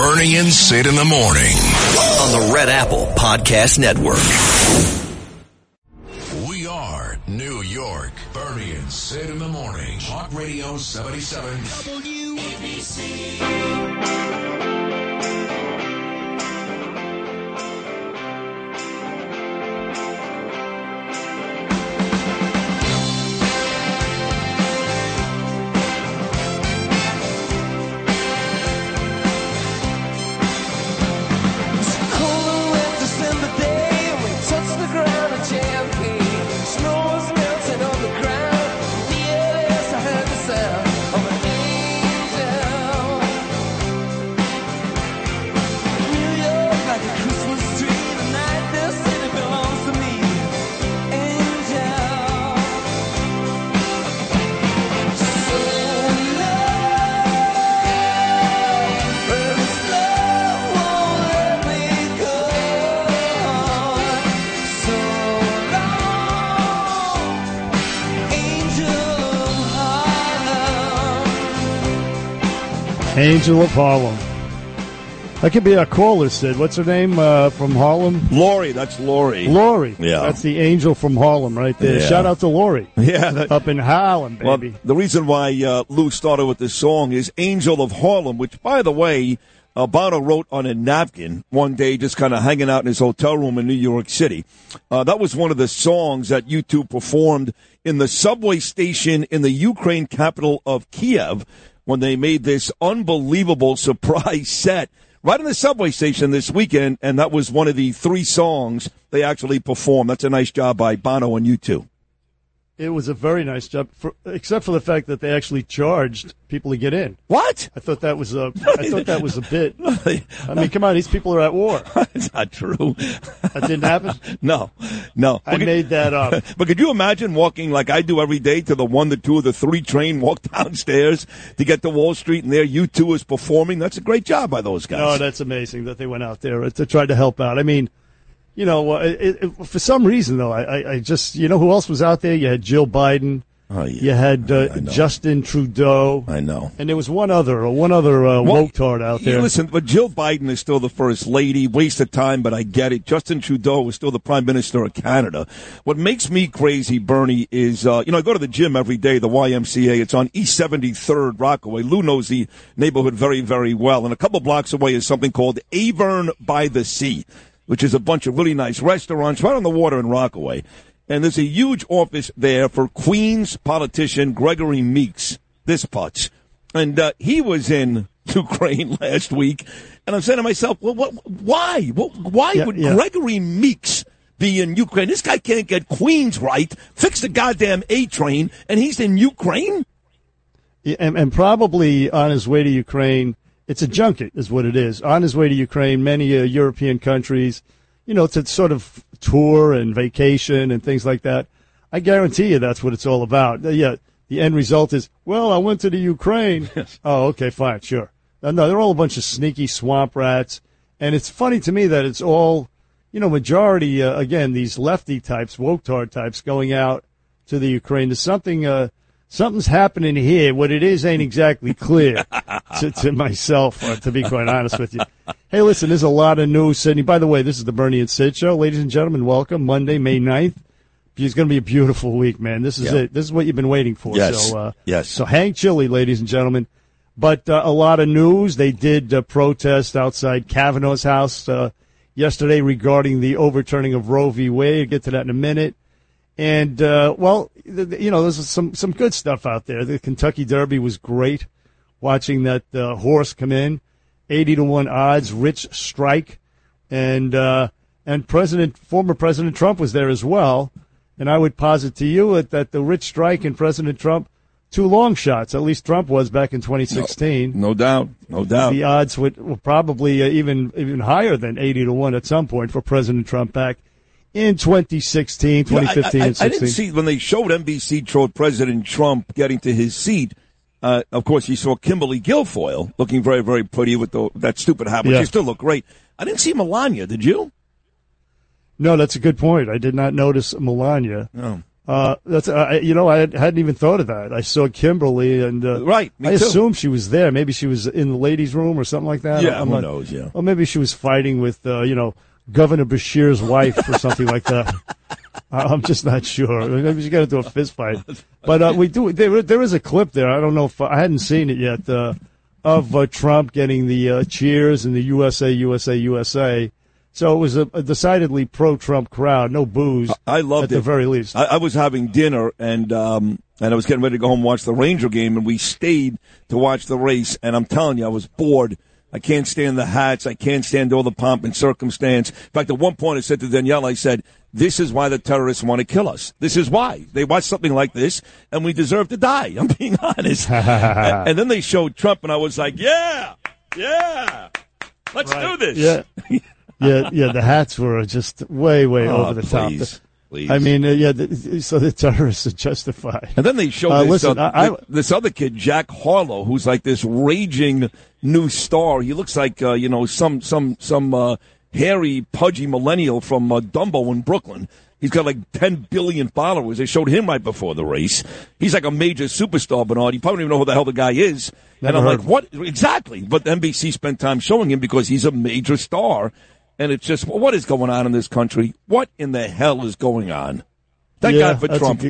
Bernie and Sid in the morning. on the Red Apple Podcast Network. We are New York. Bernie and Sid in the morning. Talk Radio 77. WABC. Angel of Harlem. That could be our caller, Sid. What's her name uh, from Harlem? Lori, that's Lori. Lori. Yeah. That's the angel from Harlem right there. Yeah. Shout out to Lori. Yeah, that- Up in Harlem, Well, baby. the reason why uh, Lou started with this song is Angel of Harlem, which, by the way, uh, Bono wrote on a napkin one day, just kind of hanging out in his hotel room in New York City. Uh, that was one of the songs that U2 performed in the subway station in the Ukraine capital of Kiev when they made this unbelievable surprise set right in the subway station this weekend, and that was one of the three songs they actually performed. That's a nice job by Bono and U2. It was a very nice job, for, except for the fact that they actually charged people to get in. What? I thought that was a. I thought that was a bit. I mean, come on, these people are at war. It's not true. That didn't happen. No, no. I made that up. But could you imagine walking like I do every day to the one, the two, or the three train, walk downstairs to get to Wall Street, and there U2 is performing? That's a great job by those guys. No, that's amazing that they went out there to try to help out. I mean, you know, uh, it, it, for some reason though, I, I, I just, you know, who else was out there? You had Jill Biden. Oh, yeah. You had uh, Justin Trudeau. I know. And there was one other, uh, one other uh, Well, tard out there. Listen, but Jill Biden is still the first lady. Waste of time, but I get it. Justin Trudeau is still the prime minister of Canada. What makes me crazy, Bernie, is uh, you know I go to the gym every day, the YMCA. It's on East 73rd Rockaway. Lou knows the neighborhood very, very well. And a couple blocks away is something called Arverne by the Sea, which is a bunch of really nice restaurants right on the water in Rockaway. And there's a huge office there for Queens politician Gregory Meeks. This putz. And uh, he was in Ukraine last week, and I'm saying to myself, well, what, why? What, why Yeah, would yeah. Gregory Meeks be in Ukraine? This guy can't get Queens right, fix the goddamn A train, and he's in Ukraine? Yeah, and, and probably on his way to Ukraine. It's a junket, is what it is. On his way to Ukraine, many uh, European countries, you know, to sort of tour and vacation and things like that. I guarantee you that's what it's all about. Uh, Yeah, the end result is, well, I went to the Ukraine. Oh, okay, fine, sure. No, no, they're all a bunch of sneaky swamp rats. And it's funny to me that it's all, you know, majority, uh, again, these lefty types, woke tard types going out to the Ukraine. There's something, uh, something's happening here. What it is ain't exactly clear to, to myself, uh, to be quite honest with you. Hey, listen, there's a lot of news, Sydney. By the way, this is the Bernie and Sid show. Ladies and gentlemen, welcome. Monday, May 9th. It's going to be a beautiful week, man. This is Yeah. it. This is what you've been waiting for. Yes. So, uh, Yes. So hang chilly, ladies and gentlemen. But uh, a lot of news. They did uh, protest outside Kavanaugh's house uh, yesterday regarding the overturning of Roe v. Wade. Get to that in a minute. And uh, well, you know, there's some some good stuff out there. The Kentucky Derby was great. Watching that uh, horse come in, eighty to one odds, Rich Strike, and uh, and President former President Trump was there as well. And I would posit to you that, that the Rich Strike and President Trump, two long shots. At least Trump was back in 2016 No doubt. No doubt. the odds would were probably uh, even even higher than 80 to 1 at some point for President Trump back in 2016, You know, I- 2015, I, I, and I didn't see when they showed NBC showed President Trump getting to his seat. Uh, of course, you saw Kimberly Guilfoyle looking very, very pretty with the, that stupid hat, but Yeah. she still looked great. I didn't see Melania. Did you? No, that's a good point. I did not notice Melania. No. Uh, that's uh, you know I had- hadn't even thought of that. I saw Kimberly and uh, Right, me I too. assumed she was there. Maybe she was in the ladies' room or something like that. Yeah, I'm who not- knows, yeah. Or maybe she was fighting with uh, you know Governor Beshear's wife or something like that. I'm just not sure. Maybe she got into a fist fight. But uh, we do. There, there is a clip there. I don't know if I hadn't seen it yet uh, of uh, Trump getting the uh, cheers and the USA, USA, USA. So it was a, a decidedly pro-Trump crowd. No booze. I loved at it. the very least. I, I was having dinner and um, and I was getting ready to go home and watch the Ranger game, and we stayed to watch the race. And I'm telling you, I was bored. I can't stand the hats. I can't stand all the pomp and circumstance. In fact, at one point, I said to Danielle, I said, "This is why the terrorists want to kill us. This is why they watch something like this, and we deserve to die." I'm being honest. and, and then they showed Trump, and I was like, "Yeah, yeah, let's do this." Yeah. yeah, yeah. The hats were just way, way Oh, over the please, top. Please. I mean, uh, yeah. So the terrorists are justified. And then they showed Uh, this, listen, uh, I- I- this other kid, Jack Harlow, who's like this raging new star. He looks like uh, you know some some some uh, hairy, pudgy millennial from uh, Dumbo in Brooklyn. He's got like 10 billion followers. They showed him right before the race. He's like a major superstar, Bernard. You probably don't even know who the hell the guy is. Never and I'm like, what? Exactly. But NBC spent time showing him because he's a major star. And it's just, what is going on in this country? What in the hell is going on? Thank Yeah, God for a Trump.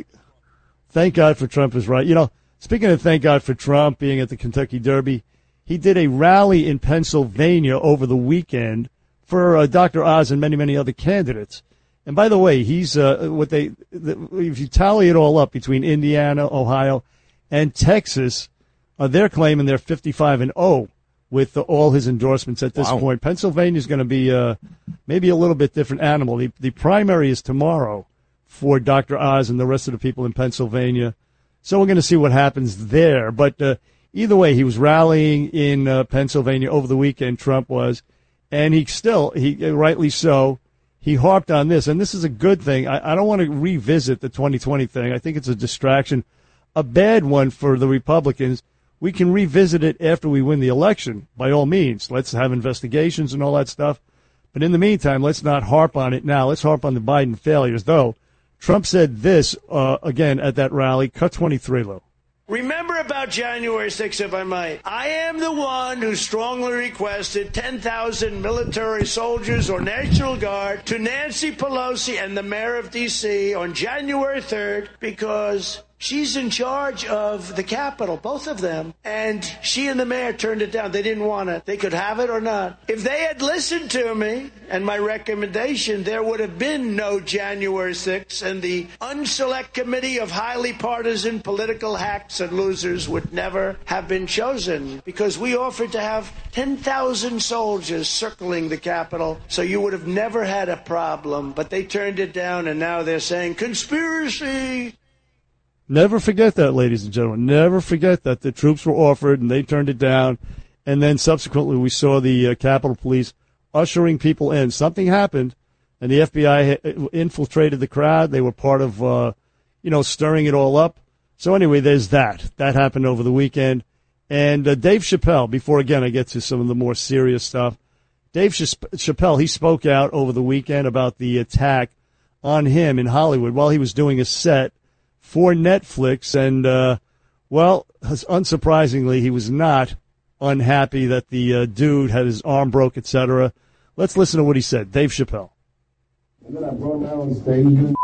thank God for Trump is right. You know, speaking of thank God for Trump being at the Kentucky Derby, he did a rally in Pennsylvania over the weekend for uh, Dr. Oz and many, many other candidates. And by the way, he's uh, what they the, if you tally it all up between Indiana, Ohio, and Texas, uh, they're claiming they're 55 and 0 with uh, all his endorsements at this Wow. point. Pennsylvania is going to be uh, maybe a little bit different animal. The, the primary is tomorrow for Dr. Oz and the rest of the people in Pennsylvania. So we're going to see what happens there. But uh, either way, he was rallying in uh, Pennsylvania over the weekend. Trump was, and he still, he rightly so, he harped on this, and this is a good thing. I, I don't want to revisit the 2020 thing. I think it's a distraction, a bad one for the Republicans. We can revisit it after we win the election, by all means. Let's have investigations and all that stuff. But in the meantime, let's not harp on it now. Let's harp on the Biden failures, though. Trump said this uh, again at that rally. Cut 23, Lou. Remember about January 6th, if I might. I am the one who strongly requested 10,000 military soldiers or National Guard to Nancy Pelosi and the mayor of D.C. on January 3rd because she's in charge of the Capitol, both of them. And she and the mayor turned it down. They didn't want it. They could have it or not. If they had listened to me and my recommendation, there would have been no January 6th, and the unselect committee of highly partisan political hacks and losers would never have been chosen because we offered to have 10,000 soldiers circling the Capitol, so you would have never had a problem. But they turned it down, and now they're saying conspiracy. Never forget that, ladies and gentlemen. Never forget that the troops were offered and they turned it down. And then subsequently, we saw the uh, Capitol Police ushering people in. Something happened, and the FBI ha- infiltrated the crowd. They were part of, uh, you know, stirring it all up. So anyway, there's that. That happened over the weekend. And uh, Dave Chappelle, before again I get to some of the more serious stuff, Dave Ch- Chappelle, he spoke out over the weekend about the attack on him in Hollywood while he was doing a set for Netflix. And, uh, well, unsurprisingly, he was not unhappy that the uh, dude had his arm broke, etc. Let's listen to what he said. Dave Chappelle. And then I brought stage and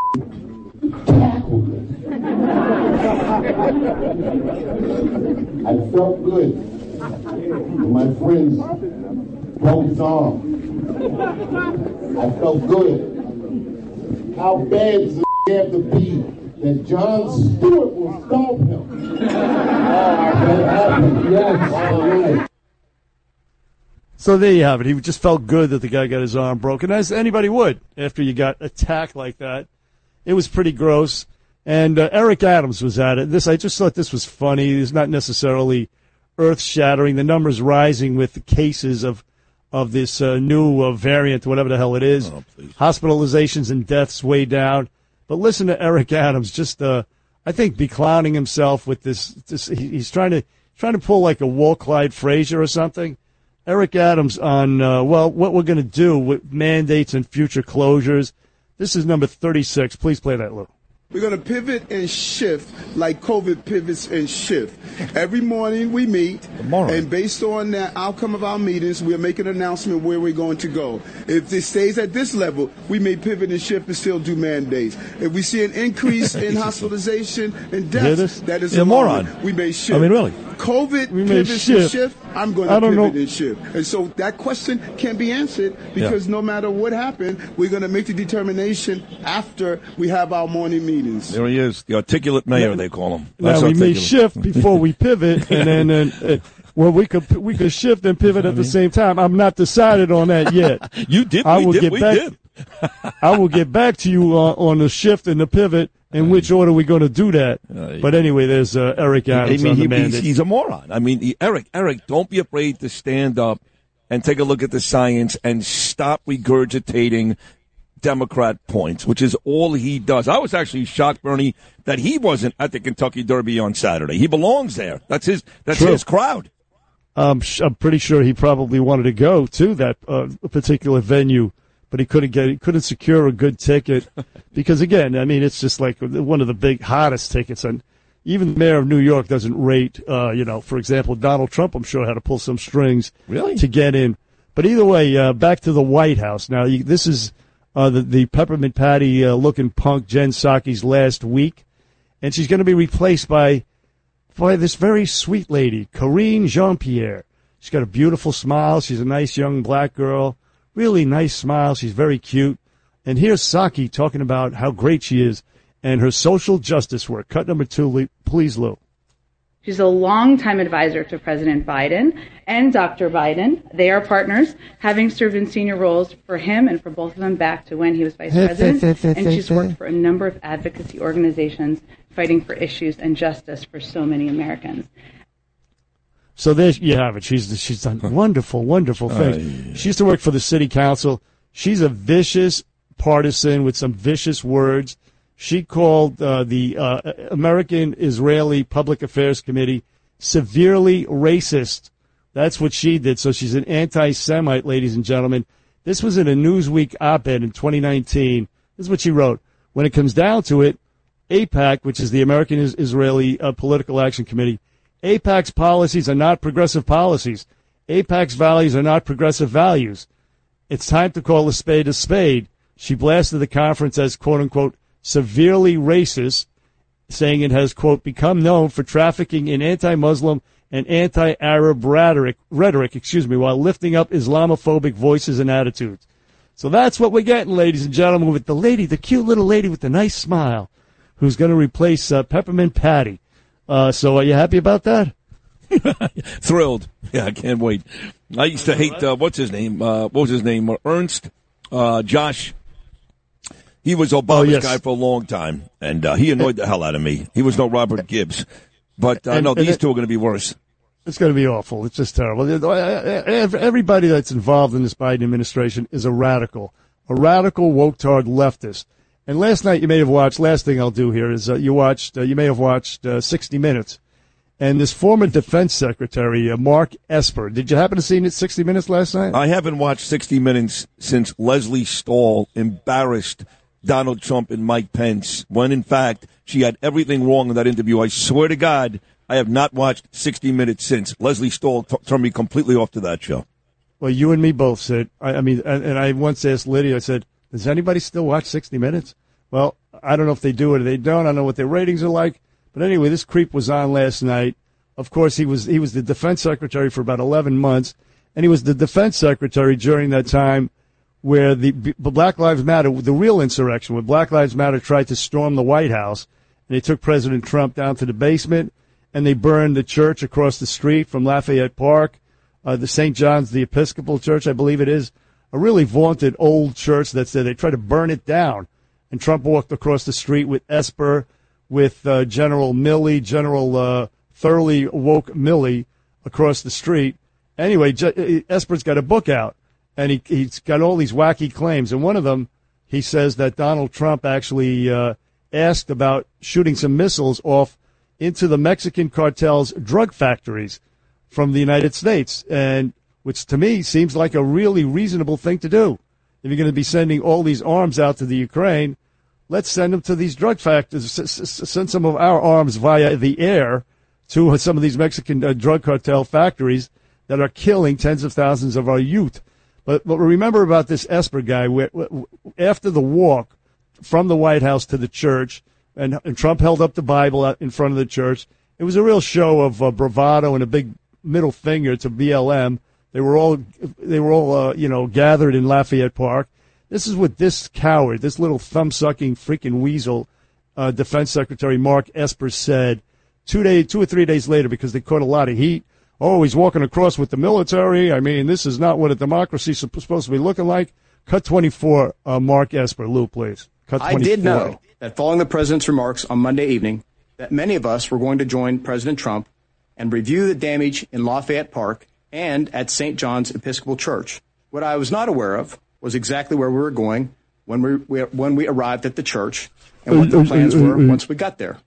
tackled him. I felt good. When my friends broke his arm. I felt good. How bad does it have to be that Jon Stewart will stop him? that happened, yes. All right. So there you have it. He just felt good that the guy got his arm broken, as anybody would after you got attacked like that. It was pretty gross. And uh, Eric Adams was at it. This I just thought this was funny. It's not necessarily earth shattering. The numbers rising with the cases of of this uh, new uh, variant, whatever the hell it is. Hospitalizations and deaths way down. But listen to Eric Adams. Just uh, I think be clowning himself with this. this he's trying to trying to pull like a Walt Clyde Frazier or something. Eric Adams on, uh, well, what we're going to do with mandates and future closures. This is number 36. Please play that, Lou. We're going to pivot and shift like COVID pivots and shift. Every morning we meet, and based on the outcome of our meetings, we'll make an announcement where we're going to go. If it stays at this level, we may pivot and shift and still do mandates. If we see an increase in hospitalization and deaths, that is a moron. We may shift. I mean, really. COVID may pivots and shift. shift. I'm going to pivot know. and shift. And so that question can be answered because no matter what happened, we're going to make the determination after we have our morning There he is, the articulate mayor, they call him. Now That's we may shift before we pivot, and then uh, uh, well, we could we could shift and pivot at the same time. I'm not decided on that yet. You did, I we will did, get back. I will get back to you uh, on the shift and the pivot. In which order we're going to do that? but anyway, there's uh, Eric I Adams mean, on the he, he's, he's a moron. I mean, he- Eric, Eric, don't be afraid to stand up and take a look at the science and stop regurgitating Democrat points, which is all he does. I was actually shocked, Bernie, that he wasn't at the Kentucky Derby on Saturday. He belongs there. That's his. That's True. his crowd. Um, sh- I'm pretty sure he probably wanted to go to that uh, particular venue, but he couldn't get, he couldn't secure a good ticket because again, I mean, it's just like one of the big hottest tickets, and even the mayor of New York doesn't rate. Uh, you know, for example, Donald Trump, I'm sure had to pull some strings Really? to get in. But either way, uh, back to the White House. Now, you, this is uh, the, the peppermint patty uh, looking punk Jen Psaki's last week, and she's going to be replaced by by this very sweet lady, Karine Jean-Pierre. She's got a beautiful smile. She's a nice young black girl. Really nice smile. She's very cute. And here's Psaki talking about how great she is and her social justice work. Cut number two, please, Lou. She's a longtime advisor to President Biden and Dr. Biden. They are partners, having served in senior roles for him and for both of them back to when he was vice president. and she's worked for a number of advocacy organizations fighting for issues and justice for so many Americans. So there you have it. She's she's done wonderful, wonderful oh, things. She used to work for the city council. She's a vicious partisan with some vicious words. She called uh, the uh, American Israeli Public Affairs Committee severely racist. That's what she did. So she's an anti-Semite, ladies and gentlemen. This was in a Newsweek op-ed in 2019. This is what she wrote. When it comes down to it, AIPAC, which is the American Israeli uh, Political Action Committee, AIPAC's policies are not progressive policies. AIPAC's values are not progressive values. It's time to call a spade a spade. She blasted the conference as quote unquote severely racist, saying it has quote become known for trafficking in anti-Muslim and anti-Arab rhetoric, rhetoric, excuse me, while lifting up Islamophobic voices and attitudes. So that's what we're getting, ladies and gentlemen, with the lady, the cute little lady with the nice smile, who's going to replace uh, Peppermint Patty. Uh, so are you happy about that? Thrilled. Yeah, I can't wait. I used to hate, uh, what's his name? Uh, what was his name? Earnest, uh, Josh. He was Obama's yes. guy for a long time, and uh, he annoyed the hell out of me. He was no Robert Gibbs. But uh, And- no, these it- two are going to be worse. It's going to be awful. It's just terrible. Everybody that's involved in this Biden administration is a radical, a radical woke-tard leftist. And last night you may have watched. Last thing I'll do here is uh, you watched. Uh, you may have watched uh, 60 Minutes, and this former Defense Secretary uh, Mark Esper. Did you happen to see 60 Minutes last night? I haven't watched 60 Minutes since Lesley Stahl embarrassed Donald Trump and Mike Pence, when in fact she had everything wrong in that interview. I swear to God, I have not watched 60 Minutes since. Lesley Stahl t- turned me completely off to that show. Well, you and me both said. I, I mean, and, and I once asked Lydia. I said, "Does anybody still watch 60 Minutes?" Well, I don't know if they do or they don't. I don't know what their ratings are like. But anyway, this creep was on last night. Of course, he was he was the defense secretary for about 11 months, and he was the defense secretary during that time where the B- Black Lives Matter, the real insurrection, when Black Lives Matter tried to storm the White House, and they took President Trump down to the basement, and they burned the church across the street from Lafayette Park, uh, the St. John's, the Episcopal Church, I believe it is, a really vaunted old church that's there. They tried to burn it down, and Trump walked across the street with Esper, with uh, General Milley, General uh, thoroughly woke Milley across the street. Anyway, Je- Esper's got a book out, and he, he's got all these wacky claims. And one of them, he says that Donald Trump actually uh, asked about shooting some missiles off into the Mexican cartel's drug factories from the United States, and which to me seems like a really reasonable thing to do. If you're going to be sending all these arms out to the Ukraine, let's send them to these drug factories, send some of our arms via the air to some of these Mexican uh, drug cartel factories that are killing tens of thousands of our youth. But, but remember about this Esper guy. Where, where- after the walk from the White House to the church, and, and Trump held up the Bible in front of the church, it was a real show of uh, bravado and a big middle finger to BLM. They were all they were all uh, you know gathered in Lafayette Park. This is what this coward, this little thumb sucking freaking weasel, uh, Defense Secretary Mark Esper said two day, two or three days later because they caught a lot of heat. Oh, he's walking across with the military. I mean, this is not what a democracy is supposed to be looking like. Cut 24, uh, Mark Esper. Lou, please. Cut 24. I did know that following the president's remarks on Monday evening, that many of us were going to join President Trump and review the damage in Lafayette Park and at St. John's Episcopal Church. What I was not aware of was exactly where we were going when we, we when we arrived at the church and what the plans were once we got there.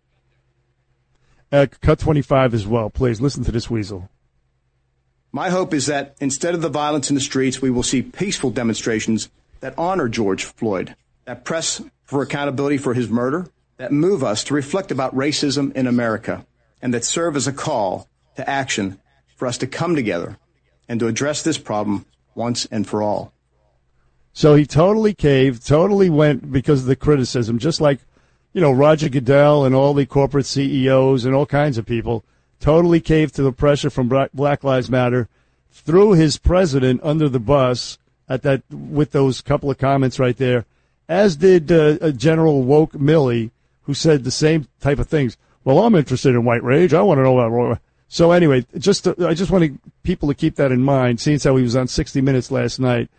Uh, cut 25 as well, please. Listen to this weasel. My hope is that instead of the violence in the streets, we will see peaceful demonstrations that honor George Floyd, that press for accountability for his murder, that move us to reflect about racism in America, and that serve as a call to action for us to come together and to address this problem once and for all. So he totally caved, totally went because of the criticism, just like, you know, Roger Goodell and all the corporate CEOs and all kinds of people totally caved to the pressure from Black Lives Matter, threw his president under the bus at that with those couple of comments right there, as did uh, uh, General Woke Milley, who said the same type of things. Well, I'm interested in white rage. I want to know about. So anyway, just to, I just want people to keep that in mind, seeing how he was on 60 Minutes last night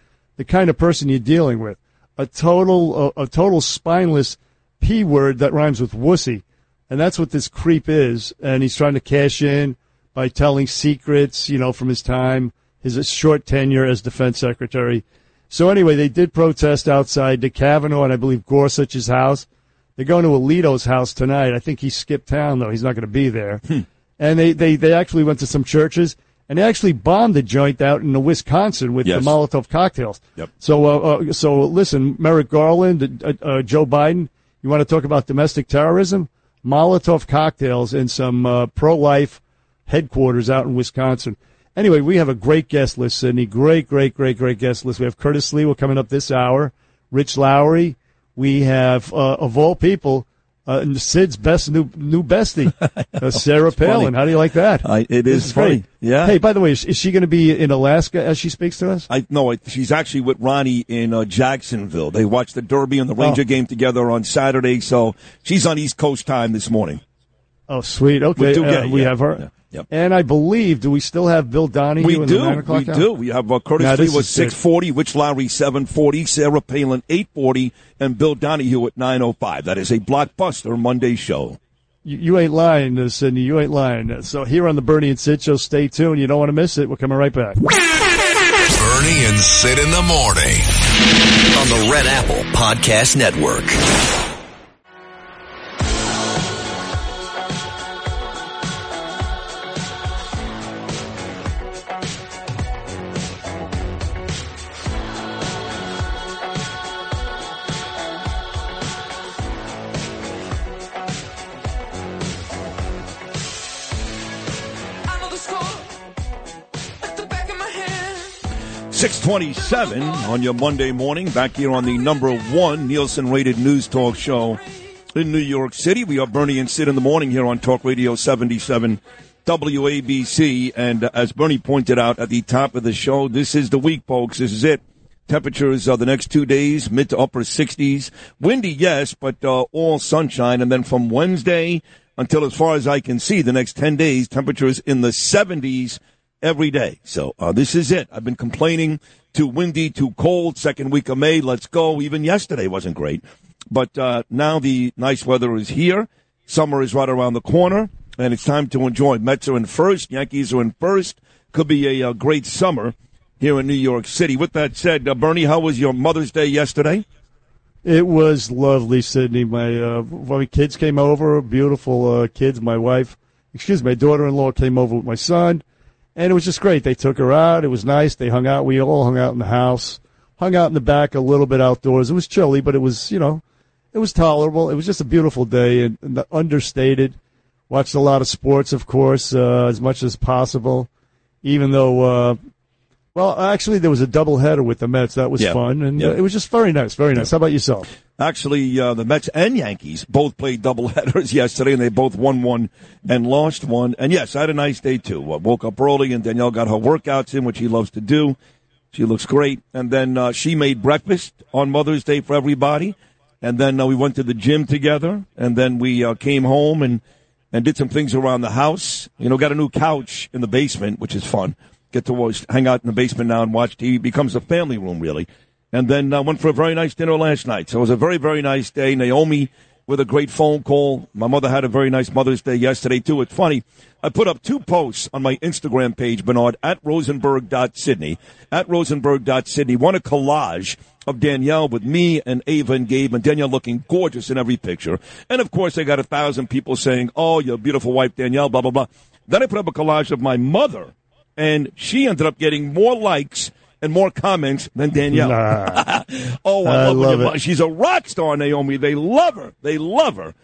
the kind of person you're dealing with. A total, a, a total spineless p word that rhymes with wussy, and that's what this creep is. And he's trying to cash in by telling secrets, you know, from his time, his short tenure as defense secretary. So anyway, they did protest outside the Kavanaugh and I believe Gorsuch's house. They're going to Alito's house tonight. I think he skipped town though; he's not going to be there. And they, they, they actually went to some churches and they actually bombed the joint out in Wisconsin with Yes. the Molotov cocktails. Yep. So, uh, uh, so listen, Merrick Garland, uh, uh, Joe Biden, you want to talk about domestic terrorism? Molotov cocktails in some uh, pro-life headquarters out in Wisconsin. Anyway, we have a great guest list, Sydney. Great, great, great, great guest list. We have Curtis Sliwa. We're coming up this hour. Rich Lowry. We have, uh, of all people, uh, Sid's best new new bestie, uh, Sarah Palin. funny. How do you like that? I- it This is great. funny. Yeah. Hey, by the way, is, is she going to be in Alaska as she speaks to us? I no, I, she's actually with Ronnie in uh, Jacksonville. They watched the Derby and the Ranger Oh. game together on Saturday, so she's on East Coast time this morning. Oh, sweet. Okay, We do uh, we yeah, have her. yeah, yep. And I believe, do we still have Bill Donahue? We in do, The nine o'clock we hour? do. We have uh, Curtis Now, Lee was six forty, Rich Lowry seven forty, Sarah Palin eight forty, and Bill Donahue at nine oh five. That is a blockbuster Monday show. You, you ain't lying, uh, Sydney. You ain't lying. So here on the Bernie and Sid show, stay tuned. You don't want to miss it. We're coming right back. Bernie and Sid in the morning. on the Red Apple Podcast Network. Six twenty seven on your Monday morning, back here on the number one Nielsen rated news talk show in New York City. We are Bernie and Sid in the morning here on Talk Radio seventy seven. WABC, and as Bernie pointed out at the top of the show, this is the week, folks. This is it. Temperatures uh, the next two days, mid to upper 60s. Windy, yes, but uh, all sunshine. And then from Wednesday until as far as I can see, the next 10 days, temperatures in the 70s every day. So uh, this is it. I've been complaining too windy, too cold. Second week of May, let's go. Even yesterday wasn't great. But uh, now the nice weather is here. Summer is right around the corner, and it's time to enjoy. Mets are in first, Yankees are in first. Could be a, uh great summer here in New York City. With that said, uh, Bernie, how was your Mother's Day yesterday? It was lovely, Sydney. My uh, my kids came over, beautiful uh, kids. My wife, excuse me, my daughter-in-law came over with my son, and it was just great. They took her out. It was nice. They hung out. We all hung out in the house, hung out in the back a little bit outdoors. It was chilly, but it was you know, it was tolerable. It was just a beautiful day and, and understated. Watched a lot of sports, of course, uh, as much as possible. Even though, uh, well, actually, there was a doubleheader with the Mets. That was Yeah. fun, and Yeah. uh, it was just very nice, very nice. How about yourself? Actually, uh, the Mets and Yankees both played doubleheaders yesterday, and they both won one and lost one. And yes, I had a nice day too. I woke up early, and Danielle got her workouts in, which she loves to do. She looks great. And then uh, she made breakfast on Mother's Day for everybody. And then uh, we went to the gym together, and then we uh, came home and and did some things around the house. You know, got a new couch in the basement, which is fun. Get to hang out in the basement now and watch TV. It becomes a family room, really. And then uh, went for a very nice dinner last night. So it was a very, very nice day. Naomi with a great phone call. My mother had a very nice Mother's Day yesterday, too. It's funny. I put up two posts on my Instagram page, Bernard, at rosenberg.sydney, at rosenberg.sydney. One a collage of Danielle with me and Ava and Gabe, and Danielle looking gorgeous in every picture. And of course, I got a thousand people saying, oh, your beautiful wife, Danielle, blah, blah, blah. Then I put up a collage of my mother, and she ended up getting more likes and more comments than Danielle. Nah. oh, I, I love, love it. She's a rock star, Naomi. They love her. They love her.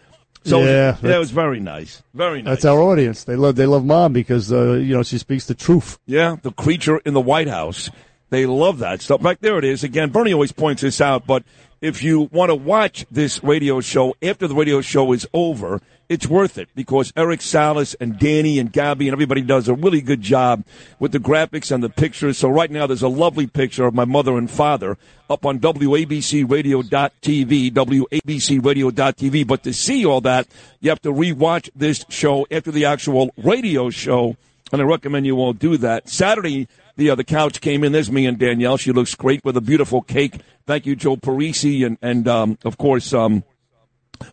So Yeah, yeah, was very nice. Very nice. That's our audience. They love they love mom because uh, you know she speaks the truth. Yeah, the creature in the White House. They love that stuff. Back there it is. Again, Bernie always points this out, but if you want to watch this radio show after the radio show is over, it's worth it because Eric Salas and Danny and Gabby and everybody does a really good job with the graphics and the pictures. So right now there's a lovely picture of my mother and father up on WABCRadio.tv, WABCRadio.tv. But to see all that, you have to rewatch this show after the actual radio show and I recommend you all do that. Saturday, the uh, couch came in. There's me and Danielle. She looks great with a beautiful cake. Thank you, Joe Parisi, and and um, of course um,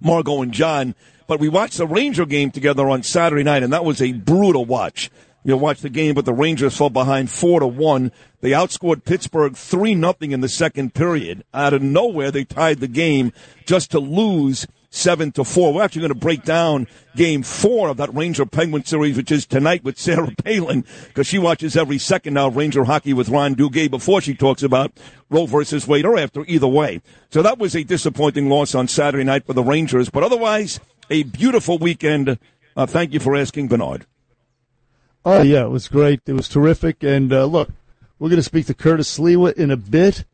Margot and John. But we watched the Ranger game together on Saturday night, and that was a brutal watch. You watch the game, but the Rangers fell behind four to one. They outscored Pittsburgh three nothing in the second period. Out of nowhere, they tied the game just to lose seven to four. We're actually going to break down game four of that Ranger Penguin series, which is tonight with Sarah Palin, because she watches every second now of Ranger hockey with Ron Duguay before she talks about Roe versus Wade or after either way. So that was a disappointing loss on Saturday night for the Rangers, but otherwise a beautiful weekend. Uh, thank you for asking, Bernard. Oh yeah, it was great. It was terrific. And uh, look, we're going to speak to Curtis Sliwa in a bit,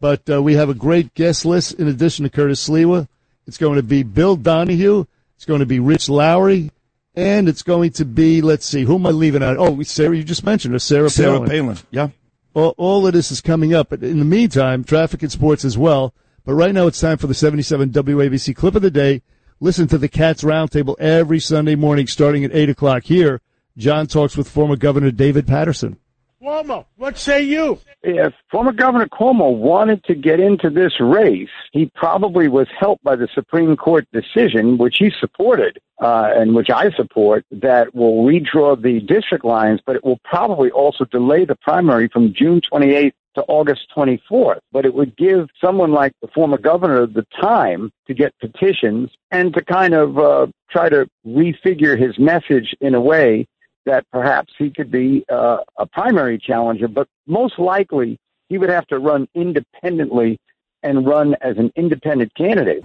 but uh, we have a great guest list in addition to Curtis Sliwa. It's going to be Bill Donahue. It's going to be Rich Lowry. And it's going to be, let's see, who am I leaving out? Oh, Sarah, you just mentioned her, Sarah, Sarah Palin. Palin. Yeah. All, all of this is coming up. But in the meantime, traffic and sports as well. But right now it's time for the 77 WABC clip of the day. Listen to the Cats Roundtable every Sunday morning starting at 8 o'clock here. John talks with former Governor David Paterson. Cuomo, what say you? if former Governor Cuomo wanted to get into this race, he probably was helped by the Supreme Court decision, which he supported, uh, and which I support, that will redraw the district lines, but it will probably also delay the primary from June 28th to August 24th. But it would give someone like the former governor the time to get petitions and to kind of uh, try to refigure his message in a way that perhaps he could be uh, a primary challenger, but most likely he would have to run independently and run as an independent candidate.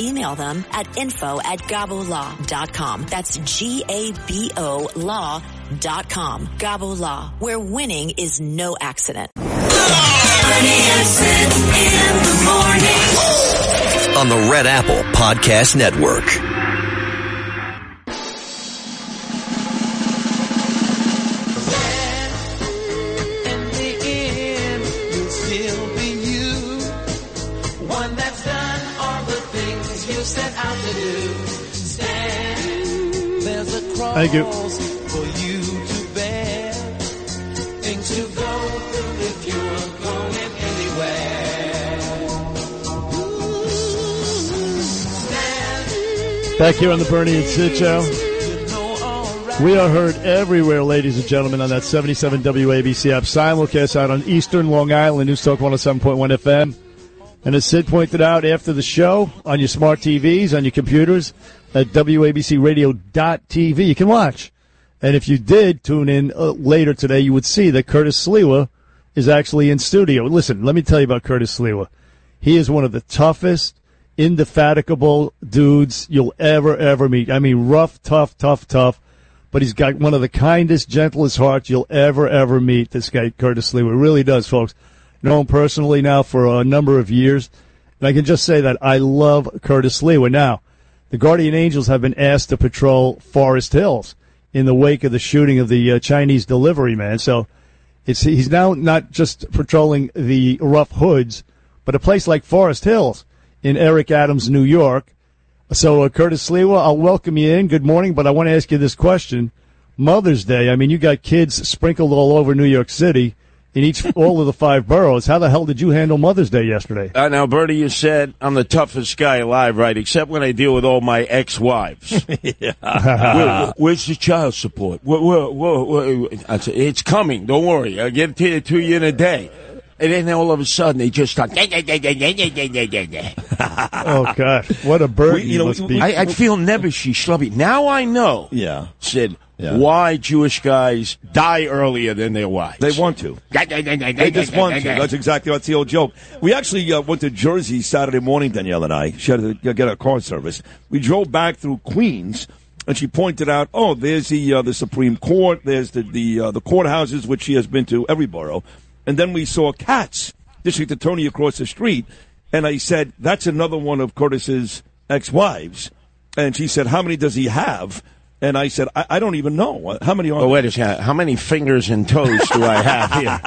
email them at info at gabolaw.com. That's G-A-B-O law.com. Gabo Law, where winning is no accident. On the Red Apple Podcast Network. Thank you. for you to bear. Things to go through if you're going anywhere. Back here on the Bernie and Sid show. We are heard everywhere, ladies and gentlemen, on that 77 WABC app. Simulcast out on Eastern Long Island, News Talk 107.1 FM. And as Sid pointed out after the show, on your smart TVs, on your computers, at WABCRadio.tv, you can watch. And if you did tune in uh, later today, you would see that Curtis Sliwa is actually in studio. Listen, let me tell you about Curtis Sliwa. He is one of the toughest, indefatigable dudes you'll ever, ever meet. I mean, rough, tough, tough, tough. But he's got one of the kindest, gentlest hearts you'll ever, ever meet. This guy, Curtis Sliwa, really does, folks. Know him personally now for a number of years. And I can just say that I love Curtis Sliwa. Now, the Guardian Angels have been asked to patrol Forest Hills in the wake of the shooting of the uh, Chinese delivery man. So it's, he's now not just patrolling the rough hoods, but a place like Forest Hills in Eric Adams, New York. So, uh, Curtis Sliwa, I'll welcome you in. Good morning, but I want to ask you this question. Mother's Day, I mean, you got kids sprinkled all over New York City in each, all of the five boroughs. How the hell did you handle Mother's Day yesterday? Uh, now, Bertie, you said I'm the toughest guy alive, right? Except when I deal with all my ex-wives. Where- where's the child support? Where- where- where- where- I said, it's coming. Don't worry. I'll get it to you, to you in a day. And then all of a sudden, they just start. Oh, God. What a burden you, must be. I, I feel nebbishy, schlubby. Now I know. Yeah. Sid, Yeah. why Jewish guys die earlier than their wives. They want to. They just want to. That's exactly what's the old joke. We actually uh, went to Jersey Saturday morning, Danielle and I. She had to get a car service. We drove back through Queens, and she pointed out, "Oh, there's the uh, the Supreme Court. There's the the uh, the courthouses, which she has been to every borough." And then we saw Katz, district attorney across the street, and I said, "That's another one of Curtis's ex-wives." And she said, "How many does he have?" And I said, "I, I don't even know. How many are?" Oh, wait a second. How many fingers and toes do I have here?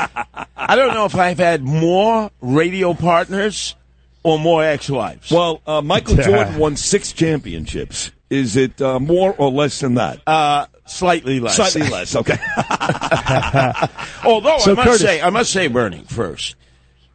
I don't know if I've had more radio partners or more ex-wives. Well, uh, Michael Jordan won six championships. Is it uh, more or less than that? Uh, slightly less. Slightly less. Okay. Although So, I must Curtis- say, I must say, Bernie, first,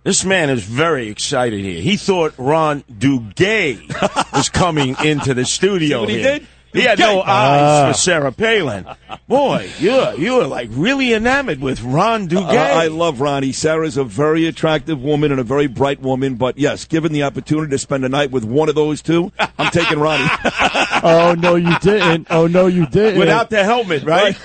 this man is very excited here. He thought Ron Duguay was coming into the studio. what he here. did? He had no Duguay. eyes Ah. for Sarah Palin. Boy, you're you're like really enamored with Ron Duguay. Uh, I love Ronnie. Sarah's a very attractive woman and a very bright woman, but yes, given the opportunity to spend a night with one of those two, I'm taking Ronnie. oh, no, you didn't. Oh, no, you didn't. Without the helmet, right?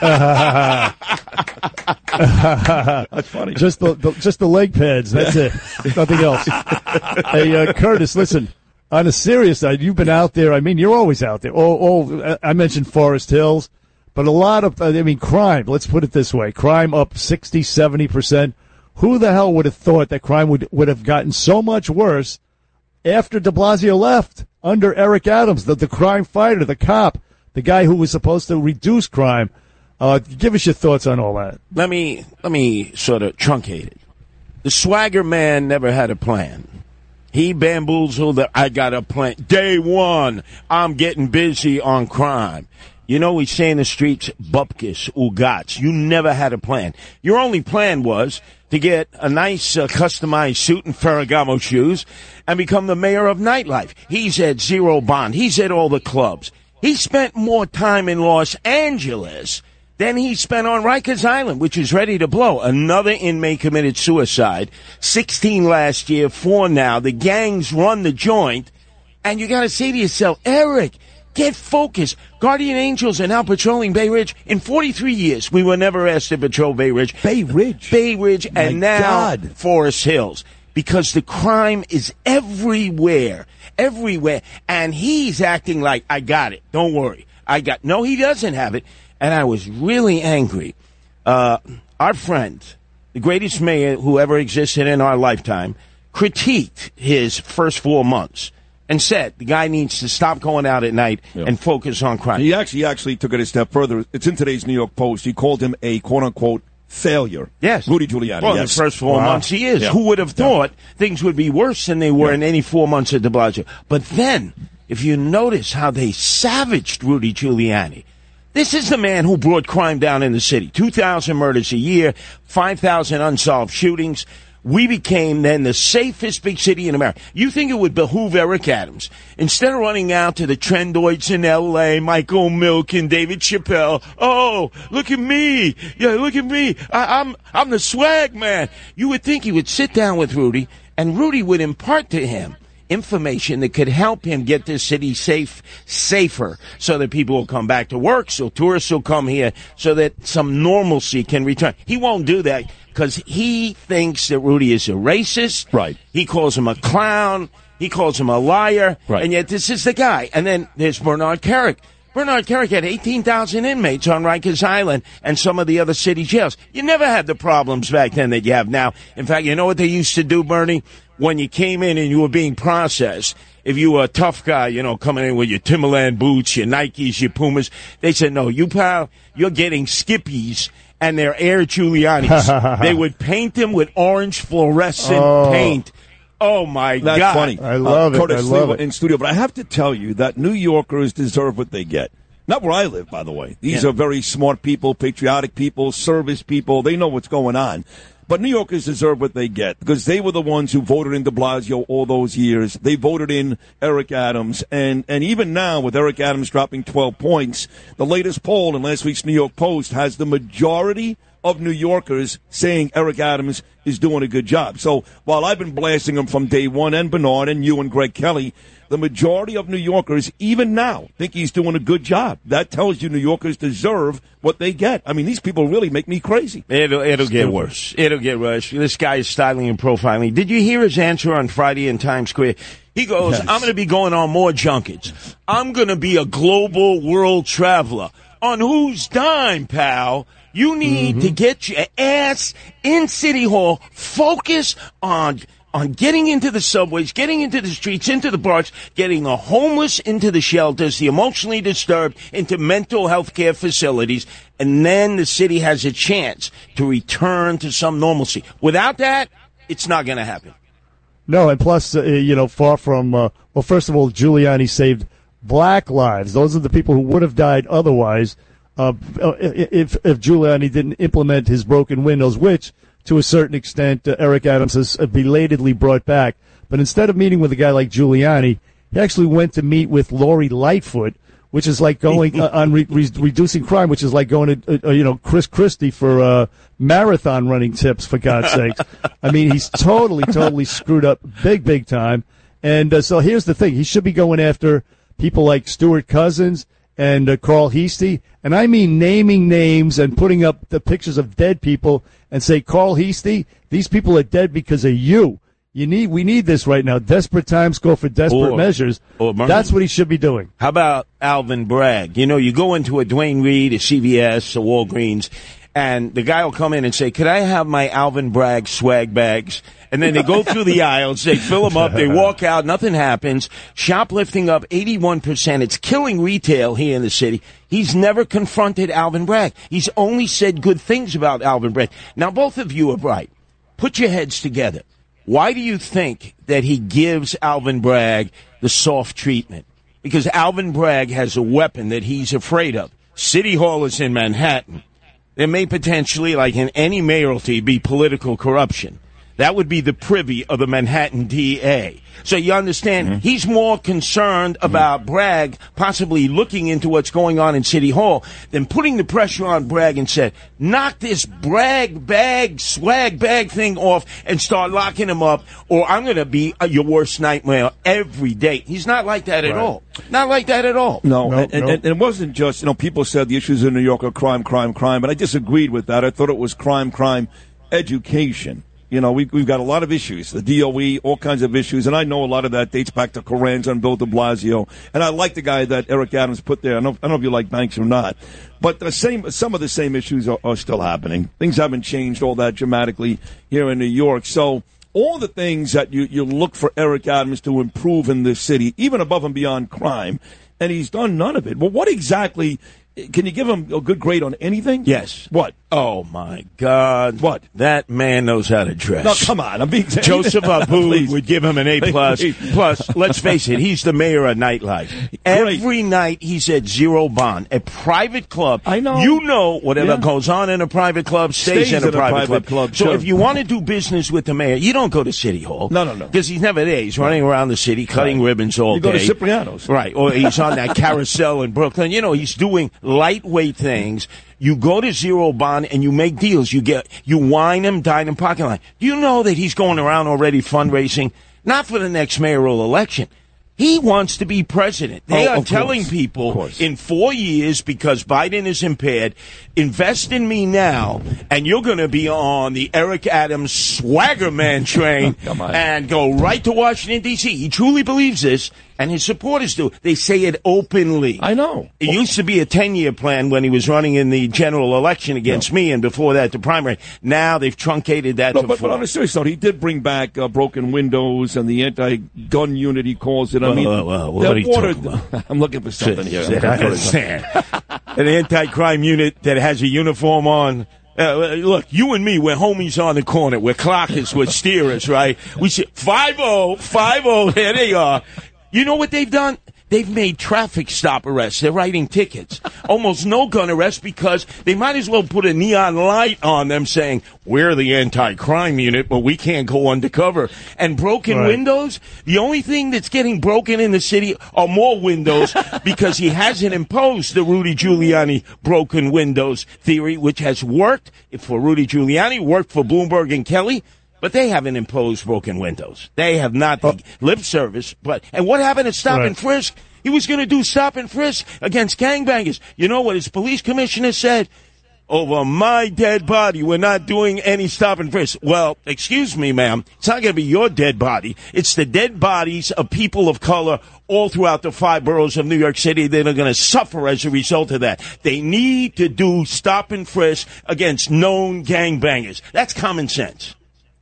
That's funny. Just the, the just the leg pads. That's it. Nothing else. hey, uh, Curtis, listen. On a serious side, you've been out there. I mean, you're always out there. All, all I mentioned Forest Hills, but a lot of. I mean, crime. Let's put it this way: crime up 60, 70 percent. Who the hell would have thought that crime would would have gotten so much worse after De Blasio left under Eric Adams, the the crime fighter, the cop, the guy who was supposed to reduce crime? Uh, give us your thoughts on all that. let me let me sort of truncate it. The swagger man never had a plan. He bamboozled that I got a plan. Day one, I'm getting busy on crime. You know, we say in the streets, bupkis, ugats. You never had a plan. Your only plan was to get a nice uh, customized suit and Ferragamo shoes and become the mayor of nightlife. He's at Zero Bond. He's at all the clubs. He spent more time in Los Angeles than he spent on Rikers Island, which is ready to blow. Another inmate committed suicide. 16 last year, four now. The gangs run the joint. And you got to say to yourself, Eric, get focused. Guardian Angels are now patrolling Bay Ridge. In 43 years, we were never asked to patrol Bay Ridge. Bay Ridge? Bay Ridge, and My now God. Forest Hills. Because the crime is everywhere. Everywhere. And he's acting like, I got it. Don't worry. I got, no, he doesn't have it. And I was really angry. Uh, our friend, the greatest mayor who ever existed in our lifetime, critiqued his first four months and said the guy needs to stop going out at night and focus on crime. He actually actually took it a step further. It's in today's New York Post. He called him a quote unquote failure. Yes. Rudy Giuliani. Well, yes. the first four Wow. months he is. Yeah. Who would have thought things would be worse than they were in any four months at de Blasio? But then, if you notice how they savaged Rudy Giuliani, this is the man who brought crime down in the city. 2,000 murders a year, 5,000 unsolved shootings. we became then the safest big city in America. You think it would behoove Eric Adams, instead of running out to the trendoids in L.A., Michael Milken, David Chappelle, oh, look at me. Yeah, look at me. I, I'm, I'm the swag man. You would think he would sit down with Rudy and Rudy would impart to him information that could help him get this city safe, safer, so that people will come back to work, so tourists will come here, so that some normalcy can return. He won't do that because he thinks that Rudy is a racist. Right. He calls him a clown. He calls him a liar. Right. And yet this is the guy. And then there's Bernard Kerik. Bernard Kerik had 18,000 inmates on Rikers Island and some of the other city jails. You never had the problems back then that you have now. In fact, you know what they used to do, Bernie? When you came in and you were being processed, if you were a tough guy, you know, coming in with your Timberland boots, your Nikes, your Pumas, they said, no, you pal, you're getting Skippies and they're Air Giuliani's. they would paint them with orange fluorescent Oh. paint. Oh my God. That's God. funny. I love uh, it. Curtis Sliwa in studio, but I have to tell you that New Yorkers deserve what they get. Not where I live, by the way. These Yeah. are very smart people, patriotic people, service people. They know what's going on. But New Yorkers deserve what they get because they were the ones who voted in de Blasio all those years. They voted in Eric Adams. And, and even now, with Eric Adams dropping 12 points, the latest poll in last week's New York Post has the majority of New Yorkers saying Eric Adams is doing a good job. So while I've been blasting him from day one, and Bernard and you and Greg Kelly, the majority of New Yorkers, even now, think he's doing a good job. That tells you New Yorkers deserve what they get. I mean, these people really make me crazy. It'll it'll get worse. It'll get worse. This guy is styling and profiling. Did you hear his answer on Friday in Times Square? He goes, Yes. "I'm going to be going on more junkets. I'm going to be a global world traveler. On whose dime, pal? You need to mm-hmm. get your ass in City Hall. Focus on." On getting into the subways, getting into the streets, into the bars, getting the homeless into the shelters, the emotionally disturbed into mental health care facilities, and then the city has a chance to return to some normalcy. Without that, it's not going to happen. No, and plus, uh, you know, far from, uh, well, first of all, Giuliani saved black lives. Those are the people who would have died otherwise uh, if, if Giuliani didn't implement his broken windows, which, to a certain extent, uh, Eric Adams has uh, belatedly brought back. But instead of meeting with a guy like Giuliani, he actually went to meet with Lori Lightfoot, which is like going uh, on re- re- reducing crime, which is like going to, uh, uh, you know, Chris Christie for uh, marathon running tips, for God's sakes. I mean, he's totally, totally screwed up big, big time. And uh, so here's the thing. He should be going after people like Stewart-Cousins and uh, Carl Heastie. And I mean naming names and putting up the pictures of dead people and say, Carl Heastie, these people are dead because of you. You need, we need this right now. Desperate times call for desperate Or- measures. or That's what he should be doing. How about Alvin Bragg? You know, you go into a Duane Reade, a CVS, a Walgreens, and the guy will come in and say, "Could I have my Alvin Bragg swag bags?" And then they go through the aisles, they fill them up, they walk out, nothing happens. Shoplifting up 81%. It's killing retail here in the city. He's never confronted Alvin Bragg. He's only said good things about Alvin Bragg. Now, both of you are right. Put your heads together. Why do you think that he gives Alvin Bragg the soft treatment? Because Alvin Bragg has a weapon that he's afraid of. City Hall is in Manhattan. There may potentially, like in any mayoralty, be political corruption. That would be the privy of the Manhattan DA. So you understand, he's more concerned about Bragg possibly looking into what's going on in City Hall than putting the pressure on Bragg and said, knock this brag bag, swag bag thing off and start locking him up or I'm going to be uh, your worst nightmare every day. He's not like that at all. Not like that at all. No, and, and, and it wasn't just, you know, people said the issues in New York are crime, crime, crime, but I disagreed with that. I thought it was crime, crime, education. You know, we, we've got a lot of issues, the DOE, all kinds of issues, and I know a lot of that dates back to Carranza and Bill de Blasio. And I like the guy that Eric Adams put there. I don't, I don't know if you like Banks or not, but the same, some of the same issues are, are still happening. Things haven't changed all that dramatically here in New York. So all the things that you, you look for Eric Adams to improve in this city, even above and beyond crime, and he's done none of it. Well, what exactly? Can you give him a good grade on anything? Yes. What? Oh my God! What? That man knows how to dress. No, come on. I'm being Joseph Abu would give him an A plus. Plus, let's face it, he's the mayor of nightlife. Every night he's at Zero Bond, a private club. I know. You know whatever Yeah. goes on in a private club stays, Stays in a private, club. club, So sure. if you want to do business with the mayor, you don't go to City Hall. No, no, no. Because he's never there. He's running around the city cutting Right. ribbons all You go to. Cipriani's. Right. Or he's on that carousel in Brooklyn. You know, he's doing lightweight things. You go to Zero Bond and you make deals. You get, you wine him, dine him, parking lot. Do you know that he's going around already fundraising? Not for the next mayoral election. He wants to be president. They Oh, are telling course. people in four years, because Biden is impaired, invest in me now, and you're going to be on the Eric Adams swagger man train and go right to Washington, D.C. He truly believes this, and his supporters do. They say it openly. I know. It used to be a 10 year plan when he was running in the general election against me, and before that, the primary. Now they've truncated that No, to but, but on a serious note, he did bring back uh, broken windows and the anti-gun unit. He calls it. I Well, mean, well, well, what they're are you water-? I'm looking for something here. I understand. An anti-crime unit that has a uniform on. Uh, look, you and me, we're homies on the corner. We're clockers, we're steerers, right? We say, 5-0, 5-0, there they are. You know what they've done? They've made traffic stop arrests. They're writing tickets. Almost no gun arrests because they might as well put a neon light on them saying, we're the anti-crime unit, but we can't go undercover. And broken Right. windows, the only thing that's getting broken in the city are more windows because he hasn't imposed the Rudy Giuliani broken windows theory, which has worked for Rudy Giuliani, worked for Bloomberg and Kelly. But they haven't imposed broken windows. They have not the oh. lip service. But and what happened at Stop and Frisk? He was going to do Stop and Frisk against gangbangers. You know what his police commissioner said? Over my dead body, we're not doing any stop and frisk. Well, excuse me, ma'am. It's not going to be your dead body. It's the dead bodies of people of color all throughout the five boroughs of New York City that are going to suffer as a result of that. They need to do stop and frisk against known gangbangers. That's common sense.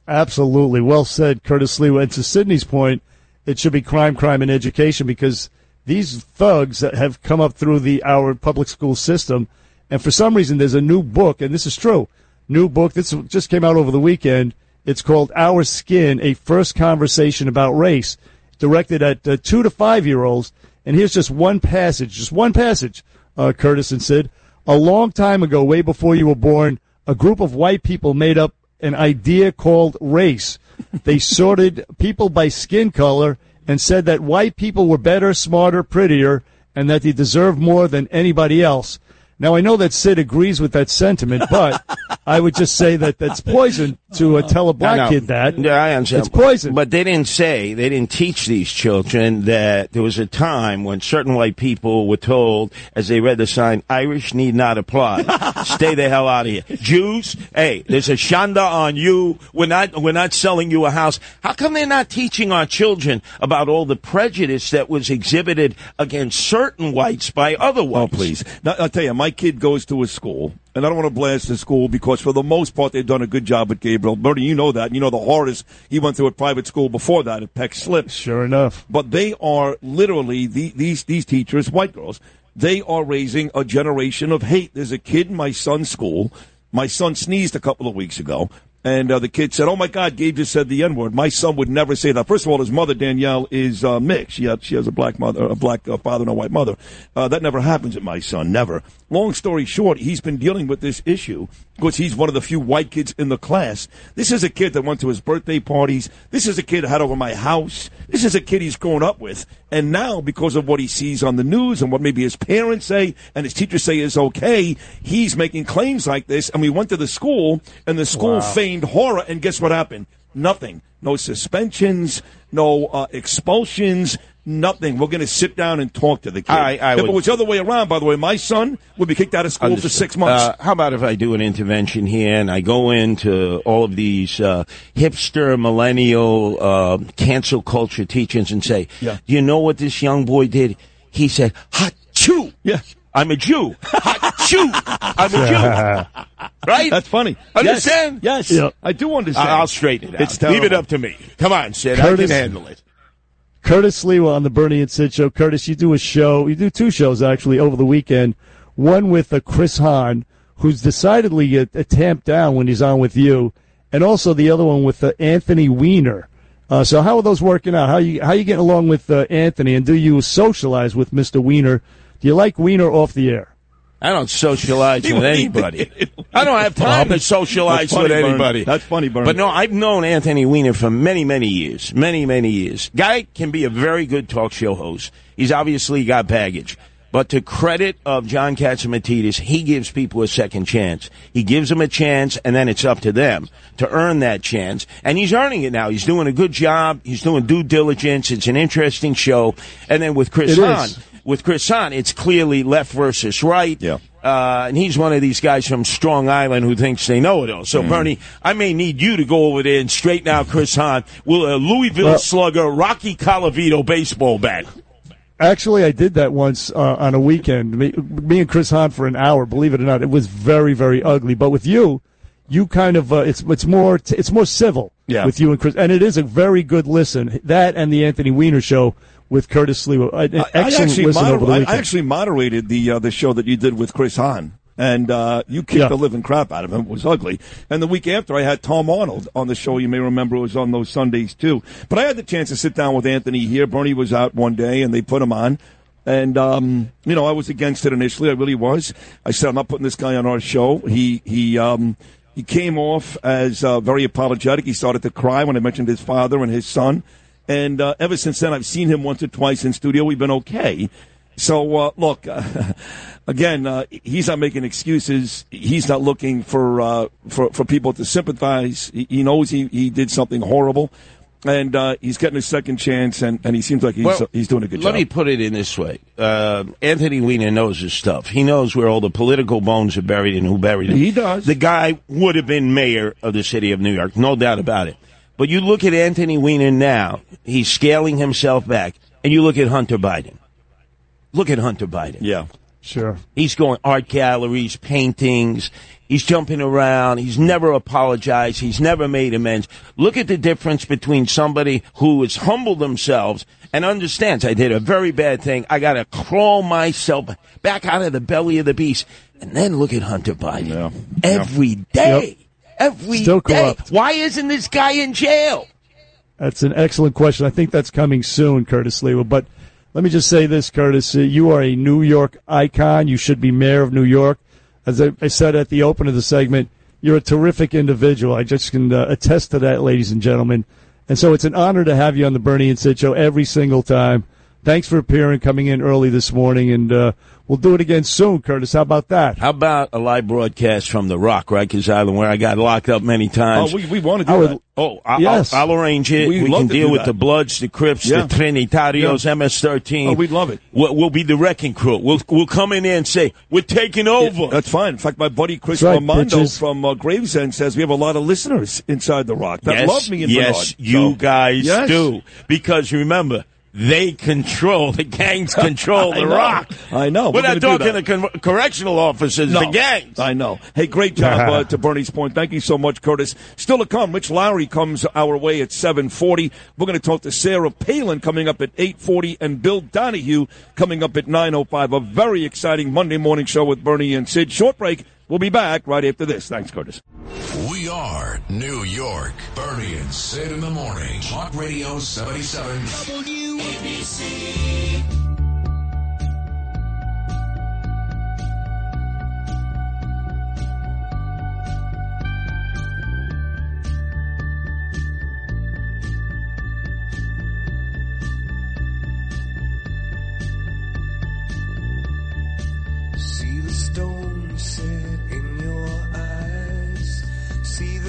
Absolutely. Well said, Curtis Sliwa. And to Sydney's point, it should be crime, crime, and education because these thugs that have come up through the our public school system, and for some reason there's a new book, and this is true, new book. This just came out over the weekend. It's called Our Skin: A First Conversation About Race, directed at uh, two to five year olds. And here's just one passage, just one passage, uh, Curtis and Sid. A long time ago, way before you were born, a group of white people made up an idea called race. They sorted people by skin color and said that white people were better, smarter, prettier, and that they deserved more than anybody else. Now, I know that Sid agrees with that sentiment, but I would just say that that's poison to uh, tell a black know. kid that. Yeah, I understand. It's poison. But they didn't say, they didn't teach these children that there was a time when certain white people were told, as they read the sign, Irish need not apply. Stay the hell out of here. Jews, hey, there's a shanda on you. We're not, we're not selling you a house. How come they're not teaching our children about all the prejudice that was exhibited against certain whites by other whites? Oh, please. Now, I'll tell you, my kid goes to a school, and I don't want to blast the school because for the most part they've done a good job with Gabriel. Bernie, you know that. You know the horrors he went through at private school before that at Peck Slip. Sure enough. But they are literally, the, these, these teachers, white girls, they are raising a generation of hate. There's a kid in my son's school. My son sneezed a couple of weeks ago. And uh, the kid said, "Oh my God, Gabe just said the N word." My son would never say that. First of all, his mother Danielle is uh, mixed. She has, she has a black mother, a black uh, father, and a white mother. Uh, that never happens at my son. Never. Long story short, he's been dealing with this issue because he's one of the few white kids in the class. This is a kid that went to his birthday parties. This is a kid that had over my house. This is a kid he's grown up with. And now, because of what he sees on the news and what maybe his parents say and his teachers say is okay, he's making claims like this. And we went to the school, and the school Wow. feigned horror. And guess what happened? Nothing. No suspensions. No uh, expulsions. Nothing. We're going to sit down and talk to the kid. I- I if would- it was the other way around, by the way, my son would be kicked out of school for six months. Uh, how about if I do an intervention here and I go into all of these uh, hipster, millennial, uh, cancel culture teachings and say, Yeah. "Do you know what this young boy did?" He said, "Hot chew." Yeah. I'm a Jew. Hot chew. I'm a Jew. Right? That's funny. Understand? Yes. Yeah. I do understand. I- I'll straighten it out. It's Leave it up to me. Come on, Sid. I can handle it. Curtis Sliwa on the Bernie and Sid show. Curtis, you do a show. You do two shows actually over the weekend. One with uh, Chris Hahn, who's decidedly a, a tamp down when he's on with you, and also the other one with uh, Anthony Weiner. Uh, so how are those working out? How you how you getting along with uh, Anthony, and do you socialize with Mr. Weiner? Do you like Weiner off the air? I don't socialize with anybody. I don't have time to socialize with anybody. That's funny, Bernie. But no, I've known Anthony Weiner for many, many years. Many, many years. Guy can be a very good talk show host. He's obviously got baggage. But to credit of John Catsimatidis, he gives people a second chance. He gives them a chance, and then it's up to them to earn that chance. And he's earning it now. He's doing a good job. He's doing due diligence. It's an interesting show. And then with Chris It Hahn, is. With Chris Hahn, it's clearly left versus right. Yeah. Uh, and he's one of these guys from Strong Island who thinks they know it all. So, Bernie, I may need you to go over there and straighten out Chris Hahn. Will a Louisville Well- slugger, Rocky Colavito baseball bat? Actually, I did that once uh, on a weekend. Me, me and Chris Hahn for an hour. Believe it or not, it was very, very ugly. But with you, you kind of uh, it's it's more it's more civil Yeah. with you and Chris, and it is a very good listen. That and the Anthony Weiner show with Curtis Sliwa, I, I actually moder- I- I actually moderated the uh, the show that you did with Chris Hahn. And uh, you kicked Yeah. the living crap out of him. It was ugly. And the week after, I had Tom Arnold on the show. You may remember it was on those Sundays too. But I had the chance to sit down with Anthony here. Bernie was out one day, and they put him on. And um, you know, I was against it initially. I really was. I said, I'm not putting this guy on our show. He he um, he came off as uh, very apologetic. He started to cry when I mentioned his father and his son. And uh, ever since then, I've seen him once or twice in studio. We've been okay. So uh, look, again, uh, he's not making excuses. He's not looking for uh, for for people to sympathize. He, he knows he, he did something horrible, and uh, he's getting a second chance. And, and he seems like he's Well, he's doing a good Let job. Let me put it in this way. Uh, Anthony Weiner knows his stuff. He knows where all the political bones are buried and who buried them. He does. The guy would have been mayor of the city of New York, no doubt about it. But you look at Anthony Weiner now, he's scaling himself back, and you look at Hunter Biden. Look at Hunter Biden. yeah. sure. He's going art galleries, paintings. He's jumping around. He's never apologized. He's never made amends. Look at the difference between somebody who has humbled themselves and understands I did a very bad thing. I got to crawl myself back out of the belly of the beast. And then look at Hunter Biden. Yeah. Every day. Every Still day. corrupt. Why isn't this guy in jail? That's an excellent question. I think that's coming soon, Curtis Sliwa. But let me just say this, Curtis. Uh, you are a New York icon. You should be mayor of New York. As I, I said at the open of the segment, you're a terrific individual. I just can uh, attest to that, ladies and gentlemen. And so it's an honor to have you on the Bernie and Sid show every single time. Thanks for appearing, coming in early this morning, and uh, we'll do it again soon, Curtis. How about that? How about a live broadcast from the Rock, Rikers Island, where I got locked up many times? Oh, we, we want to do I would- that. Oh, I, Yes. I'll, I'll arrange it. We'd we love can to deal do with that. the Bloods, the Crips, Yeah. the Trinitarios, MS-13. Oh, we'd love it. We'll, we'll be the wrecking crew. We'll we'll come in there and say we're taking over. That's fine. In fact, my buddy Chris right, Armando bitches. from uh, Gravesend says we have a lot of listeners inside the Rock that yes, love me and yes, Bernard. you So, guys yes. do because remember. They control the gangs. Control the know. rock. I know. We're, We're not talking the con- correctional officers. The gangs. I know. Hey, great job uh, to Bernie's point. Thank you so much, Curtis. Still to come, Rich Lowry comes our way at 740. We're going to talk to Sarah Palin coming up at 840 and Bill Donohue coming up at 905. A very exciting Monday morning show with Bernie and Sid. Short break. We'll be back right after this. Thanks, Curtis. We are New York. Bernie and Sid in the morning. Talk Radio 77. WABC. See the stone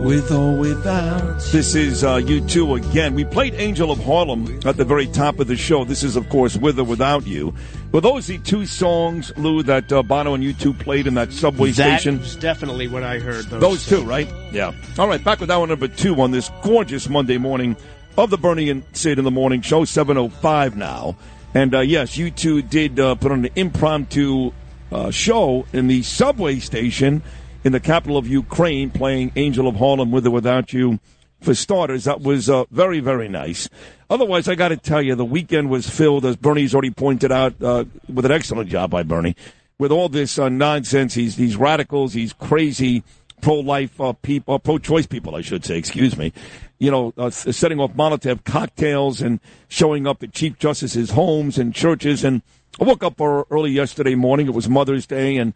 With or without. This is uh, U2 again. We played Angel of Harlem at the very top of the show. This is, of course, With or Without You. Were those the two songs, Lou, that uh, Bono and U2 played in that subway station? That's definitely what I heard. Those, Those two, right? Yeah. All right, back with hour number two on this gorgeous Monday morning of the Bernie and Sid in the Morning Show, 7.05 now. And uh, yes, U2 did uh, put on an impromptu uh, show in the subway station in the capital of Ukraine, playing Angel of Harlem with or without you. For starters, that was uh, very, very nice. Otherwise, I got to tell you, the weekend was filled, as Bernie's already pointed out, uh, with an excellent job by Bernie, with all this uh, nonsense. These these radicals, these crazy pro-life uh, people, pro-choice people, I should say. Excuse me. You know, uh, setting off Molotov cocktails and showing up at Chief Justice's homes and churches. And I woke up uh, early yesterday morning. It was Mother's Day, and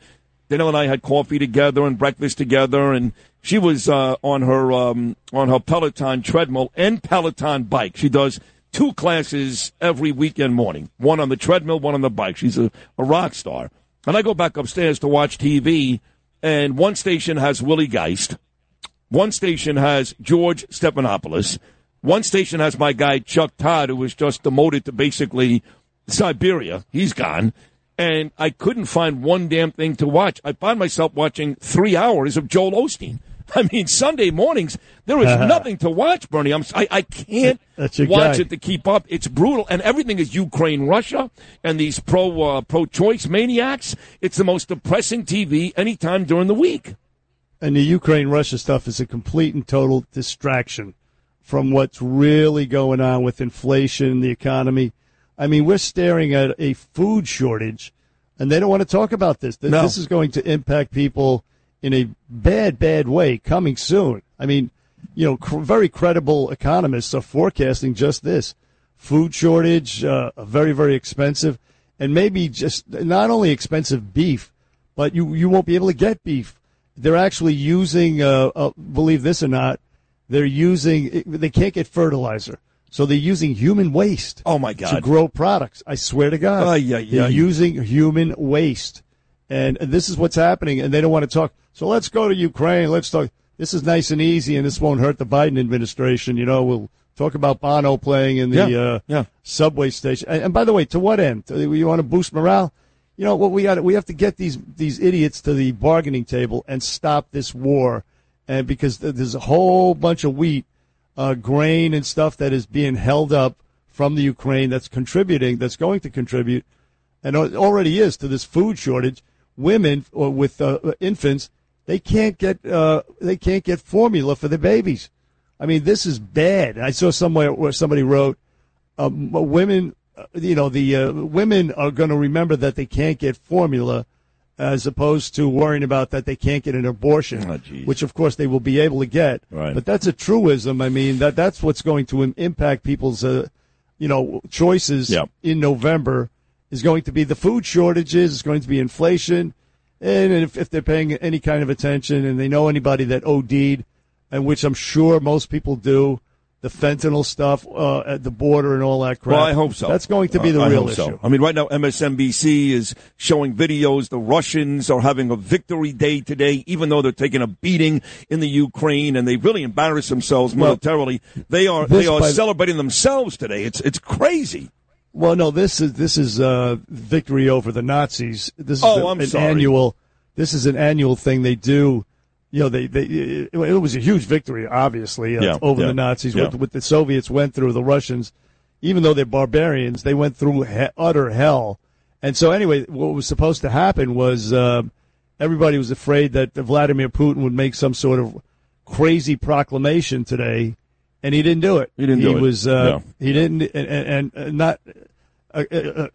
Danielle and I had coffee together and breakfast together, and she was uh, on her um, on her Peloton treadmill and Peloton bike. She does two classes every weekend morning, one on the treadmill, one on the bike. She's a, a rock star. And I go back upstairs to watch TV, and one station has Willie Geist, one station has George Stephanopoulos, one station has my guy Chuck Todd, who was just demoted to basically Siberia. He's gone. And I couldn't find one damn thing to watch. I find myself watching three hours of Joel Osteen. I mean, Sunday mornings, there is nothing to watch, Bernie. I'm, I, I can't watch guy. it to keep up. It's brutal, and everything is Ukraine, Russia, and these pro uh, pro choice maniacs. It's the most depressing TV anytime during the week. And the Ukraine Russia stuff is a complete and total distraction from what's really going on with inflation, the economy. I mean, we're staring at a food shortage, and they don't want to talk about this. Th- No. This is going to impact people in a bad, bad way coming soon. I mean, you know, cr- very credible economists are forecasting just this food shortage, uh, very, very expensive, and maybe just not only expensive beef, but you, you won't be able to get beef. They're actually using, uh, uh, believe this or not, they're using, they can't get fertilizer. So they're using human waste. Oh, my God! To grow products. I swear to God. Ay, ay, they're using human waste. And this is what's happening, and they don't want to talk. So let's go to Ukraine. Let's talk. This is nice and easy, and this won't hurt the Biden administration. You know, we'll talk about Bono playing in the Yeah, uh, yeah. subway station. And, and by the way, to what end? To- You want to boost morale? You know what we got? We have to get these these idiots to the bargaining table and stop this war. And because there's a whole bunch of wheat, uh, grain, and stuff that is being held up from the Ukraine that's contributing, that's going to contribute, and already is to this food shortage. Women or with uh, infants, they can't get uh, they can't get formula for their babies. I mean, this is bad. I saw somewhere where somebody wrote, um, women, uh, you know, the uh, women are going to remember that they can't get formula, as opposed to worrying about that they can't get an abortion, which of course they will be able to get. Right. But that's a truism. I mean, that that's what's going to impact people's, uh, you know, choices Yep. in November. Is going to be the food shortages. It's going to be inflation, and if, if they're paying any kind of attention and they know anybody that OD'd, and which I'm sure most people do, the fentanyl stuff uh, at the border and all that crap. Well, I hope so. That's going to be the Uh, real issue. so. I mean, right now, MSNBC is showing videos. The Russians are having a victory day today, even though they're taking a beating in the Ukraine, and they really embarrass themselves Well, militarily. They are they are celebrating themselves today. It's it's crazy. Well, no, this is this is uh, victory over the Nazis. This is Oh, a- an sorry. annual. This is an annual thing they do. You know, they they it, it was a huge victory, obviously, uh, Yeah, over yeah, the Nazis. yeah. What, what the Soviets went through, the Russians, even though they're barbarians, they went through he- utter hell. And so, anyway, what was supposed to happen was uh, everybody was afraid that Vladimir Putin would make some sort of crazy proclamation today, and he didn't do it. He didn't do it. was uh, No. he didn't, and, and, and not uh, uh, uh,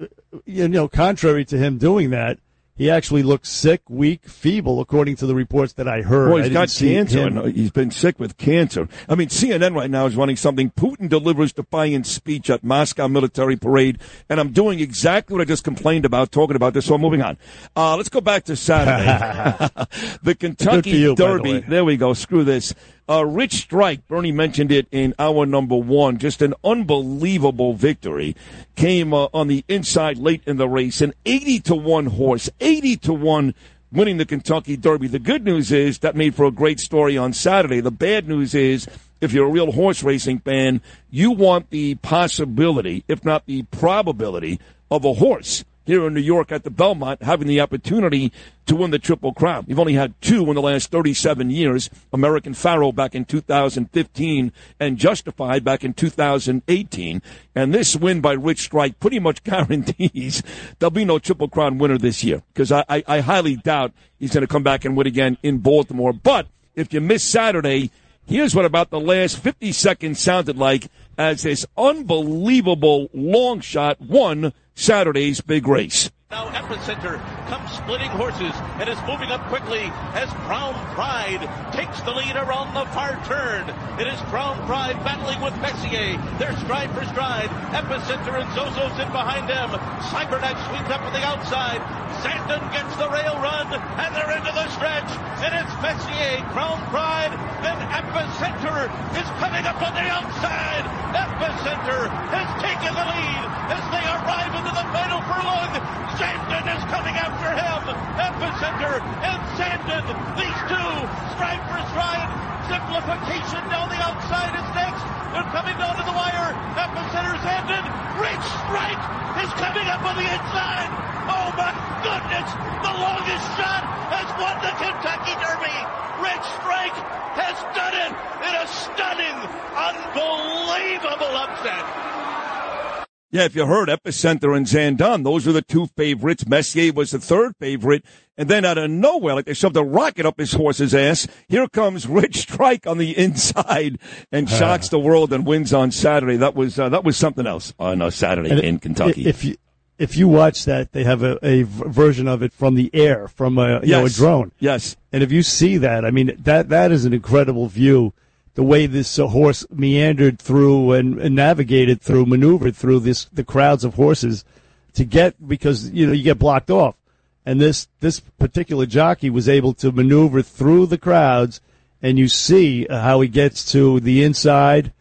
you know, contrary to him doing that, he actually looked sick, weak, feeble, according to the reports that I heard. Well, I he's didn't got cancer. and He's been sick with cancer. I mean, CNN right now is running something. Putin delivers defiant speech at Moscow military parade, and I'm doing exactly what I just complained about, talking about this. So I'm moving on. Uh, let's go back to Saturday. the Kentucky you, by the Derby. There we go. Screw this. Uh, Rich Strike, Bernie mentioned it in hour number one. Just an unbelievable victory. Came uh, on the inside late in the race. An 80 to 1 horse, 80 to 1 winning the Kentucky Derby. The good news is that made for a great story on Saturday. The bad news is if you're a real horse racing fan, you want the possibility, if not the probability, of a horse here in New York at the Belmont having the opportunity to win the Triple Crown. You've only had two in the last 37 years American Pharoah back in 2015 and Justified back in 2018. And this win by Rich Strike pretty much guarantees there'll be no Triple Crown winner this year because I, I, I highly doubt he's going to come back and win again in Baltimore. But if you miss Saturday, here's what about the last 50 seconds sounded like as this unbelievable long shot won Saturday's big race. Now Epicenter comes splitting horses and is moving up quickly as Crown Pride takes the lead around the far turn. It is Crown Pride battling with Messier. They're stride for stride. Epicenter and Zozo's in behind them. Cyberknife sweeps up on the outside. Zandon gets the rail run and they're into the stretch. And it's Messier, Crown Pride, then Epicenter is coming up on the outside. Epicenter has taken the lead as they arrive into the final furlong. Zandon is coming after him. Epicenter and Zandon, these two, stride for stride. Simplification down the outside is next. They're coming down to the wire. Epicenter, Zandon, Rich Strike is coming up on the inside. Oh my goodness, the longest shot has won the Kentucky Derby. Rich Strike has done it in a stunning, unbelievable upset. Yeah, if you heard Epicenter and Zandon, those were the two favorites. Messier was the third favorite. And then out of nowhere, like they shoved a rocket up his horse's ass, here comes Rich Strike on the inside and shocks the world and wins on Saturday. That was uh, that was something else on uh, Saturday And in Kentucky. If you if you watch that, they have a version of it from the air, from a you know a drone. Yes. And if you see that, I mean that that is an incredible view. The way this uh, horse meandered through and, and navigated through, maneuvered through this the crowds of horses to get because you know you get blocked off, and this this particular jockey was able to maneuver through the crowds, and you see how he gets to the inside,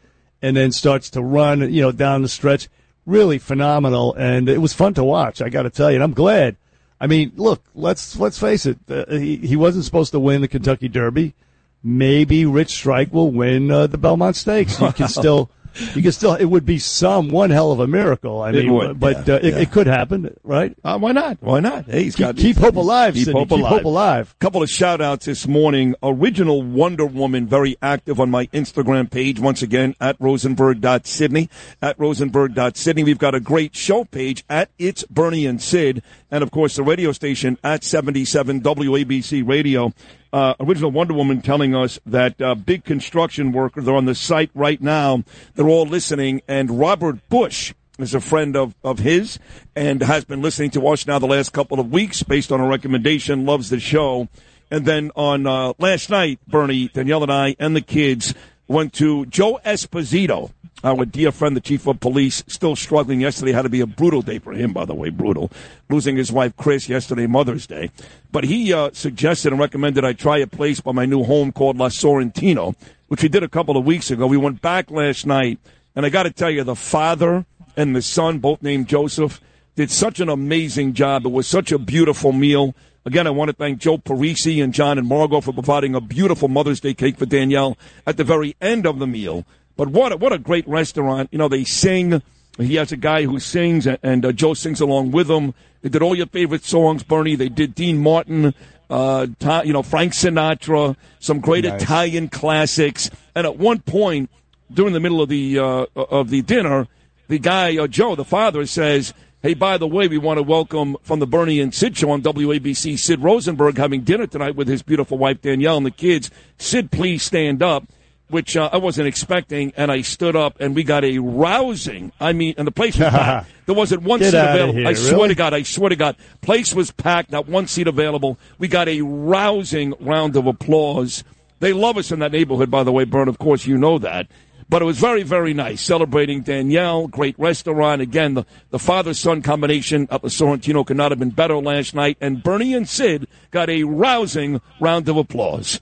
and then starts to run you know down the stretch. Really phenomenal, and it was fun to watch. I got to tell you, and I'm glad. I mean, look, let's let's face it. Uh, he he wasn't supposed to win the Kentucky Derby. Maybe Rich Strike will win uh, the Belmont Stakes. You can still, you can still. It would be some one hell of a miracle. I It mean, would, but yeah, uh, it, yeah. it could happen, right? Uh, why not? Why not? Hey, he's Keep- got keep hope alive, Keep hope Keep alive. hope alive. Couple of shout outs this morning. Original Wonder Woman, very active on my Instagram page. Once again, at rosenberg.sydney. At rosenberg.sydney. We've got a great show page at It's Bernie and Sid. And of course, the radio station at 77 WABC Radio. Uh, original Wonder Woman telling us that uh, big construction workers are on the site right now. They're all listening. And Robert Bush is a friend of, of his and has been listening to us now the last couple of weeks based on a recommendation, loves the show. And then on uh, last night, Bernie, Danielle, and I, and the kids went to Joe Esposito, our dear friend, the chief of police, still struggling. Yesterday had to be a brutal day for him, by the way, brutal. Losing his wife, Chris, yesterday, Mother's Day. But he uh, suggested and recommended I try a place by my new home called La Sorrentino, which we did a couple of weeks ago. We went back last night, and I got to tell you, the father and the son, both named Joseph, did such an amazing job. It was such a beautiful meal. Again, I want to thank Joe Parisi and John and Margot for providing a beautiful Mother's Day cake for Danielle at the very end of the meal. But what a, what a great restaurant! You know, they sing. He has a guy who sings, and, and uh, Joe sings along with him. They did all your favorite songs, Bernie. They did Dean Martin, uh, you know, Frank Sinatra, some great Nice. Italian classics. And at one point, during the middle of the uh, of the dinner, the guy uh, Joe, the father, says, "Hey, by the way, we want to welcome from the Bernie and Sid show on WABC, Sid Rosenberg having dinner tonight with his beautiful wife Danielle and the kids. Sid, please stand up." Which uh, I wasn't expecting, and I stood up, and we got a rousing. I mean, and the place was packed. There wasn't one Get seat available. here, I swear to God, I swear to God, place was packed, not one seat available. We got a rousing round of applause. They love us in that neighborhood, by the way, Bern. Of course, you know that. But it was very, very nice celebrating Danielle. Great restaurant. Again, the, the father son combination up at Sorrentino could not have been better last night. And Bernie and Sid got a rousing round of applause.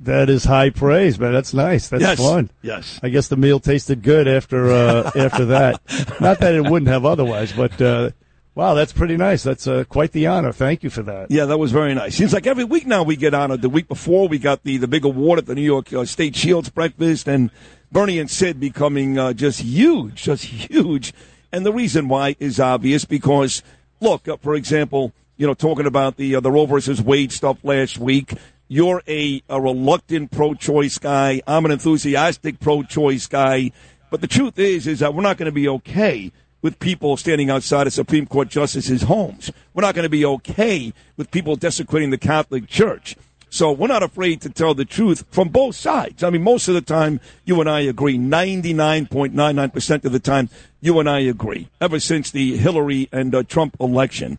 That is high praise, man. That's nice. That's Yes. fun. Yes. I guess the meal tasted good after uh, after that. Not that it wouldn't have otherwise, but uh, Wow, that's pretty nice. That's uh, quite the honor. Thank you for that. Yeah, that was very nice. Seems like every week now we get honored. The week before we got the, the big award at the New York uh, State Shields breakfast, and Bernie and Sid becoming uh, just huge, just huge. And the reason why is obvious because, look, uh, for example, you know, talking about the uh, the Roe versus Wade stuff last week. You're a, a reluctant pro-choice guy. I'm an enthusiastic pro-choice guy. But the truth is, is that we're not going to be okay with people standing outside of Supreme Court justices' homes. We're not going to be okay with people desecrating the Catholic Church. So we're not afraid to tell the truth from both sides. I mean, most of the time, you and I agree. 99.99% of the time, you and I agree, ever since the Hillary and uh, Trump election.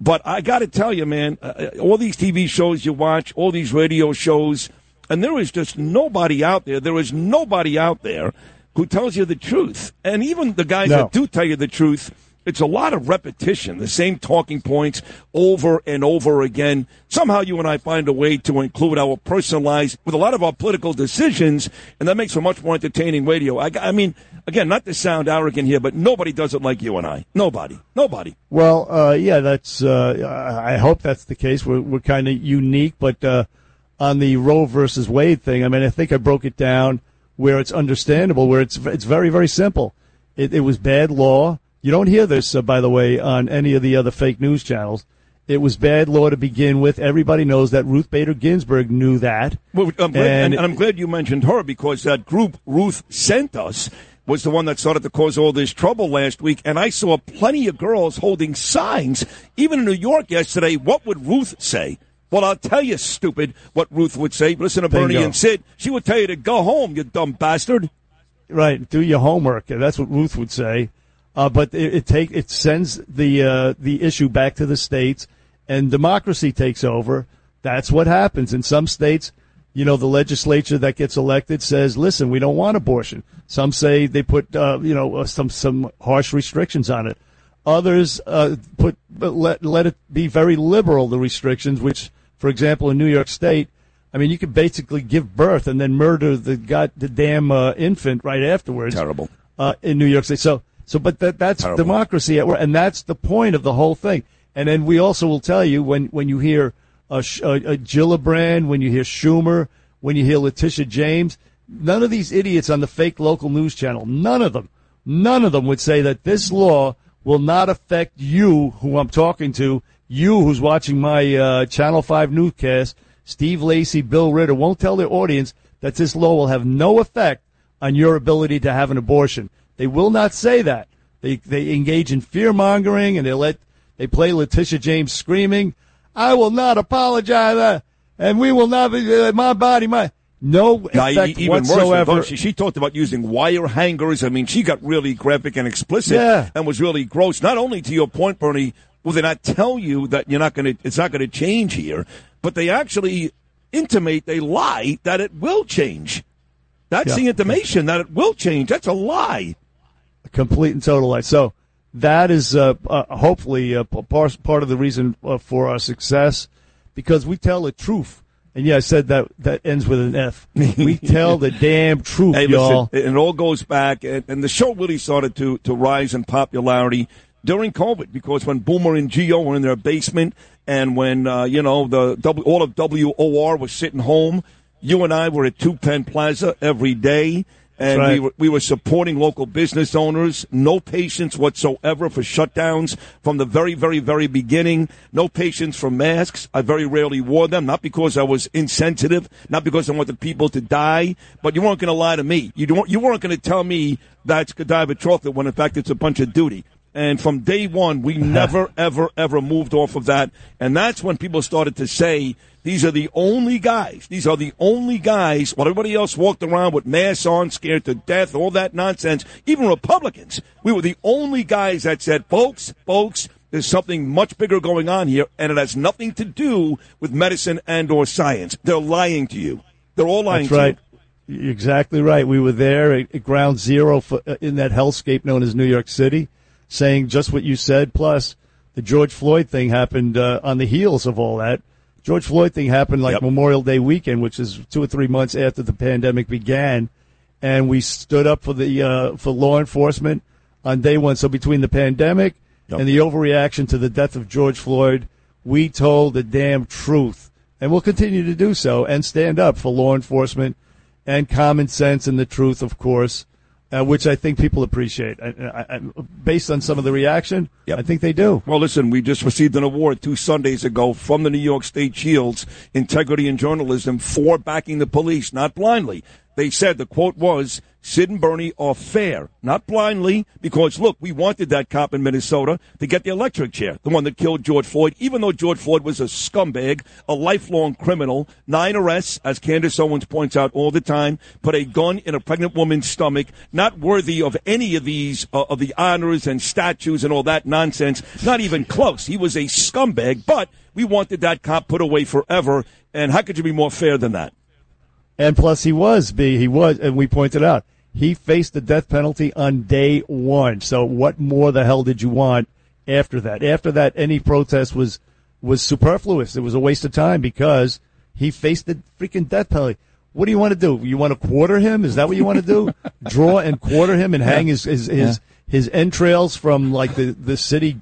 But I got to tell you, man, uh, all these TV shows you watch, all these radio shows, and there is just nobody out there. There is nobody out there who tells you the truth. And even the guys No. that do tell you the truth, it's a lot of repetition, the same talking points over and over again. Somehow you and I find a way to include our personal lives with a lot of our political decisions, and that makes for much more entertaining radio. I, I mean, again, not to sound arrogant here, but nobody does it like you and I. Nobody. Nobody. Well, uh, yeah, that's. Uh, I I hope that's the case. We're we're kind of unique, but uh, on the Roe versus Wade thing, I mean, I think I broke it down where it's understandable, where it's it's very very simple. It, it was bad law. You don't hear this, uh, by the way, on any of the other fake news channels. It was bad law to begin with. Everybody knows that. Ruth Bader Ginsburg knew that. Well, I'm glad, and, And- and I'm glad you mentioned her because that group Ruth sent us was the one that started to cause all this trouble last week. And I saw plenty of girls holding signs, even in New York yesterday. What would Ruth say? Well, I'll tell you, stupid, what Ruth would say. Listen to Bernie and Sid. She would tell you to go home, you dumb bastard. Right, do your homework. That's what Ruth would say. Uh, but it, it take it sends the uh, the issue back to the states, and democracy takes over. That's what happens in some states. You know, the legislature that gets elected says, "Listen, we don't want abortion." Some say they put uh, you know uh, some some harsh restrictions on it. Others uh, put let let it be very liberal the restrictions. Which, for example, in New York State, I mean, you could basically give birth and then murder the god the damn uh, infant right afterwards. Terrible. Uh, in New York State. So so, but that that's Terrible. democracy at work, and that's the point of the whole thing. And then we also will tell you when when you hear Sh- uh, uh, Gillibrand, when you hear Schumer, when you hear Letitia James, none of these idiots on the fake local news channel, none of them, none of them would say that this law will not affect you, who I'm talking to, you who's watching my uh, Channel 5 newscast, Steve Lacy, Bill Ritter, won't tell their audience that this law will have no effect on your ability to have an abortion. They will not say that. They, they engage in fear mongering and they let, they play Letitia James screaming, I will not apologize, uh, and we will not be, uh, my body, my, no effect e- even whatsoever. worse. She, she talked about using wire hangers. I mean, she got really graphic and explicit, Yeah. and was really gross. Not only to your point, Bernie, will they not tell you that you're not going to? It's not going to change here, but they actually intimate, they lie that it will change. That's Yeah. the intimation that it will change. That's a lie. Complete and total lie. So that is uh, uh, hopefully uh, part part of the reason uh, for our success because we tell the truth. And yeah, I said that that ends with an F. We tell the damn truth, Hey, y'all. listen, it, it all goes back, and, and the show really started to, to rise in popularity during COVID because when Boomer and Gio were in their basement, and when uh, you know the w, all of WOR was sitting home, you and I were at Two Penn Plaza every day. And right. we, were, we were supporting local business owners. No patience whatsoever for shutdowns from the very, very, very beginning. No patience for masks. I very rarely wore them, not because I was insensitive, not because I wanted people to die, but you weren't going to lie to me. You, don't, you weren't going to tell me that's Godiva chocolate when in fact it's a bunch of duty. And from day one, we never, ever, ever moved off of that. And that's when people started to say, these are the only guys. These are the only guys. While everybody else walked around with masks on, scared to death, all that nonsense. Even Republicans, we were the only guys that said, folks, folks, there's something much bigger going on here, and it has nothing to do with medicine and or science. They're lying to you. They're all lying That's right. to You're exactly right. We were there at, at ground zero for, uh, in that hellscape known as New York City, saying just what you said. Plus, the George Floyd thing happened uh, on the heels of all that. George Floyd thing happened like Yep. Memorial Day weekend, which is two or three months after the pandemic began, and we stood up for the uh, for law enforcement on day one. So between the pandemic and the overreaction to the death of George Floyd, we told the damn truth. And we'll continue to do so and stand up for law enforcement and common sense and the truth, of course, uh, which I think people appreciate. I, I, I, based on some of the reaction, I think they do. Well, listen, we just received an award two Sundays ago from the New York State Shields, Integrity and Journalism, for backing the police, not blindly. They said the quote was, Sid and Bernie are fair, not blindly, because look, we wanted that cop in Minnesota to get the electric chair, the one that killed George Floyd, even though George Floyd was a scumbag, a lifelong criminal, nine arrests, as Candace Owens points out all the time, put a gun in a pregnant woman's stomach, not worthy of any of these, uh, of the honors and statues and all that nonsense, not even close. He was a scumbag, but we wanted that cop put away forever, and how could you be more fair than that? And plus, he was B. He was, and we pointed out he faced the death penalty on day one. So, what more the hell did you want after that? After that, any protest was was superfluous. It was a waste of time because he faced the freaking death penalty. What do you want to do? You want to quarter him? Is that what you want to do? Draw and quarter him and hang his his his, his entrails from like the the city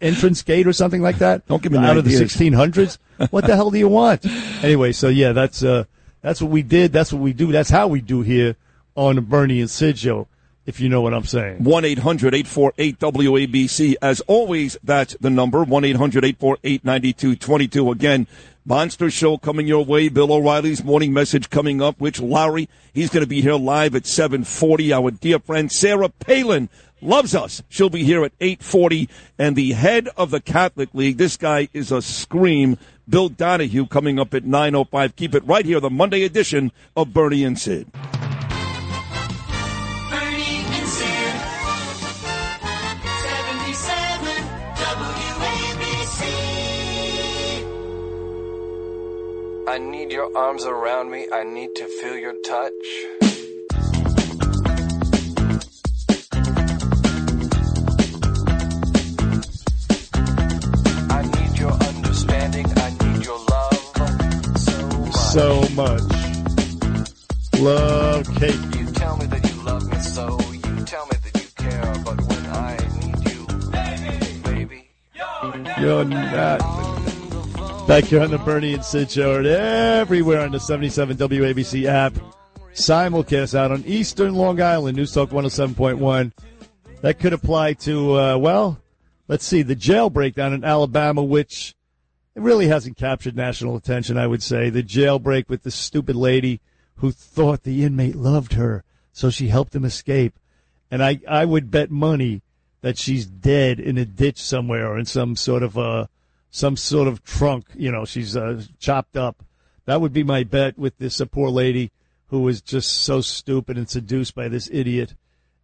entrance gate or something like that? Don't give me that. out of the 1600s. What the hell do you want? Anyway, so yeah, that's uh that's what we did. That's what we do. That's how we do here on the Bernie and Sid show. If you know what I'm saying. 1 800 848 WABC. As always, that's the number 1 800 848 9222. Again, Monster Show coming your way. Bill O'Reilly's morning message coming up, Rich Lowry, he's going to be here live at 740. Our dear friend Sarah Palin loves us. She'll be here at 840. And the head of the Catholic League, this guy is a scream. Bill Donohue coming up at 905. Keep it right here, the Monday edition of Bernie and Sid. Bernie and Sid. 77 WABC. I need your arms around me. I need to feel your touch. So much. Love cake. You tell me that you love me so. You tell me that you care. But when I need you, baby, baby, You're not. Back here on the Bernie and Sid show and everywhere on the 77 WABC app. Simulcast out on Eastern Long Island, News Talk 107.1. That could apply to, uh, well, let's see, the jailbreak down in Alabama, which it really hasn't captured national attention, I would say. The jailbreak with the stupid lady who thought the inmate loved her, so she helped him escape. And I, I would bet money that she's dead in a ditch somewhere or in some sort of uh some sort of trunk. You know, she's uh, chopped up. That would be my bet with this uh, poor lady who was just so stupid and seduced by this idiot.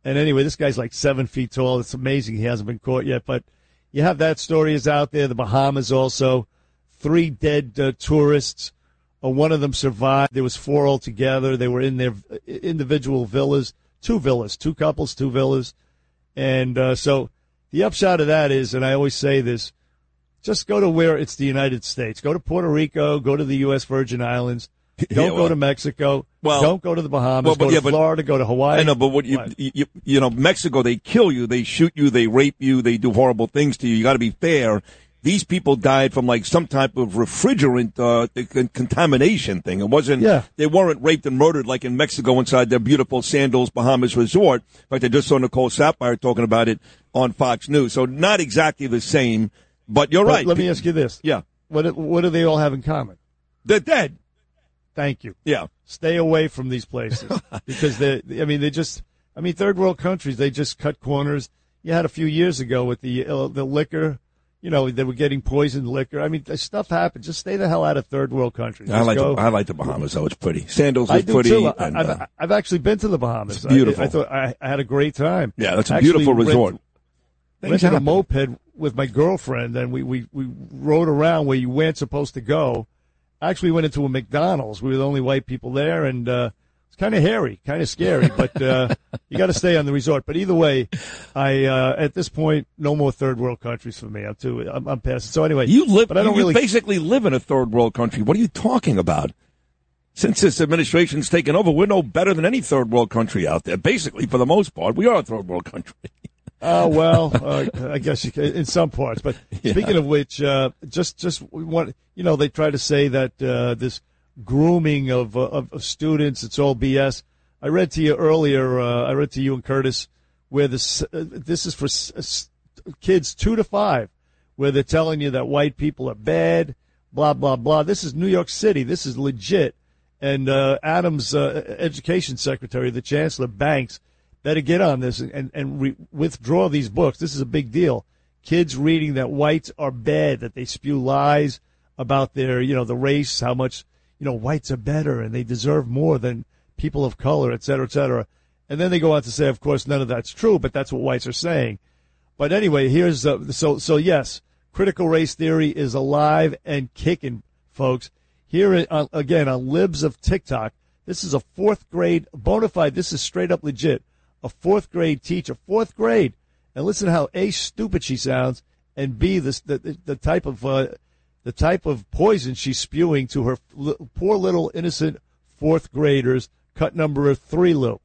And anyway, this guy's like seven feet tall. It's amazing he hasn't been caught yet. But you have that story is out there. The Bahamas also. Three dead uh, tourists. Uh, one of them survived. There was four altogether. They were in their individual villas, two villas, two couples, two villas. And uh, so the upshot of that is, and I always say this, just go to where it's the United States. Go to Puerto Rico. Go to the U.S. Virgin Islands. Don't Yeah, go to Mexico. Well- don't go to the Bahamas. Well, but go to yeah, but- Florida. Go to Hawaii. I know, but what you, you you know, Mexico, they kill you, they shoot you, they rape you, they do horrible things to you. You got to be fair. These people died from like some type of refrigerant uh, contamination thing. It wasn't. Yeah. They weren't raped and murdered like in Mexico inside their beautiful Sandals Bahamas resort. In fact, I just saw Nicole Saphier talking about it on Fox News. So not exactly the same, but you're But right. Let me ask you this. Yeah. What do- what do they all have in common? They're dead. Thank you. Yeah. Stay away from these places because they. I mean, they just. I mean, third world countries. They just cut corners. You had a few years ago with the uh, the liquor. You know, they were getting poisoned liquor. I mean, stuff happened. Just stay the hell out of third world countries. I like go. the, I like the Bahamas though. It's pretty. Sandals is pretty. too. I, and, I've, uh, I've actually been to the Bahamas. Beautiful. I, I thought I, I had a great time. Yeah, that's a Actually beautiful resort. Things rented a moped with my girlfriend, and we, we, we rode around where you weren't supposed to go. Actually, went into a McDonald's. We were the only white people there, and uh, it's kind of hairy, kind of scary. But uh, you got to stay on the resort. But either way, I uh, at this point, no more third world countries for me. I'm too. I'm, I'm past it. So anyway, You live, but I don't you really. basically live in a third world country. What are you talking about? Since this administration's taken over, we're no better than any third world country out there. Basically, for the most part, we are a third world country. Oh well, uh, I guess you can, in some parts. But Yeah. speaking of which, uh, just just one, you know, they try to say that uh, this grooming of, uh, of of students, it's all BS. I read to you earlier. Uh, I read to you and Curtis where this uh, this is for s- s- kids two to five, where they're telling you that white people are bad, blah blah blah. This is New York City. This is legit. And uh, Adams, uh, education secretary, the chancellor Banks, better get on this and and re- withdraw these books. This is a big deal. Kids reading that whites are bad, that they spew lies about their, you know, the race, how much, you know, whites are better and they deserve more than people of color, et cetera, et cetera. And then they go on to say, of course, none of that's true, but that's what whites are saying. But anyway, here's uh, so so yes, critical race theory is alive and kicking, folks. Here uh, again on Libs of TikTok. This is a fourth grade bona fide. This is straight up legit. A fourth grade teacher, fourth grade, and listen how a stupid she sounds, and b this the the, the type of uh, the type of poison she's spewing to her poor little innocent fourth graders. Cut number three, Lou.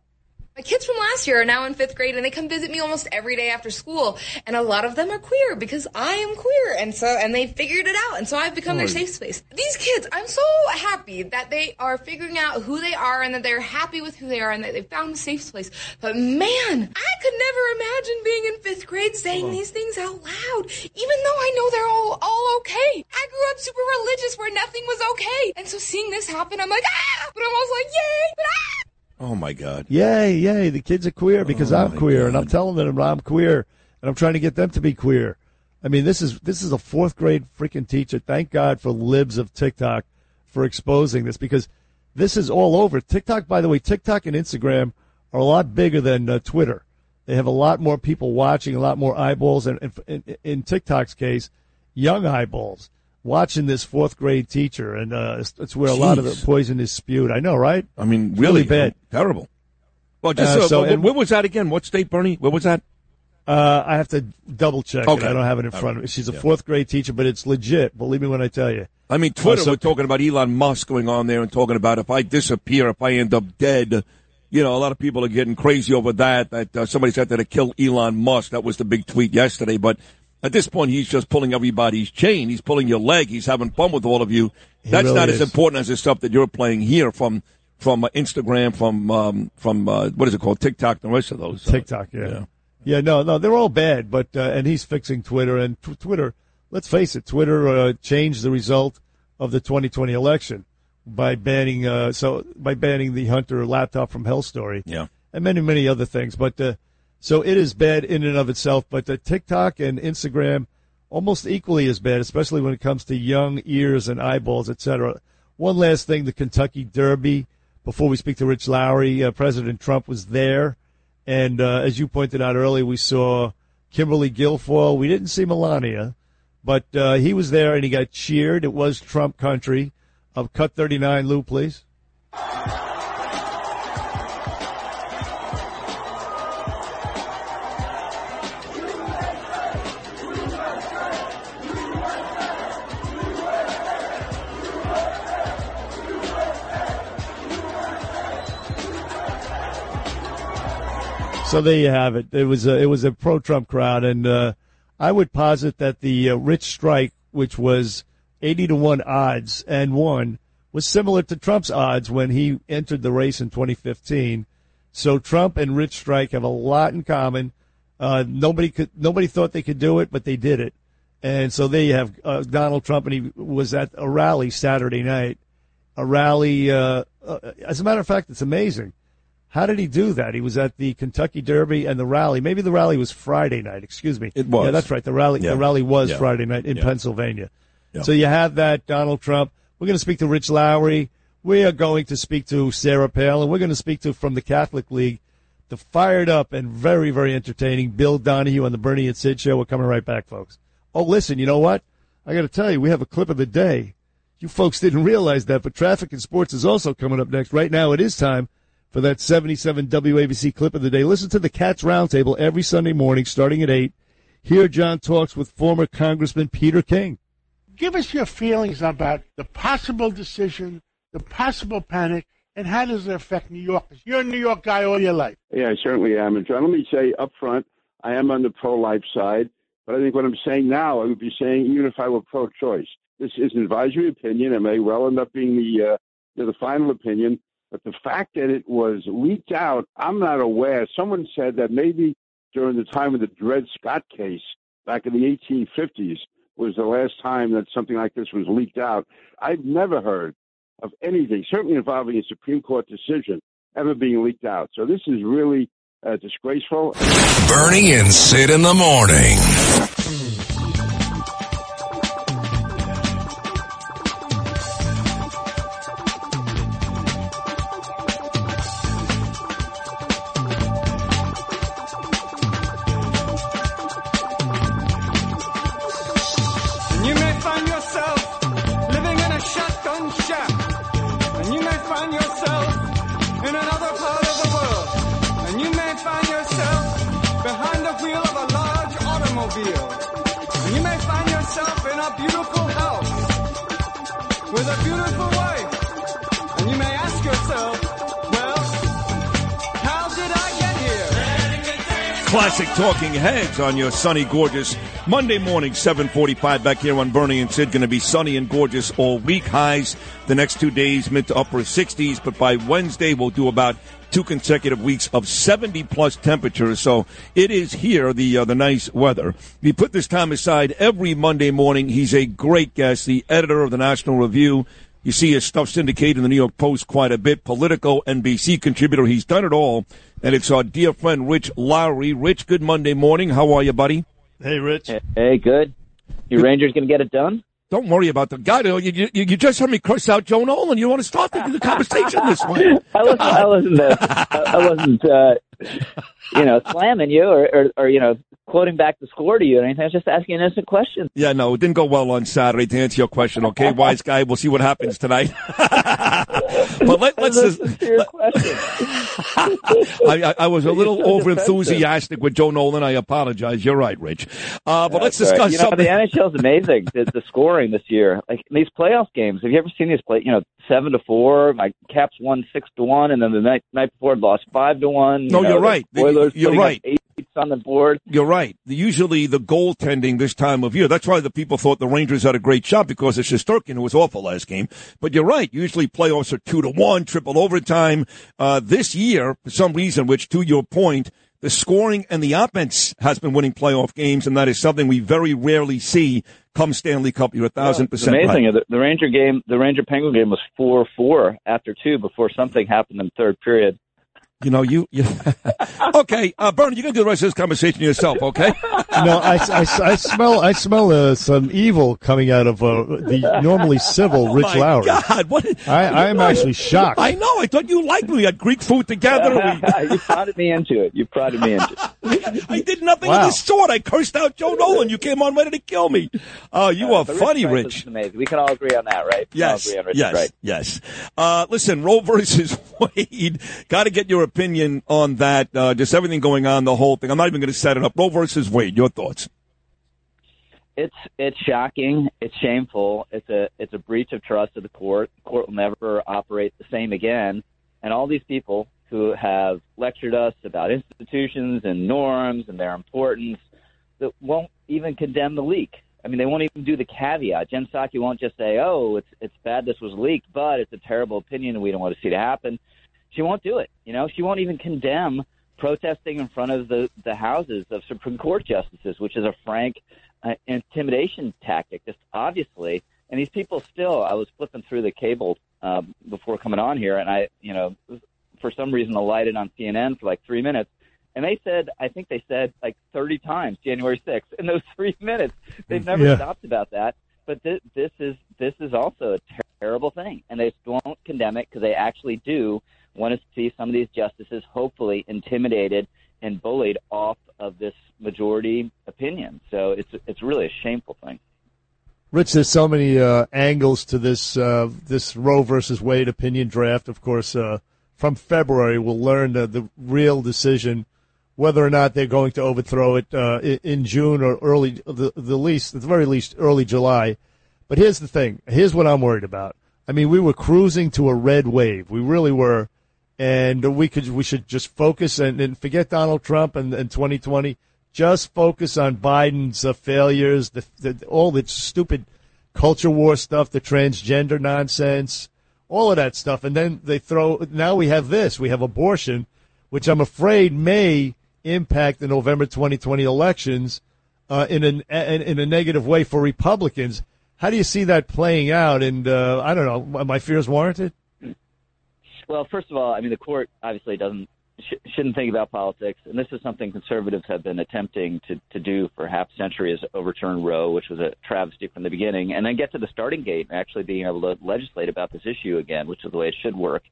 My kids from last year are now in fifth grade and they come visit me almost every day after school. And a lot of them are queer because I am queer. And so, and they figured it out. And so I've become their safe space. These kids, I'm so happy that they are figuring out who they are and that they're happy with who they are and that they found a safe place. But man, I could never imagine being in fifth grade saying these things out loud, even though I know they're all, all okay. I grew up super religious where nothing was okay. And so seeing this happen, I'm like, ah! But I'm also like, yay! But ah! Oh my God. Yay, yay, the kids are queer because Oh, I'm queer and I'm telling them I'm queer and I'm trying to get them to be queer. I mean, this is this is a fourth grade freaking teacher. Thank God for libs of TikTok for exposing this because this is all over. TikTok, by the way, TikTok and Instagram are a lot bigger than uh, Twitter. They have a lot more people watching, a lot more eyeballs, and in, in TikTok's case, young eyeballs watching this fourth grade teacher, and uh, it's, it's where a lot of the poison is spewed. I know, right? I mean, It's really, bad. terrible. Well, just Uh, uh, so- and- where was that again? What state, Bernie? Where was that? Uh, I have to double check. Okay. I don't have it in front of me. She's a Yeah. fourth grade teacher, but it's legit. Believe me when I tell you. I mean, Twitter, so- we're talking about Elon Musk going on there and talking about if I disappear, if I end up dead. You know, a lot of people are getting crazy over that, that uh, somebody said that to kill Elon Musk. That was the big tweet yesterday. But at this point, he's just pulling everybody's chain. He's pulling your leg. He's having fun with all of you. He That's really not is. as important as the stuff that you're playing here from from uh, Instagram, from um, from uh, what is it called, TikTok, and the rest of those. uh, TikTok, yeah. yeah. no, no, they're all bad, but uh, and he's fixing Twitter and t- Twitter. Let's face it, Twitter uh, changed the result of the 2020 election by banning uh, so by banning the Hunter laptop from Hell Story. Yeah. and many many other things. But uh, so it is bad in and of itself. But the TikTok and Instagram almost equally as bad, especially when it comes to young ears and eyeballs, etc. One last thing: the Kentucky Derby. Before we speak to Rich Lowry, uh, President Trump was there, and uh, as you pointed out earlier, we saw Kimberly Guilfoyle. We didn't see Melania, but uh, he was there and he got cheered. It was Trump country. Of cut 39, Lou, please. So there you have it. It was a, it was a pro Trump crowd, and uh, I would posit that the uh, Rich Strike, which was eighty to one odds and won, was similar to Trump's odds when he entered the race in 2015. So Trump and Rich Strike have a lot in common. Uh, nobody could nobody thought they could do it, but they did it. And so there you have uh, Donald Trump, and he was at a rally Saturday night. A rally. Uh, uh, as a matter of fact, it's amazing. How did he do that? He was at the Kentucky Derby and the rally. Maybe the rally was Friday night. Excuse me. It was. Yeah, that's right. The rally. Yeah. The rally was Yeah. Friday night in Yeah. Pennsylvania. So you have that Donald Trump. We're going to speak to Rich Lowry. We are going to speak to Sarah Palin. We're going to speak to from the Catholic League, the fired up and very very entertaining Bill Donohue on the Bernie and Sid show. We're coming right back, folks. Oh, listen. You know what? I got to tell you, we have a clip of the day. You folks didn't realize that, but traffic and sports is also coming up next. Right now, it is time for that 77 WABC clip of the day. Listen to the Cats Roundtable every Sunday morning starting at 8. Here, John talks with former Congressman Peter King. Give us your feelings about the possible decision, the possible panic, and how does it affect New Yorkers? You're a New York guy all your life. Yeah, I certainly am. And John, let me say up front, I am on the pro-life side, but I think what I'm saying now, I would be saying even if I were pro-choice. This is an advisory opinion. It may well end up being the uh, the final opinion, but the fact that it was leaked out, I'm not aware. Someone said that maybe during the time of the Dred Scott case back in the 1850s was the last time that something like this was leaked out. I've never heard of anything, certainly involving a Supreme Court decision, ever being leaked out. So this is really uh, disgraceful. Bernie and Sid in the morning. Classic Talking Heads on your sunny, gorgeous Monday morning, 745 back here on Bernie and Sid. Going to be sunny and gorgeous all week. Highs the next two days, mid to upper 60s. But by Wednesday, we'll do about two consecutive weeks of 70 plus temperatures. So it is here, the, uh, the nice weather. We put this time aside every Monday morning. He's a great guest, the editor of the National Review. You see his stuff syndicated in the New York Post quite a bit. Politico, NBC contributor. He's done it all. And it's our dear friend Rich Lowry. Rich, good Monday morning. How are you, buddy? Hey, Rich. Hey, good. Your Rangers going to get it done? Don't worry about the guy. You, you, you just heard me curse out Joe Nolan. You want to start the, the conversation this way? I wasn't. I wasn't. Uh, I wasn't. Uh, you know, slamming you or, or, or you know, quoting back the score to you or anything. I was just asking an innocent question. Yeah, no, it didn't go well on Saturday. To answer your question, okay, wise guy. We'll see what happens tonight. but let, us just. I, I, I was a little over enthusiastic with Joe Nolan. I apologize. You're right, Rich. Uh, but let's discuss right. You know, something. the NHL's amazing. the, the scoring this year, like in these playoff games. Have you ever seen these play? You know, seven to four. My Caps won six to one, and then the night night before lost five to one. You No, know, you're the right. Oilers You're right. Eight on the board. You're right. Usually the goaltending this time of year. That's why the people thought the Rangers had a great shot because it's Shesterkin who was awful last game. But you're right. Usually playoffs are two to one, triple overtime. Uh, this year, for some reason, which to your point, the scoring and the offense has been winning playoff games, and that is something we very rarely see come Stanley Cup. You're a thousand It's percent amazing. right. The, the Ranger game, the Ranger Penguin game was four four after two before something happened in the third period. You know, you. you okay, uh, Bernie, you're gonna do the rest of this conversation yourself, okay? no, I, I, I smell I smell uh, some evil coming out of uh, the normally civil Rich Oh my Lowry. God, what? I, I am actually shocked. I know. I thought you liked me. We had Greek food together. We, you prodded me into it. You prodded me into it. I did nothing Wow. of the sort. I cursed out Joe Nolan. You came on ready to kill me. Oh, you are funny, Price Rich. amazing. We can all agree on that, right? We can all Yes, agree on Rich yes, Price. yes. Uh, listen, Roe versus Wade. Got to get your opinion on that. Uh, just everything going on, the whole thing. I'm not even going to set it up. Roe versus Wade. Your thoughts? It's it's shocking. It's shameful. It's a it's a breach of trust of the court. The court will never operate the same again. And all these people who have lectured us about institutions and norms and their importance that won't even condemn the leak. I mean, they won't even do the caveat. Jen Psaki won't just say, "Oh, it's it's bad this was leaked, but it's a terrible opinion and we don't want to see it happen." She won't do it. You know, she won't even condemn protesting in front of the the houses of Supreme Court justices, which is a frank uh, intimidation tactic, just obviously. And these people still, I was flipping through the cable uh, before coming on here, and I, you know, for some reason alighted on CNN for like three minutes. And they said, I think they said like 30 times January 6th in those three minutes. They've never Yeah. stopped about that. But th- this is this is also a ter- terrible thing, and they won't condemn it because they actually do want to see some of these justices hopefully intimidated and bullied off of this majority opinion. So it's it's really a shameful thing. Rich, there's so many uh, angles to this uh, this Roe versus Wade opinion draft. Of course, uh, from February, we'll learn the, the real decision whether or not they're going to overthrow it uh, in June or early, the, the least, at the very least, early July. But here's the thing. Here's what I'm worried about. I mean, we were cruising to a red wave. We really were, and we could we should just focus and, and forget Donald Trump and, and 2020. just focus on Biden's uh, failures, the, the all the stupid culture war stuff, the transgender nonsense, all of that stuff, and then they throw. Now we have this. We have abortion, which I'm afraid may impact the November 2020 elections uh, in, an, in a negative way for Republicans. How do you see that playing out? And uh, I don't know. My fears warranted? Well, first of all, I mean, the court obviously doesn't sh- shouldn't think about politics, and this is something conservatives have been attempting to to do for half a century: is overturn Roe, which was a travesty from the beginning, and then get to the starting gate and actually being able to legislate about this issue again, which is the way it should work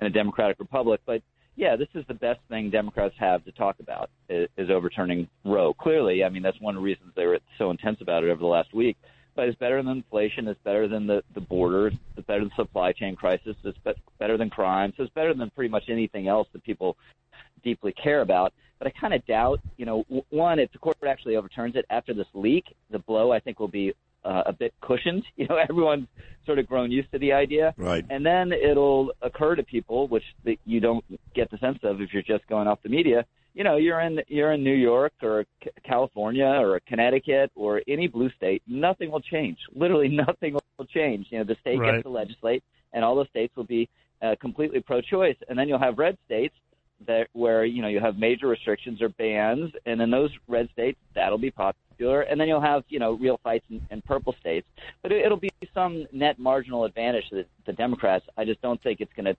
in a democratic republic. But yeah, this is the best thing Democrats have to talk about is, is overturning Roe. Clearly, I mean that's one of the reasons they were so intense about it over the last week but it's better than inflation. It's better than the the borders. It's better than the supply chain crisis. It's be- better than crime. So it's better than pretty much anything else that people deeply care about. But I kind of doubt, you know, w- one, if the court actually overturns it after this leak, the blow I think will be uh, a bit cushioned. You know, everyone's sort of grown used to the idea, Right. and then it'll occur to people, which that you don't get the sense of if you're just going off the media. You know, you're in you're in New York or California or Connecticut or any blue state. Nothing will change. Literally, nothing will change. You know, the state Right. gets to legislate, and all the states will be uh, completely pro-choice. And then you'll have red states that where you know you have major restrictions or bans, and in those red states that'll be popular, and then you'll have you know real fights in, in purple states. But it, it'll be some net marginal advantage to the, the Democrats. I just don't think it's going to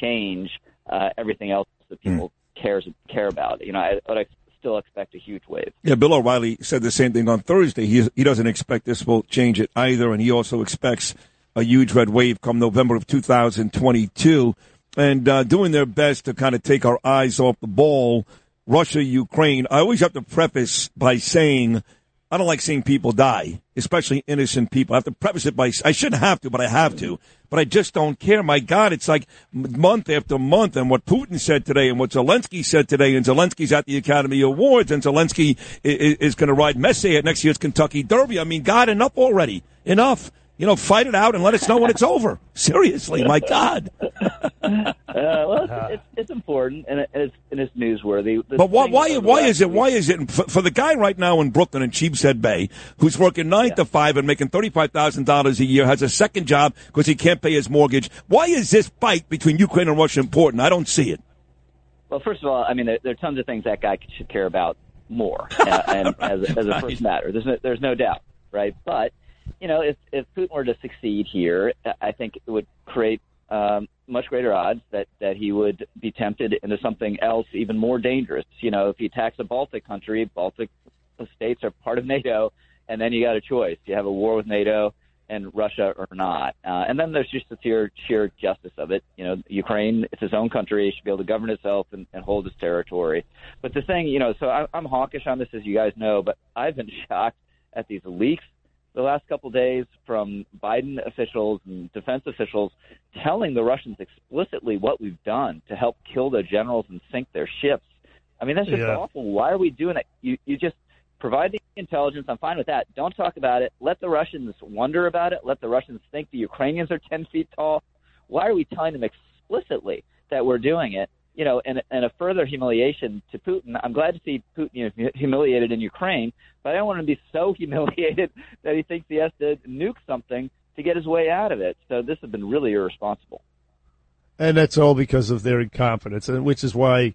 change uh, everything else that people cares care about. You know, I, but I still expect a huge wave. Yeah, Bill O'Reilly said the same thing on Thursday. He he doesn't expect this will change it either, and he also expects a huge red wave come November of 2022, and uh, doing their best to kind of take our eyes off the ball. Russia, Ukraine. I always have to preface by saying I don't like seeing people die, especially innocent people. I have to preface it by I shouldn't have to, but I have to. But I just don't care. My God, it's like month after month, and what Putin said today, and what Zelensky said today, and Zelensky's at the Academy Awards, and Zelensky is, is going to ride Messi at next year's Kentucky Derby. I mean, God, enough already. Enough. You know, fight it out and let us know when it's over. Seriously, my God. Uh, well, it's, it's, it's important and it's, and it's newsworthy. The But why, why, why is it? Why is it for, for the guy right now in Brooklyn in Sheepshead Bay, who's working nine to five and making thirty five thousand dollars a year, has a second job because he can't pay his mortgage? Why is this fight between Ukraine and Russia important? I don't see it. Well, first of all, I mean, there, there are tons of things that guy should care about more, uh, and as, as a first matter, there's no, there's no doubt, right? But you know, if if Putin were to succeed here, I think it would create um, much greater odds that that he would be tempted into something else even more dangerous. You know, if he attacks a Baltic country, Baltic states are part of NATO, and then you got a choice: you have a war with NATO and Russia or not. Uh, and then there's just the sheer, sheer justice of it. You know, Ukraine, it's its own country, it should be able to govern itself and, and hold its territory. But the thing, you know, so I, I'm hawkish on this, as you guys know, but I've been shocked at these leaks the last couple of days from Biden officials and defense officials telling the Russians explicitly what we've done to help kill their generals and sink their ships. I mean, that's just Yeah. awful. Why are we doing it? You you just provide the intelligence. I'm fine with that. Don't talk about it. Let the Russians wonder about it. Let the Russians think the Ukrainians are 10 feet tall. Why are we telling them explicitly that we're doing it? You know, and, and a further humiliation to Putin. I'm glad to see Putin you know, humiliated in Ukraine, but I don't want him to be so humiliated that he thinks he has to nuke something to get his way out of it. So this has been really irresponsible. and that's all because of their incompetence, and which is why,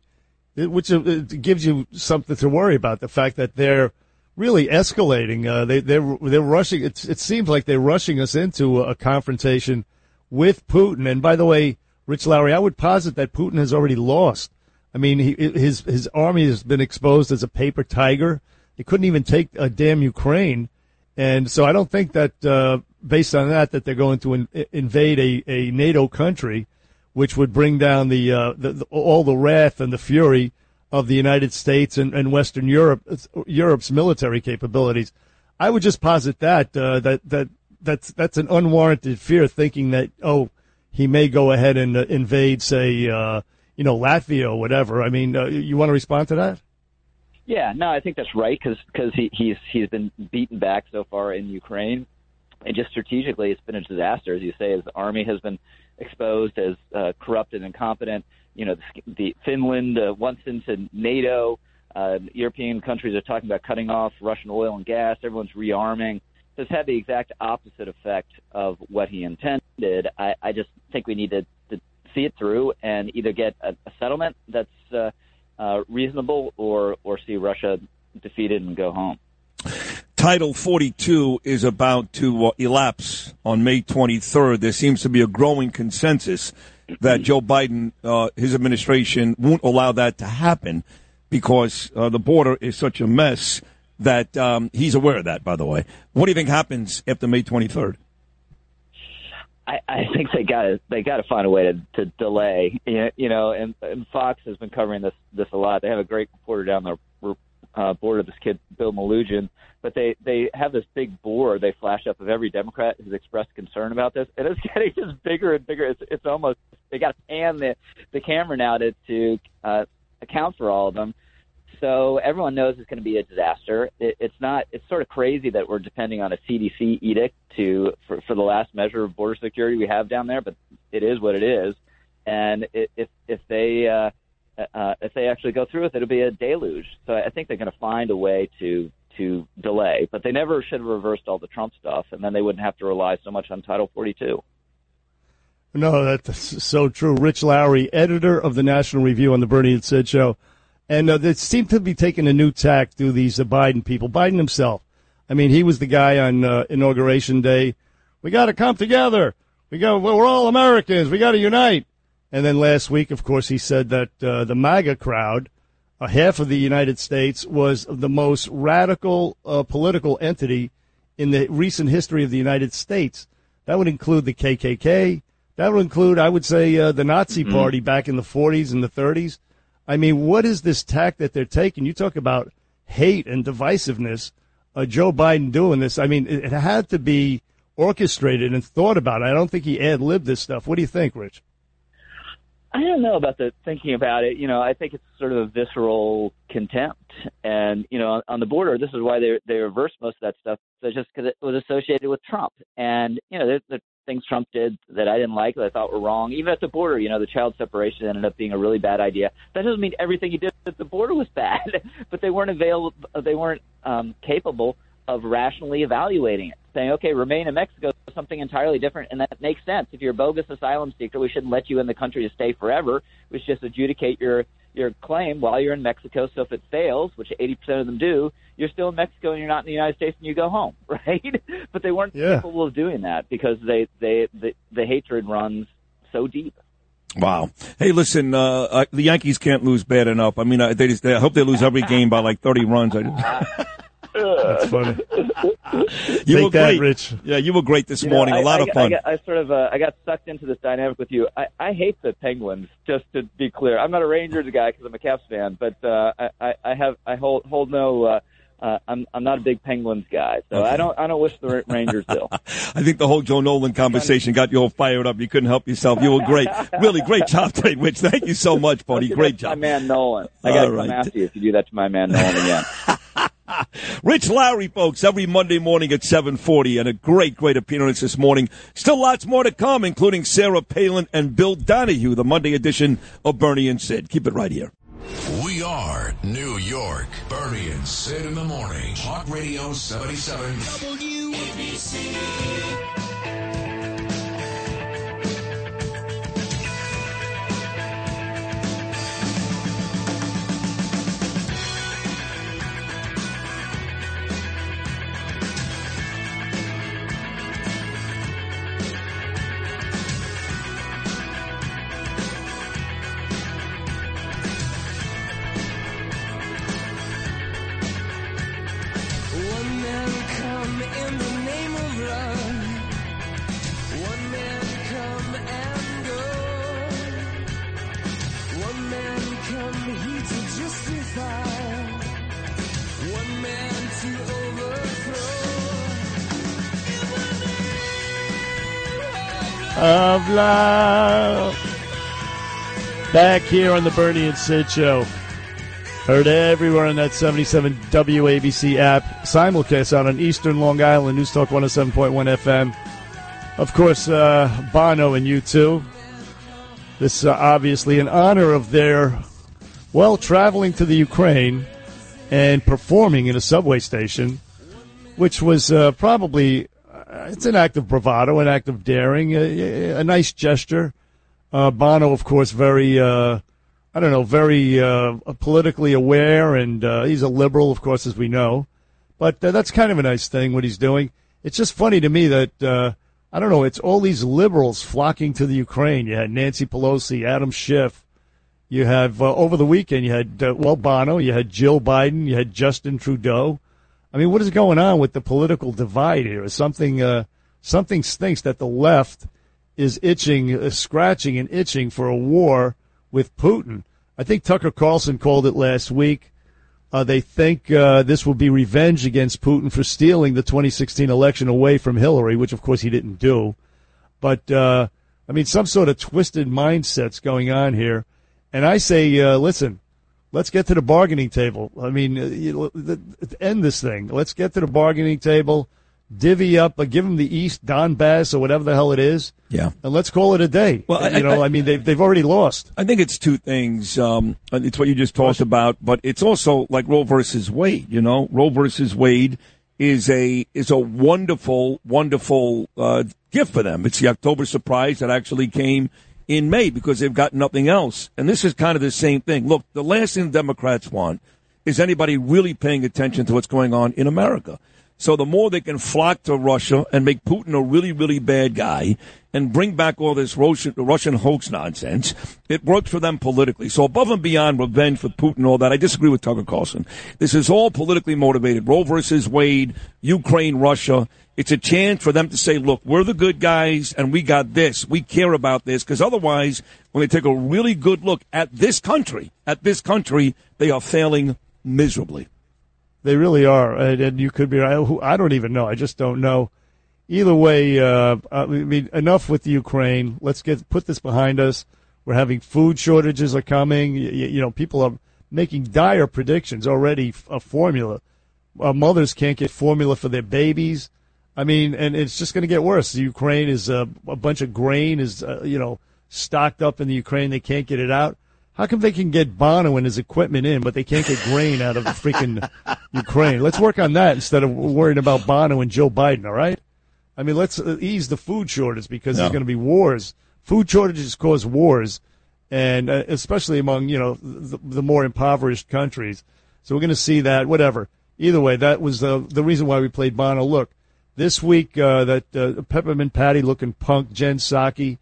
which uh, gives you something to worry about. The fact that they're really escalating. Uh, they they're they're rushing. It seems like they're rushing us into a confrontation with Putin. And by the way, Rich Lowry, I would posit that Putin has already lost. I mean, he, his his army has been exposed as a paper tiger. They couldn't even take a damn Ukraine, and so I don't think that uh, based on that that they're going to in, invade a, a NATO country, which would bring down the, uh, the, the all the wrath and the fury of the United States and, and Western Europe Europe's military capabilities. I would just posit that uh, that that that's that's an unwarranted fear, thinking that oh he may go ahead and uh, invade, say uh, you know Latvia or whatever. I mean, uh, you want to respond to that? Yeah, no, I think that's right because because he, he's he's been beaten back so far in Ukraine, and just strategically, it's been a disaster. As you say, his army has been exposed as uh, corrupt and incompetent. You know, the, the Finland uh, once into NATO. Uh, European countries are talking about cutting off Russian oil and gas. Everyone's rearming. This had the exact opposite effect of what he intended. I, I just think we need to, to see it through and either get a, a settlement that's uh, uh, reasonable or or see Russia defeated and go home. Title 42 is about to uh, elapse on May 23rd. There seems to be a growing consensus that Joe Biden, uh, his administration, won't allow that to happen because uh, the border is such a mess that um, he's aware of that, by the way. What do you think happens after May 23rd? I, I think they got they got to find a way to, to delay. You know, and, and Fox has been covering this this a lot. They have a great reporter down the uh, board of this kid Bill Melugin, but they they have this big board they flash up of every Democrat who's expressed concern about this, and it's getting just bigger and bigger. It's it's almost they got to pan the the camera now to to uh, account for all of them. So everyone knows it's going to be a disaster. It, it's not. It's sort of crazy that we're depending on a CDC edict to for, for the last measure of border security we have down there, but it is what it is. And if if they uh, uh, if they actually go through with it, it'll be a deluge. So I think they're going to find a way to to delay, but they never should have reversed all the Trump stuff, and then they wouldn't have to rely so much on Title 42. No, that's so true. Rich Lowry, editor of the National Review on the Bernie and Sid show. And uh, they seem to be taking a new tack through these uh, Biden people. Biden himself. I mean, he was the guy on uh, inauguration day. We got to come together. We go. Well, we're all Americans. We got to unite. And then last week, of course, he said that uh, the MAGA crowd, uh, half of the United States, was the most radical uh, political entity in the recent history of the United States. That would include the KKK. That would include, I would say, uh, the Nazi Mm-hmm. Party back in the 40s and the 30s. I mean, what is this tack that they're taking? You talk about hate and divisiveness. Uh, Joe Biden doing this. I mean, it, it had to be orchestrated and thought about. I don't think he ad libbed this stuff. What do you think, Rich? I don't know about the thinking about it. You know, I think it's sort of a visceral contempt, and you know, on, on the border, this is why they they reversed most of that stuff. So just because it was associated with Trump, and you know, there's the things Trump did that I didn't like that I thought were wrong. Even at the border, you know, the child separation ended up being a really bad idea. That doesn't mean everything he did at the border was bad, but they weren't available. They weren't um, capable of rationally evaluating it, saying, okay, remain in Mexico is something entirely different, and that makes sense. If you're a bogus asylum seeker, we shouldn't let you in the country to stay forever. We should just adjudicate your your claim while you're in Mexico. So if it fails, which 80% of them do, you're still in Mexico and you're not in the United States, and you go home, right? but they weren't Yeah. capable of doing that because they they the, the hatred runs so deep. Wow. Hey, listen, uh, uh, the Yankees can't lose bad enough. I mean, I, they just, they, I hope they lose every game by like 30 runs. I, That's funny. you Take were that, great. Rich. Yeah, you were great this You know, morning. I- a lot I, of fun. I, got, I sort of uh, I got sucked into this dynamic with you. I, I hate the Penguins. Just to be clear, I'm not a Rangers guy because I'm a Caps fan, but uh, I, I, I have I hold hold no. Uh, uh, I'm I'm not a big Penguins guy, so I don't I don't wish the Rangers ill. I think the whole Joe Nolan conversation got you all fired up. You couldn't help yourself. You were great. really great job today, Rich. Thank you so much, buddy. Great job. my man Nolan. I got to right. come after you if you do that to my man Nolan again. Rich Lowry, folks, every Monday morning at 740, and a great, great appearance this morning. Still lots more to come, including Sarah Palin and Bill Donohue, the Monday edition of Bernie and Sid. Keep it right here. We are New York. Bernie and Sid in the morning. Talk Radio 77. WABC. Of love. Back here on the Bernie and Sid show. Heard everywhere on that 77 WABC app. Simulcast out on Eastern Long Island, News Talk 107.1 FM. Of course, uh, Bono and U2. This uh, obviously in honor of their, well, traveling to the Ukraine and performing in a subway station, which was uh, probably it's an act of bravado, an act of daring, a, a nice gesture. Uh, Bono, of course, very uh, I don't know, very uh, politically aware, and uh, he's a liberal, of course, as we know. But uh, that's kind of a nice thing what he's doing. It's just funny to me that uh, I don't know. It's all these liberals flocking to the Ukraine. You had Nancy Pelosi, Adam Schiff. You have uh, over the weekend. You had uh, well Bono. You had Jill Biden. You had Justin Trudeau. I mean, what is going on with the political divide here? Something uh, something stinks that the left is itching, uh, scratching, and itching for a war with Putin. I think Tucker Carlson called it last week. Uh, they think uh, this will be revenge against Putin for stealing the 2016 election away from Hillary, which of course he didn't do. But uh, I mean, some sort of twisted mindsets going on here. And I say, uh, listen, let's get to the bargaining table. I mean, uh, you end this thing. Let's get to the bargaining table divvy up, uh, give them the East Donbass or whatever the hell it is. Yeah. And let's call it a day. Well, you I- know, I, I- mean, they've, they've already lost. I think it's two things. Um, it's what you just talked about, but it's also like Roe versus Wade. You know, Roe versus Wade is a is a wonderful, wonderful uh, gift for them. It's the October surprise that actually came in May because they've got nothing else. And this is kind of the same thing. Look, the last thing Democrats want is anybody really paying attention to what's going on in America. So the more they can flock to Russia and make Putin a really, really bad guy and bring back all this Russian, Russian hoax nonsense, it works for them politically. So above and beyond revenge for Putin all that, I disagree with Tucker Carlson. This is all politically motivated. Roe versus Wade, Ukraine, Russia. It's a chance for them to say, look, we're the good guys and we got this. We care about this. Because otherwise, when they take a really good look at this country, at this country, they are failing miserably. They really are, and, and you could be. I, I don't even know. I just don't know. Either way, uh, I mean, enough with Ukraine. Let's get put this behind us. We're having food shortages are coming. You, you know, people are making dire predictions already. A formula. Uh, mothers can't get formula for their babies. I mean, and it's just going to get worse. The Ukraine is uh, a bunch of grain is uh, you know stocked up in the Ukraine. They can't get it out. How come they can get Bono and his equipment in, but they can't get grain out of the freaking Ukraine? Let's work on that instead of worrying about Bono and Joe Biden. All right. I mean, let's uh, ease the food shortage because there's going to be wars. Food shortages cause wars, and uh, especially among you know the, the more impoverished countries. So we're going to see that. Whatever. Either way, that was the the reason why we played Bono. Look, this week uh, that uh, peppermint patty looking punk Jen Psaki,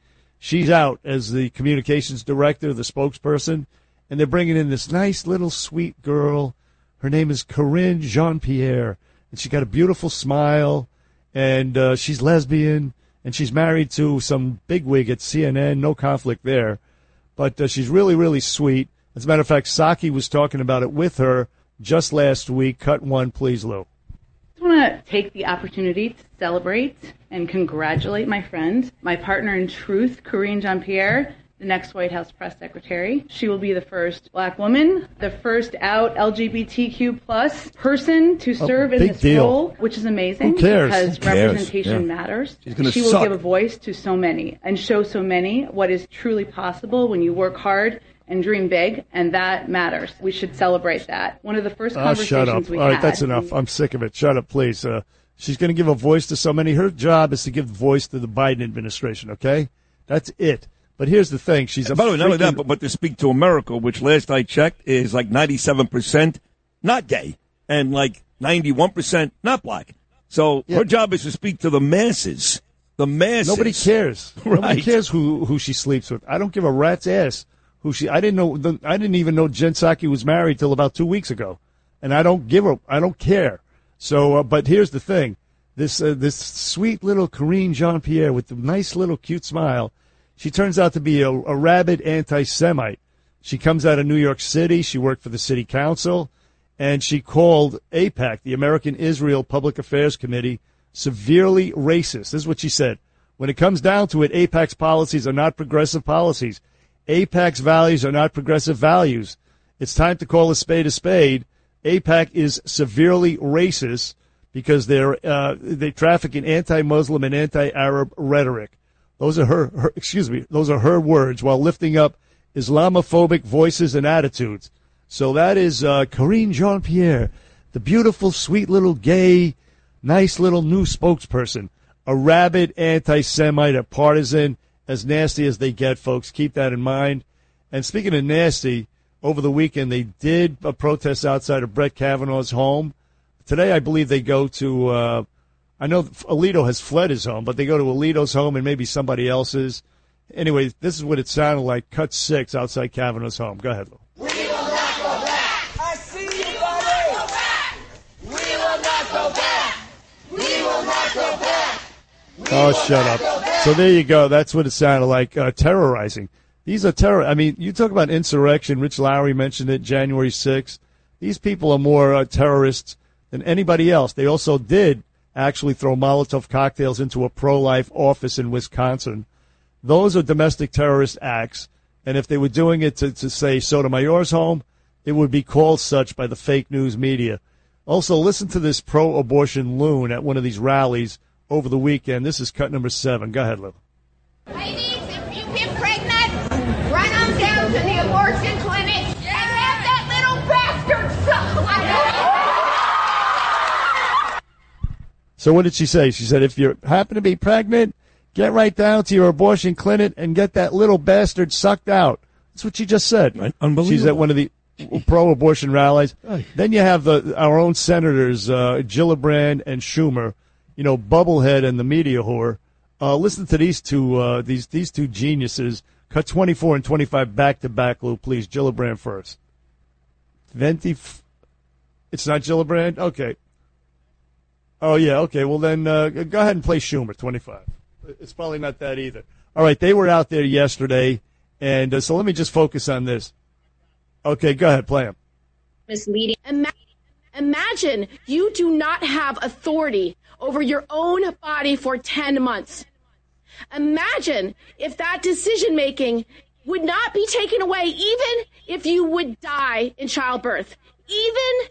she's out as the communications director, the spokesperson, and they're bringing in this nice little sweet girl. Her name is Karine Jean-Pierre, and she got a beautiful smile, and uh, she's lesbian, and she's married to some bigwig at CNN. No conflict there, but uh, she's really, really sweet. As a matter of fact, Psaki was talking about it with her just last week. Cut one, please, Lou. I want to take the opportunity to celebrate and congratulate my friend, my partner in truth, Karine Jean-Pierre, the next White House press secretary. She will be the first black woman, the first out LGBTQ plus person to Oh, serve in this deal. role, which is amazing Who cares? because representation Yeah. matters. She will suck. give a voice to so many and show so many what is truly possible when you work hard and dream big, and that matters. We should celebrate that. One of the first Oh, conversations shut up. we All right, had. that's enough. I'm sick of it. Shut up, please. Uh, she's going to give a voice to so many. Her job is to give voice to the Biden administration, okay? That's it. But here's the thing. She's a by the way, not only that, but, but to speak to America, which last I checked is like 97% not gay and like 91% not black. So her job is to speak to the masses. The masses. Nobody cares. Nobody cares who who she sleeps with. I don't give a rat's ass who she. I didn't know. The, I didn't even know Jen Psaki was married till about two weeks ago, and I don't give a. I don't care. So, uh, but here's the thing: this uh, this sweet little Karine Jean-Pierre with the nice little cute smile, she turns out to be a, a rabid anti-Semite. She comes out of New York City. She worked for the city council, and she called AIPAC, the American Israel Public Affairs Committee, severely racist. This is what she said. When it comes down to it, AIPAC's policies are not progressive policies. AIPAC's values are not progressive values. It's time to call a spade a spade. AIPAC is severely racist because they're uh, they traffic in anti-Muslim and anti-Arab rhetoric. Those are her, her excuse me. Those are her words while lifting up Islamophobic voices and attitudes. So that is uh, Karine Jean Pierre, the beautiful, sweet little gay, nice little new spokesperson. A rabid anti Semite, a partisan, as nasty as they get, folks. Keep that in mind. And speaking of nasty, over the weekend they did a protest outside of Brett Kavanaugh's home. Today, I believe they go to. Uh, I know Alito has fled his home, but they go to Alito's home and maybe somebody else's. Anyway, this is what it sounded like. Cut six outside Kavanaugh's home. Go ahead, Lou. We will not go back. I see you, buddy. We will not go back. We will not go back. Oh, shut up. So there you go. That's what it sounded like. Uh, terrorizing. These are terror. I mean, you talk about insurrection. Rich Lowry mentioned it. January 6th. These people are more uh, terrorists than anybody else. They also did actually throw Molotov cocktails into a pro-life office in Wisconsin. Those are domestic terrorist acts. And if they were doing it to, to say Sotomayor's home, it would be called such by the fake news media. Also, listen to this pro-abortion loon at one of these rallies over the weekend. This is cut number seven. Go ahead, Lou. Ladies, if you get pregnant, run on down to the abortion clinic and have that little bastard suck my So what did she say? She said, if you happen to be pregnant, get right down to your abortion clinic and get that little bastard sucked out. That's what she just said. Unbelievable. She's at one of the pro-abortion rallies. Then you have the our own senators, uh, Gillibrand and Schumer. You know, Bubblehead and the media whore. Uh, listen to these two uh, these these two geniuses. Cut 24 and 25 back to back, Lou, please. Gillibrand first. Venti. F- it's not Gillibrand? Okay. Oh, yeah, okay. Well, then uh, go ahead and play Schumer, 25. It's probably not that either. All right, they were out there yesterday, and uh, so let me just focus on this. Okay, go ahead, play them. misleading. Imagine you do not have authority over your own body for 10 months. Imagine if that decision making would not be taken away, even if you would die in childbirth, even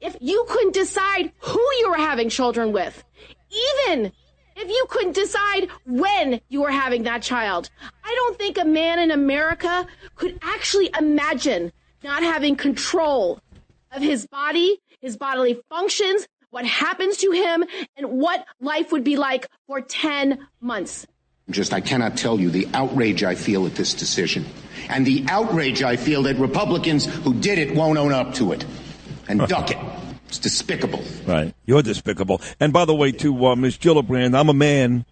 if you couldn't decide who you were having children with, even if you couldn't decide when you were having that child. I don't think a man in America could actually imagine not having control of his body, his bodily functions, what happens to him, and what life would be like for 10 months. Just, I cannot tell you the outrage I feel at this decision. And the outrage I feel that Republicans who did it won't own up to it and duck it. It's despicable. Right. You're despicable. And by the way, to uh, Ms. Gillibrand, I'm a man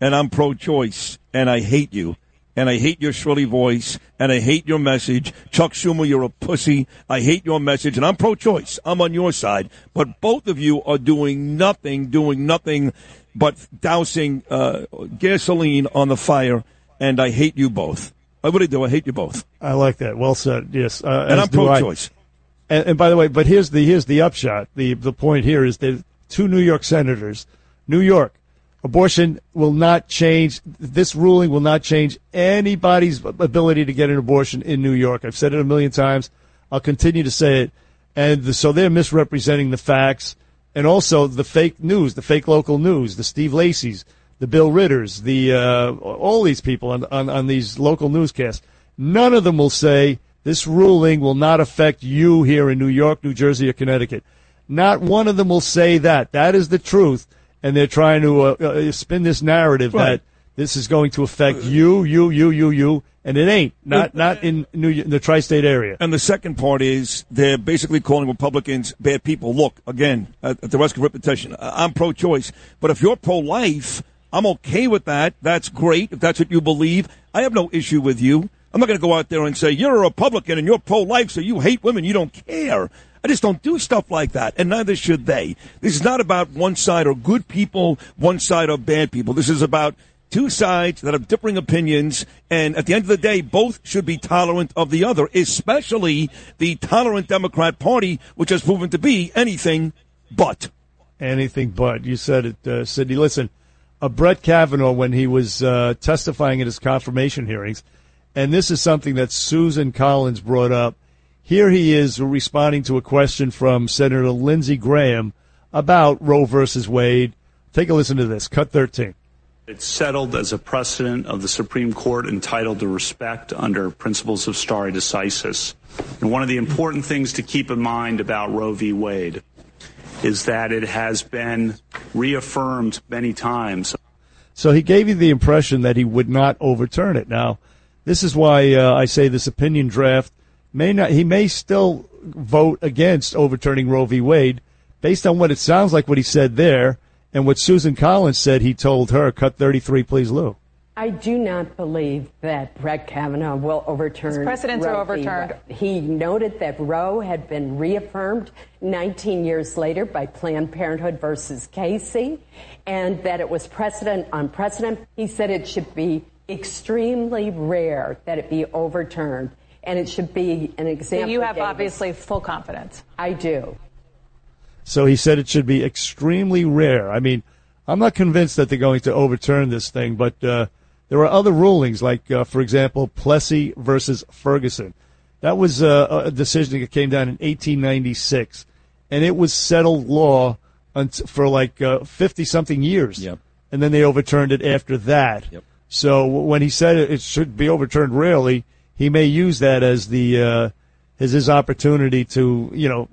and I'm pro choice and I hate you. And I hate your shrilly voice and I hate your message. Chuck Schumer, you're a pussy. I hate your message and I'm pro choice. I'm on your side. But both of you are doing nothing, doing nothing but dousing uh, gasoline on the fire. And I hate you both. I really do. I hate you both. I like that. Well said. Yes, uh, And I'm pro-choice. And, and by the way, but here's the here's the upshot. The the point here is that two New York senators, New York, abortion will not change. This ruling will not change anybody's ability to get an abortion in New York. I've said it a million times. I'll continue to say it. And so they're misrepresenting the facts and also the fake news, the fake local news, the Steve Lacy's, the Bill Ritters, the uh, all these people on, on on these local newscasts. None of them will say this ruling will not affect you here in New York, New Jersey, or Connecticut. Not one of them will say that. That is the truth, and they're trying to uh, uh, spin this narrative Right. that this is going to affect you, you, you, you, you, and it ain't. Not not in New in the tri-state area. And the second part is they're basically calling Republicans bad people. Look, again, at, at the risk of repetition, I'm pro choice. But if you're pro life, I'm okay with that. That's great. If that's what you believe, I have no issue with you. I'm not going to go out there and say, you're a Republican and you're pro life, so you hate women. You don't care. I just don't do stuff like that, and neither should they. This is not about one side or good people, one side or bad people. This is about two sides that have differing opinions, and at the end of the day, both should be tolerant of the other, especially the tolerant Democrat Party, which has proven to be anything but. Anything but. You said it, uh. Listen, uh, Brett Kavanaugh, when he was uh, testifying at his confirmation hearings, and this is something that Susan Collins brought up. Here he is responding to a question from Senator Lindsey Graham about Roe versus Wade. Take a listen to this. Cut 13. It's settled as a precedent of the Supreme Court entitled to respect under principles of stare decisis. And one of the important things to keep in mind about Roe v. Wade is that it has been reaffirmed many times. So he gave you the impression that he would not overturn it. Now, this is why uh, I say this opinion draft may not. He may still vote against overturning Roe v. Wade, based on what it sounds like what he said there and what Susan Collins said. He told her, "Cut thirty-three, please, Lou." I do not believe that Brett Kavanaugh will overturn. His precedents Roe are overturned. He noted that Roe had been reaffirmed 19 years later by Planned Parenthood versus Casey, and that it was precedent on precedent. He said it should be extremely rare that it be overturned, and it should be an So example. you have Davis. obviously full confidence. I do. So he said it should be extremely rare. I mean, I'm not convinced that they're going to overturn this thing, but uh, there are other rulings, like, uh, for example, Plessy versus Ferguson. That was uh, a decision that came down in 1896, and it was settled law unt- for like 50 something years. Yep. And then they overturned it after that. Yep. So when he said it, it should be overturned rarely, he may use that as the uh, as his opportunity to, you know,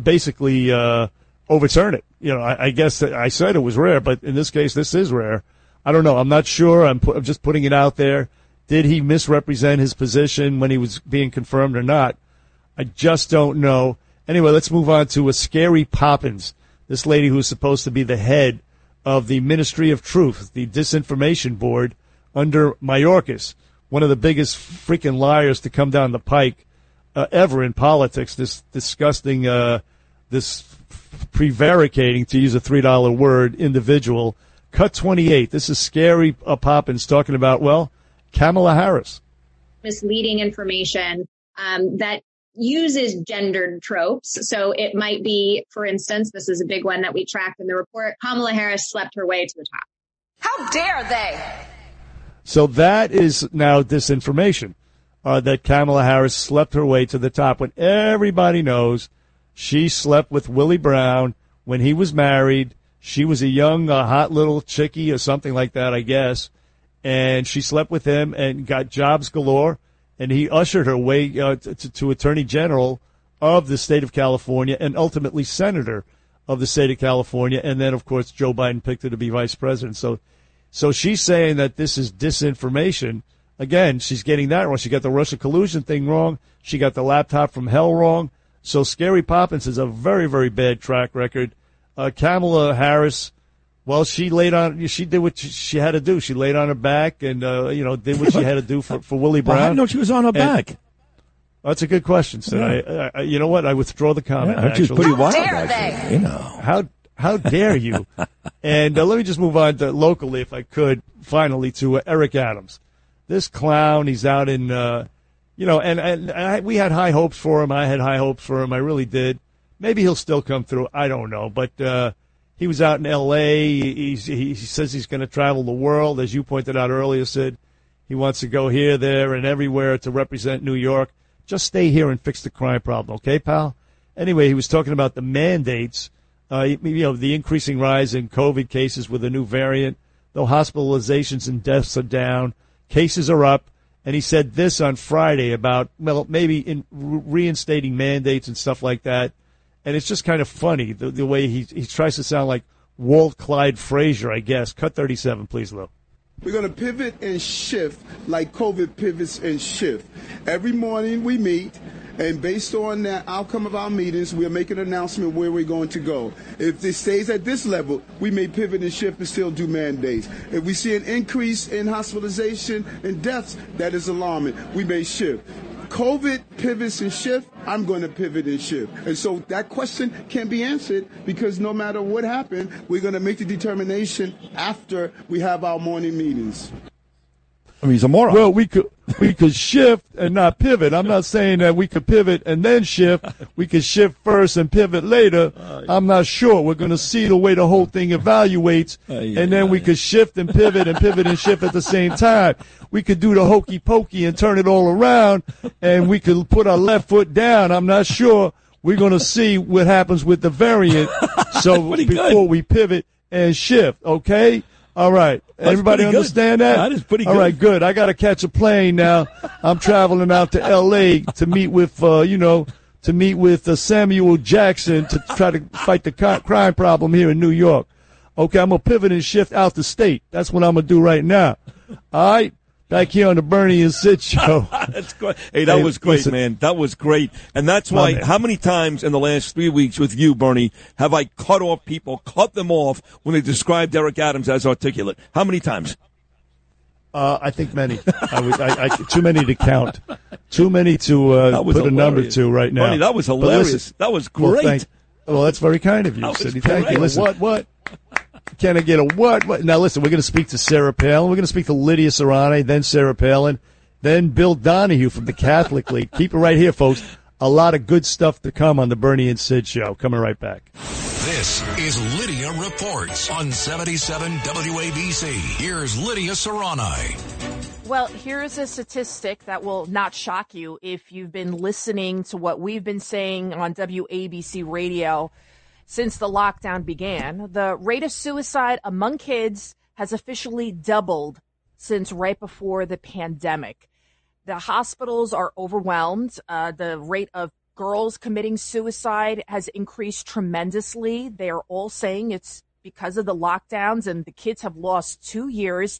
basically uh, overturn it. You know, I, I guess I said it was rare, but in this case, this is rare. I don't know. I'm not sure. I'm, pu- I'm just putting it out there. Did he misrepresent his position when he was being confirmed or not? I just don't know. Anyway, let's move on to a scary Poppins. This lady who's supposed to be the head of the Ministry of Truth, the disinformation board under Mayorkas, one of the biggest freaking liars to come down the pike uh, ever in politics. This disgusting, uh, this prevaricating, to use a three dollar word, individual. Cut twenty eight. This is scary. Uh, Poppins talking about well, Kamala Harris. misleading information um, that uses gendered tropes. So it might be, for instance, this is a big one that we tracked in the report. Kamala Harris slept her way to the top. How dare they? So that is now disinformation. Uh, that Kamala Harris slept her way to the top when everybody knows she slept with Willie Brown when he was married. She was a young, uh, hot little chickie or something like that, I guess. And she slept with him and got jobs galore. And he ushered her way uh, to, to Attorney General of the state of California and ultimately Senator of the state of California. And then, of course, Joe Biden picked her to be vice president. So so she's saying that this is disinformation. Again, she's getting that wrong. She got the Russia collusion thing wrong. She got the laptop from hell wrong. So Scary Poppins has a very, very bad track record. Uh, Kamala Harris, well, she laid on, she did what she had to do. She laid on her back and, uh, you know, did what she had to do for, for Willie Well, Brown. how do you know she was on her And- back? That's a good question, Sid. Yeah. I, I, you know what? I withdraw the comment. Yeah, she's actually. pretty wild, actually. You know. How how dare you? and uh, let me just move on to locally, if I could, finally to uh, Eric Adams. This clown, he's out in, uh, you know, and and I, we had high hopes for him. I had high hopes for him. I really did. Maybe he'll still come through. I don't know, but uh, he was out in L.A. He, he says he's going to travel the world, as you pointed out earlier, Sid. He wants to go here, there, and everywhere to represent New York. Just stay here and fix the crime problem, okay, pal? Anyway, he was talking about the mandates, uh, you know, the increasing rise in COVID cases with a new variant, though hospitalizations and deaths are down, cases are up. And he said this on Friday about, well, maybe in reinstating mandates and stuff like that. And it's just kind of funny the, the way he, he tries to sound like Walt Clyde Frazier, I guess. Cut 37, please, Lou. We're going to pivot and shift like COVID pivots and shift. Every morning we meet, and based on the outcome of our meetings, we'll make an announcement where we're going to go. If it stays at this level, we may pivot and shift and still do mandates. If we see an increase in hospitalization and deaths, that is alarming. We may shift. COVID pivots and shift, I'm going to pivot and shift. And so that question can be answered because no matter what happened, we're going to make the determination after we have our morning meetings. I mean, he's a moron. Well, we could we could shift and not pivot. I'm not saying that we could pivot and then shift. We could shift first and pivot later. I'm not sure. We're going to see the way the whole thing evaluates, and then we could shift and pivot and pivot and shift at the same time. We could do the hokey pokey and turn it all around, and we could put our left foot down. I'm not sure. We're going to see what happens with the variant. So Pretty good. before we pivot and shift, okay? All right. That's Everybody pretty good. understand that? That is pretty All good. right, good. I got to catch a plane now. I'm traveling out to L.A. to meet with, uh, you know, to meet with uh, Samuel Jackson to try to fight the crime problem here in New York. Okay, I'm going to pivot and shift out the state. That's what I'm going to do right now. All right. Back here on the Bernie and Sid show. That's great. Hey, that Hey, was great, listen. man. That was great. And that's why, man. how many times in the last three weeks with you, Bernie, have I cut off people, cut them off when they describe Derek Adams as articulate? How many times? Uh, I think many. I was, I, I, too many to count. Too many to uh, That was put a number to right now. Bernie, that was hilarious. listen- That was Well, great. thank- well, that's very kind of you, That was Sidney. Thank you. Listen, what? What? Can I get a what? what? Now, listen, we're going to speak to Sarah Palin. We're going to speak to Lydia Serrane, then Sarah Palin, then Bill Donohue from the Catholic League. Keep it right here, folks. A lot of good stuff to come on the Bernie and Sid show. Coming right back. This is Lydia Reports on 77 WABC. Here's Lydia Serrani. Well, here's a statistic that will not shock you if you've been listening to what we've been saying on WABC radio since the lockdown began. The rate of suicide among kids has officially doubled since right before the pandemic. The hospitals are overwhelmed. Uh, the rate of girls committing suicide has increased tremendously. They are all saying it's because of the lockdowns and the kids have lost two years.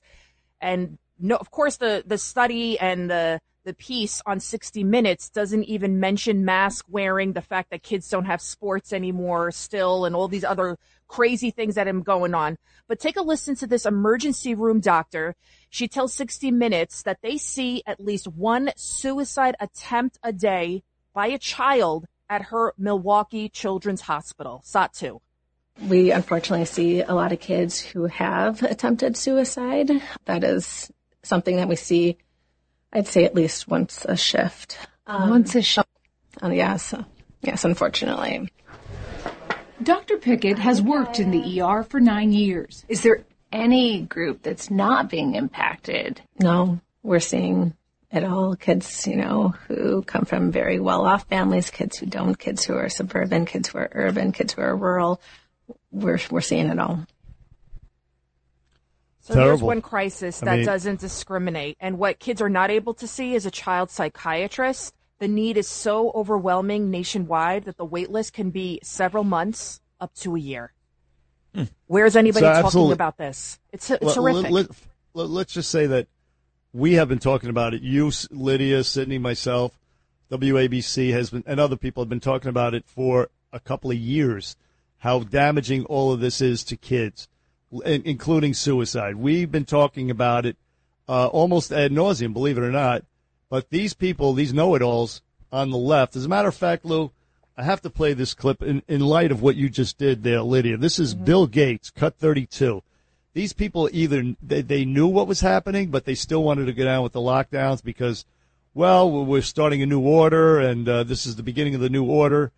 And no, of course, the, the study and the, the piece on 60 Minutes doesn't even mention mask wearing, the fact that kids don't have sports anymore still, and all these other crazy things that are going on. But take a listen to this emergency room doctor. She tells 60 Minutes that they see at least one suicide attempt a day by a child at her Milwaukee Children's Hospital, SOT2. We unfortunately see a lot of kids who have attempted suicide. That is something that we see, I'd say, at least once a shift. once a shift. Oh, yes. Yes, unfortunately. Dr. Pickett has worked in the ER for nine years. Is there any group that's not being impacted? No, we're seeing it all. Kids, you know, who come from very well off families, kids who don't, kids who are suburban, kids who are urban, kids who are rural. We're, we're seeing it all. So there's Terrible. one crisis I that mean- doesn't discriminate. And what kids are not able to see is a child psychiatrist. The need is so overwhelming nationwide that the wait list can be several months up to a year. Hmm. Where's anybody So talking about this? It's, it's Let- horrific. Let, let, us just say that we have been talking about it. You, Lydia, Sydney, myself, WABC has been, and other people have been talking about it for a couple of years. How damaging all of this is to kids, including suicide. We've been talking about it uh, almost ad nauseum, believe it or not. But these people, these know-it-alls on the left, as a matter of fact, Lou, I have to play this clip in, in light of what you just did there, Lydia. This is Bill Gates, cut 32. These people either they, they knew what was happening, but they still wanted to go down with the lockdowns because, well, we're starting a new order, and uh, this is the beginning of the new order.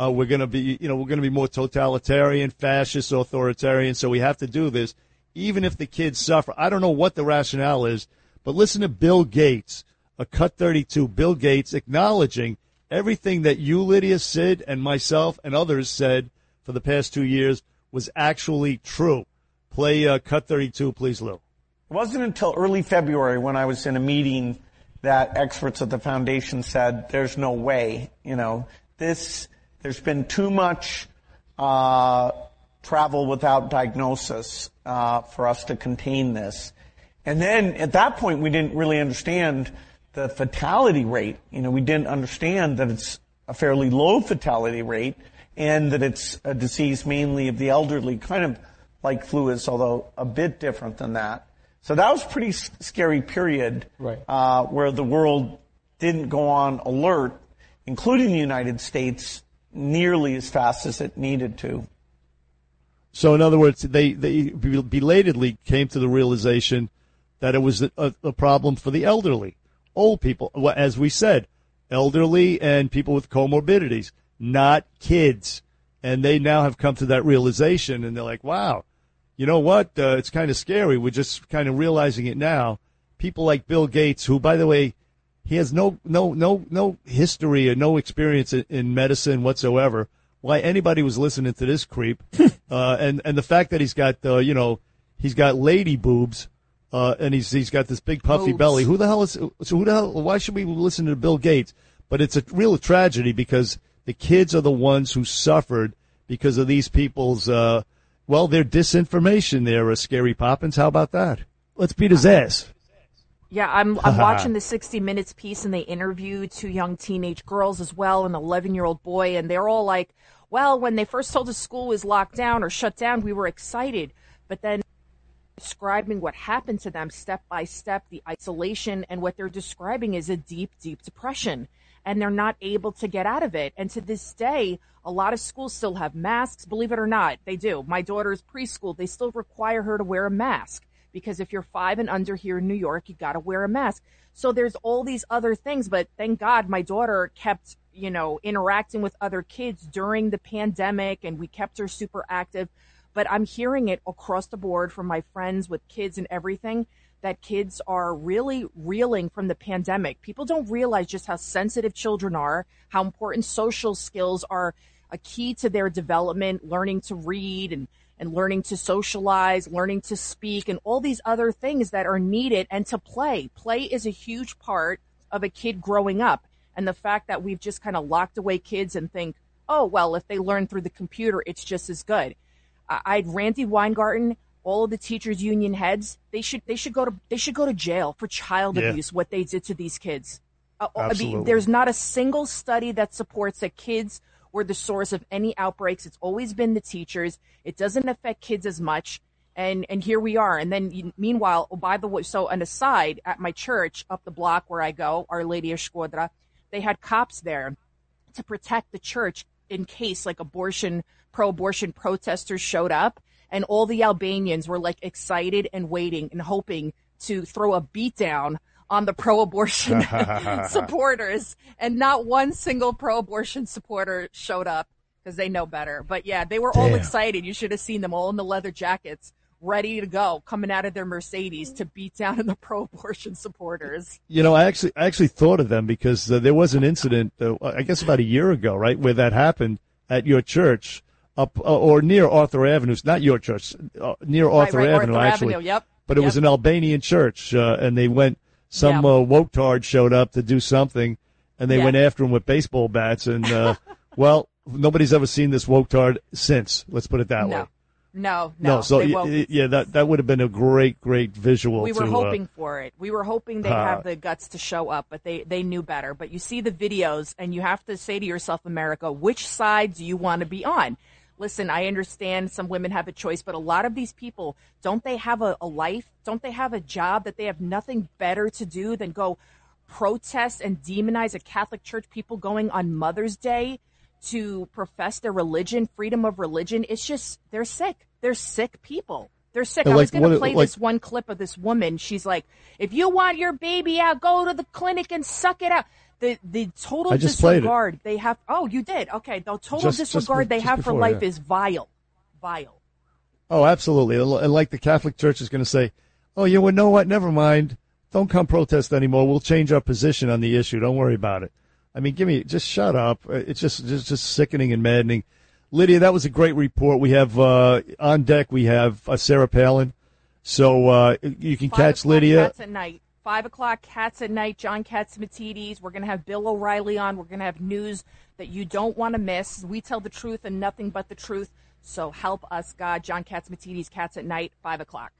Uh, we're going to be, you know, we're going to be more totalitarian, fascist, authoritarian. So we have to do this, even if the kids suffer. I don't know what the rationale is, but listen to Bill Gates, a cut 32. Bill Gates acknowledging everything that you, Lydia, Sid, and myself and others said for the past two years was actually true. Play uh, cut 32, please, Lou. It wasn't until early February when I was in a meeting that experts at the foundation said, there's no way, you know, this, there's been too much uh, travel without diagnosis uh, for us to contain this. And then at that point, we didn't really understand the fatality rate. You know, we didn't understand that it's a fairly low fatality rate and that it's a disease mainly of the elderly, kind of like flu is, although a bit different than that. So that was a pretty scary period Right. uh, where the world didn't go on alert, including the United States, nearly as fast as it needed to. So, in other words, they, they belatedly came to the realization that it was a, a problem for the elderly, old people, as we said, elderly and people with comorbidities, not kids. And they now have come to that realization, and they're like, wow, you know what? Uh, it's kind of scary. We're just kind of realizing it now. People like Bill Gates, who, by the way, he has no no no no history or no experience in, in medicine whatsoever. Why anybody was listening to this creep, uh, and and the fact that he's got uh, you know he's got lady boobs, uh, and he's he's got this big puffy Boobs. belly. Who the hell is so? Who the hell? Why should we listen to Bill Gates? But it's a real tragedy because the kids are the ones who suffered because of these people's uh, well, their disinformation. There, uh, Scary Poppins. How about that? Let's beat his ass. Yeah, I'm I'm watching the 60 Minutes piece, and they interview two young teenage girls as well, an 11 year old boy, and they're all like, "Well, when they first told us school was locked down or shut down, we were excited, but then." Describing what happened to them step by step, the isolation, and what they're describing is a deep, deep depression. And they're not able to get out of it. And to this day, a lot of schools still have masks. Believe it or not, they do. My daughter's preschool, they still require her to wear a mask because if you're five and under here in New York, you got to wear a mask. So there's all these other things, but thank God my daughter kept, you know, interacting with other kids during the pandemic and we kept her super active. But I'm hearing it across the board from my friends with kids and everything that kids are really reeling from the pandemic. People don't realize just how sensitive children are, how important social skills are a key to their development, learning to read and and learning to socialize, learning to speak, and all these other things that are needed, and to play. Play is a huge part of a kid growing up. And the fact that we've just kind of locked away kids and think, oh, well, if they learn through the computer, it's just as good. I I'd Randi Weingarten, all of the teachers union heads, they should they should go to they should go to jail for child Yeah. abuse. What they did to these kids. Uh, I Absolutely. mean, there's not a single study that supports that kids were the source of any outbreaks. It's always been the teachers. It doesn't affect kids as much. And and here we are. And then meanwhile, oh, by the way, so an aside at my church up the block where I go, Our Lady of Shkodra, they had cops there to protect the church in case like abortion pro-abortion protesters showed up and all the Albanians were like excited and waiting and hoping to throw a beatdown on the pro-abortion supporters. And not one single pro-abortion supporter showed up because they know better. But yeah they were all excited. You should have seen them all in the leather jackets ready to go coming out of their mercedes to beat down the pro-abortion supporters. You know, I actually I actually thought of them because uh, there was an incident, uh, I guess about a year ago, right, where that happened at your church up uh, or near Arthur Avenue. It's not your church, uh, near Arthur right, Avenue, Arthur actually. Avenue, yep, But it was an Albanian church, uh, and they went. Some Yeah. uh, woke tard showed up to do something, and they Yeah. went after him with baseball bats. And uh, well, nobody's ever seen this woke tard since. Let's put it that way. no no no, so y- yeah, that that would have been a great, great visual. we were to, hoping uh, for it. We were hoping they'd uh, have the guts to show up, but they they knew better. But you see the videos, and you have to say to yourself, America, which side do you want to be on? Listen, I understand some women have a choice, but a lot of these people don't they have a, a life? Don't they have a job that they have nothing better to do than go protest and demonize a Catholic church? People going on Mother's Day to profess their religion, freedom of religion. It's just they're sick. They're sick people. They're sick. And I was going to play like- this one clip of this woman. She's like, "If you want your baby out, go to the clinic and suck it out." The the total I just played it. disregard they have. Oh, you did. Okay, the total Just- just disregard be- they just have for life yeah. is vile, vile. Oh, absolutely. And like the Catholic Church is going to say, oh, you know what? Never mind. Don't come protest anymore. We'll change our position on the issue. Don't worry about it. I mean, give me just shut up. Uh, It's just just just sickening and maddening. Lydia, that was a great report. We have uh, on deck. We have uh, Sarah Palin, so uh, you can Five catch Lydia. Cats at night. Five o'clock cats at night. John Catsimatidis. We're going to have Bill O'Reilly on. We're going to have news that you don't want to miss. We tell the truth and nothing but the truth. So help us, God. John Catsimatidis. Cats at night. Five o'clock.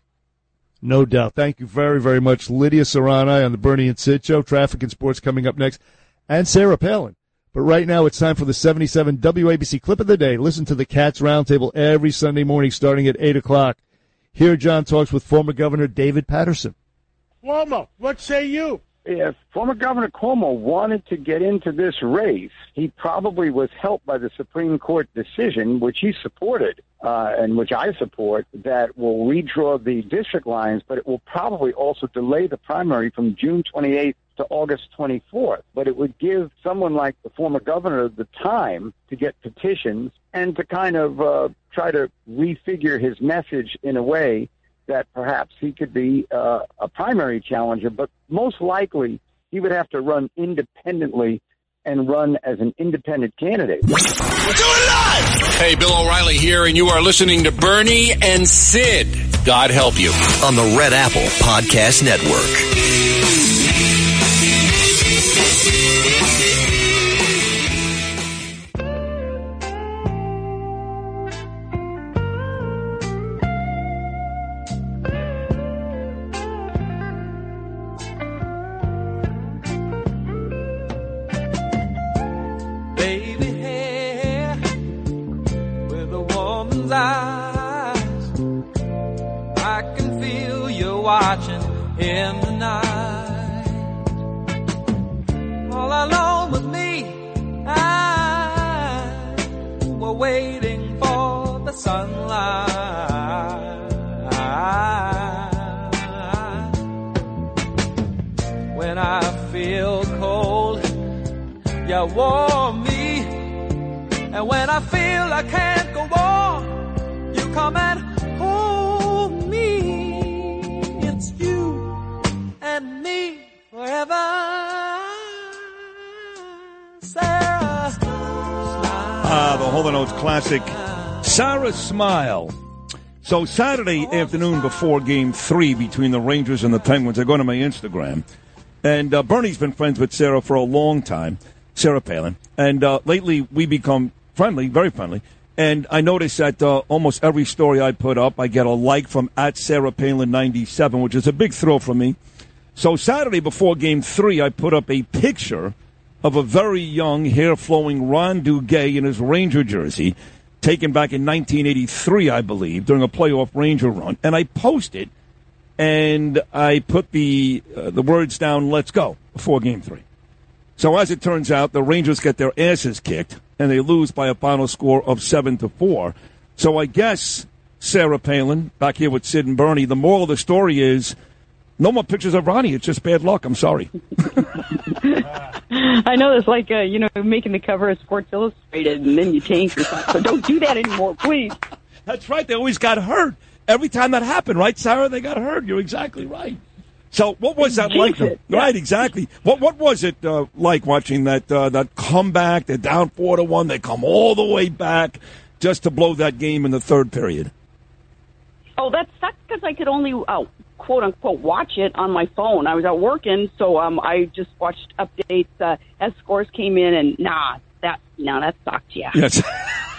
No doubt. Thank you very, very much, Lydia Serrani on the Bernie and Sid show. Traffic and sports coming up next, and Sarah Palin. But right now, it's time for the 77 WABC clip of the day. Listen to the Cats Roundtable every Sunday morning starting at 8 o'clock. Here, John talks with former Governor David Paterson. Cuomo, what say you? if former Governor Cuomo wanted to get into this race, he probably was helped by the Supreme Court decision, which he supported uh, and which I support, that will redraw the district lines, but it will probably also delay the primary from June 28th to August 24th. But it would give someone like the former governor the time to get petitions and to kind of uh, try to refigure his message in a way that perhaps he could be uh, a primary challenger, but most likely he would have to run independently and run as an independent candidate. Hey, Bill O'Reilly here, and you are listening to Bernie and Sid. God help you on the Red Apple Podcast Network. Eyes. I can feel you watching in the night. All alone with me, I were waiting for the sunlight. When I feel cold, you warm me. And when I feel I can't go on, you come and hold me. It's you and me forever. Sarah. Ah, the Hall & classic, Sarah Smile. So Saturday afternoon before Game Three between the Rangers and the Penguins, I go to my Instagram, and uh, Bernie's been friends with Sarah for a long time, Sarah Palin, and uh, lately we become friendly, very friendly. And I notice that uh, almost every story I put up, I get a like from at Sarah Palin ninety seven, which is a big thrill for me. So Saturday before Game Three, I put up a picture of a very young, hair flowing Ron Duguay in his Ranger jersey, taken back in 1983, I believe, during a playoff Ranger run. And I posted, and I put the uh, the words down, "Let's go" before Game Three. So as it turns out, the Rangers get their asses kicked, and they lose by a final score of seven to four. So I guess Sarah Palin back here with Sid and Bernie. The moral of the story is. No more pictures of Ronnie. It's just bad luck. I'm sorry. I know it's like uh, you know making the cover of Sports Illustrated and then you change yourself. So don't do that anymore, please. That's right. They always got hurt. Every time that happened, right, Sarah? They got hurt. You're exactly right. So, what was that like? Jinx it. Right, exactly. What what was it uh, like watching that uh, that comeback? They're down four to one. They come all the way back just to blow that game in the third period. Oh, that sucks because I could only uh, quote unquote watch it on my phone. I was out working, so um, I just watched updates uh, as scores came in, and nah, that no, that sucked. Yeah. Yes.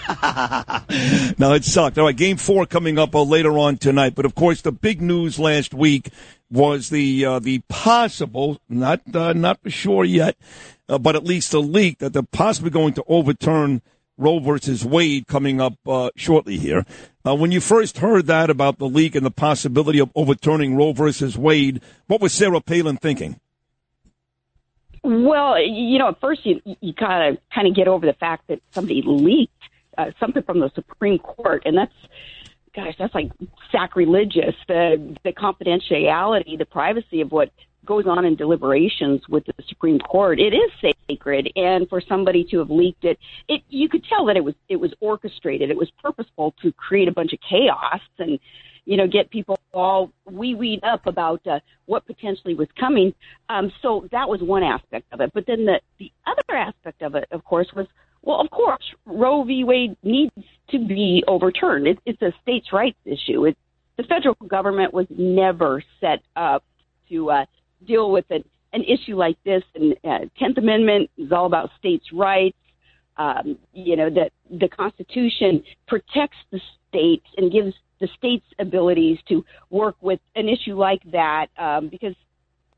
no, it sucked. All right, game four coming up uh, later on tonight. But of course, the big news last week was the uh, the possible, not uh, not for sure yet, uh, but at least a leak that they're possibly going to overturn Roe versus Wade coming up uh, shortly here. Uh, when you first heard that about the leak and the possibility of overturning Roe versus Wade, what was Sarah Palin thinking? Well, you know, at first you you kind of kind of get over the fact that somebody leaked uh, something from the Supreme Court, and that's gosh, that's like sacrilegious. The the confidentiality, the privacy of what goes on in deliberations with the Supreme Court, it is sacred. And for somebody to have leaked it, it you could tell that it was it was orchestrated. It was purposeful to create a bunch of chaos and you know get people all wee weed up about uh, what potentially was coming. Um, so that was one aspect of it. But then the the other aspect of it, of course, was well, of course, Roe v. Wade needs to be overturned. It, it's a states' rights issue. It, the federal government was never set up to uh, deal with an, an issue like this. And uh, Tenth Amendment is all about states' rights. Um, you know that the Constitution protects the states and gives the states abilities to work with an issue like that um, because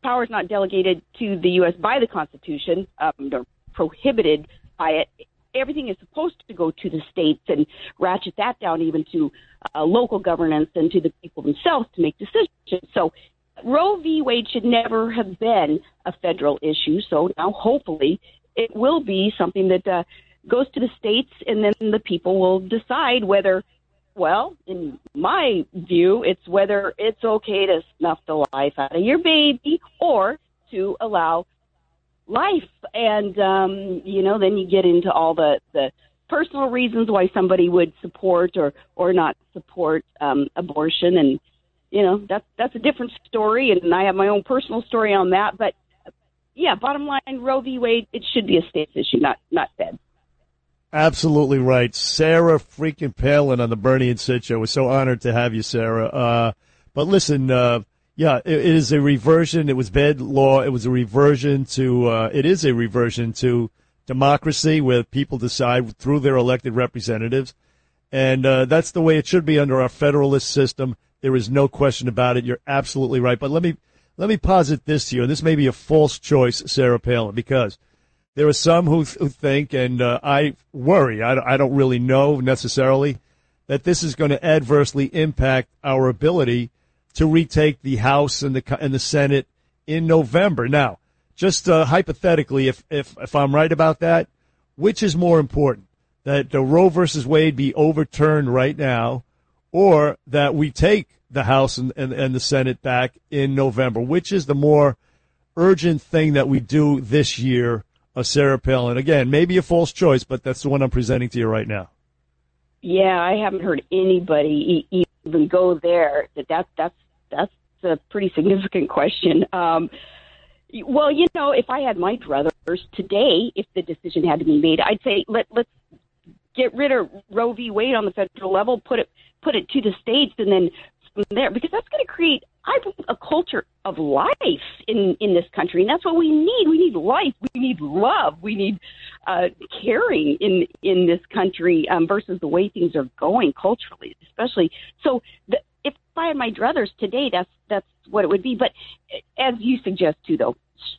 power is not delegated to the U.S. by the Constitution. Um, they're prohibited by it everything is supposed to go to the states and ratchet that down even to uh, local governance and to the people themselves to make decisions. So Roe v. Wade should never have been a federal issue. So now hopefully it will be something that uh, goes to the states and then the people will decide whether, well, in my view, it's whether it's okay to snuff the life out of your baby or to allow life and um you know then you get into all the the personal reasons why somebody would support or or not support um abortion and you know that's that's a different story and I have my own personal story on that but yeah bottom line Roe v Wade it should be a states issue not not fed Absolutely right. Sarah freaking Palin on the Bernie and Sid show. We're so honored to have you, Sarah. Uh, but listen, uh, yeah, it, is a reversion. It was bad law. It was a reversion to, uh, it is a reversion to democracy where people decide through their elected representatives. And uh, that's the way it should be under our federalist system. There is no question about it. You're absolutely right. But let me let me posit this to you, and this may be a false choice, Sarah Palin, because there are some who, who think, and uh, I worry, I, I don't really know necessarily, that this is going to adversely impact our ability to retake the House and the and the Senate in November. Now, just uh, hypothetically, if, if if I'm right about that, which is more important, that the Roe versus Wade be overturned right now, or that we take the House and, and, and the Senate back in November? Which is the more urgent thing that we do this year, uh, Sarah Palin? Again, maybe a false choice, but that's the one I'm presenting to you right now. Yeah, I haven't heard anybody e- even go there. That that that's that's a pretty significant question. Um, well, you know, if I had my druthers today, if the decision had to be made, I'd say let let's get rid of Roe v. Wade on the federal level, put it put it to the states, and then from there, because that's going to create I a culture of life in in this country, and that's what we need. We need life. We need love. We need uh, caring in in this country um, versus the way things are going culturally, especially. So, the, if I had my druthers today, that's that's what it would be. But as you suggest too, though,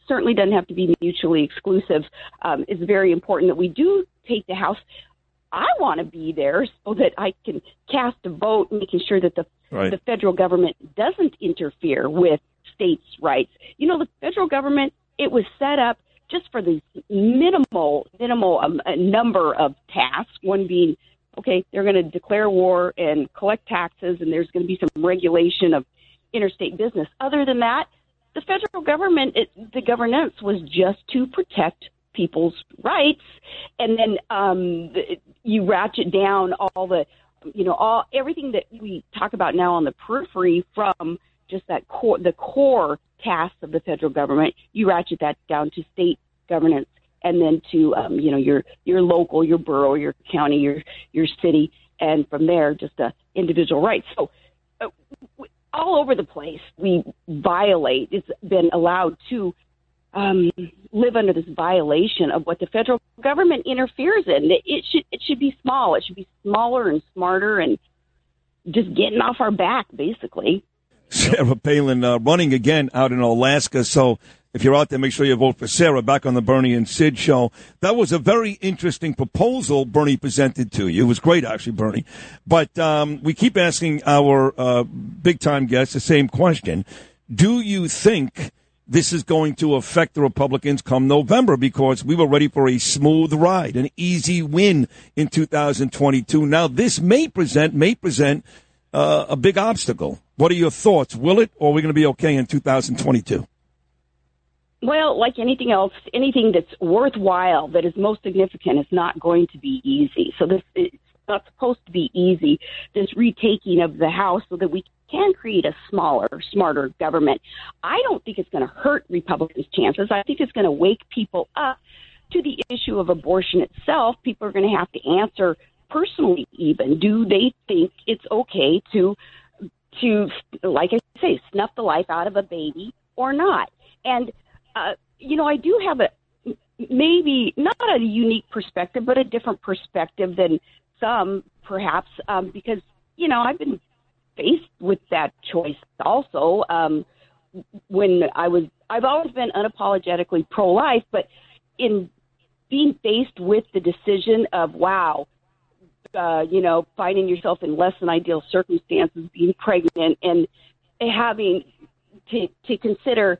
certainly doesn't have to be mutually exclusive. Um, it's very important that we do take the House. I want to be there so that I can cast a vote, making sure that the Right. the federal government doesn't interfere with states' rights. You know, the federal government it was set up just for the minimal minimal um, number of tasks. One being, okay, they're going to declare war and collect taxes, and there's going to be some regulation of interstate business. Other than that, the federal government, it, the governance was just to protect people's rights, and then um, you ratchet down all the, you know, all everything that we talk about now on the periphery from just that core, the core tasks of the federal government. You ratchet that down to state governance, and then to, um, you know, your your local, your borough, your county, your your city, and from there, just uh, individual rights. So uh, all over the place we violate it's been allowed to um, live under this violation of what the federal government interferes in it, it should it should be small it should be smaller and smarter and just getting off our back basically Sarah Palin uh, running again out in Alaska. So if you're out there, make sure you vote for Sarah back on the Bernie and Sid show. That was a very interesting proposal Bernie presented to you. It was great, actually, Bernie. But um, we keep asking our uh, big time guests the same question. Do you think this is going to affect the Republicans come November? Because we were ready for a smooth ride, an easy win in 2022. Now this may present, may present uh, a big obstacle. What are your thoughts? Will it, or are we going to be okay in 2022? well like anything else anything that's worthwhile that is most significant is not going to be easy. So this is not supposed to be easy this retaking of the house so that we can create a smaller smarter government. I don't think it's going to hurt republicans chances. I think it's going to wake people up to the issue of abortion itself. People are going to have to answer personally even. Do they think it's okay to to like i say snuff the life out of a baby or not. And uh, you know i do have a maybe not a unique perspective but a different perspective than some perhaps um, because you know i've been faced with that choice also um, when i was i've always been unapologetically pro life but in being faced with the decision of wow uh, you know, finding yourself in less than ideal circumstances, being pregnant, and having to to consider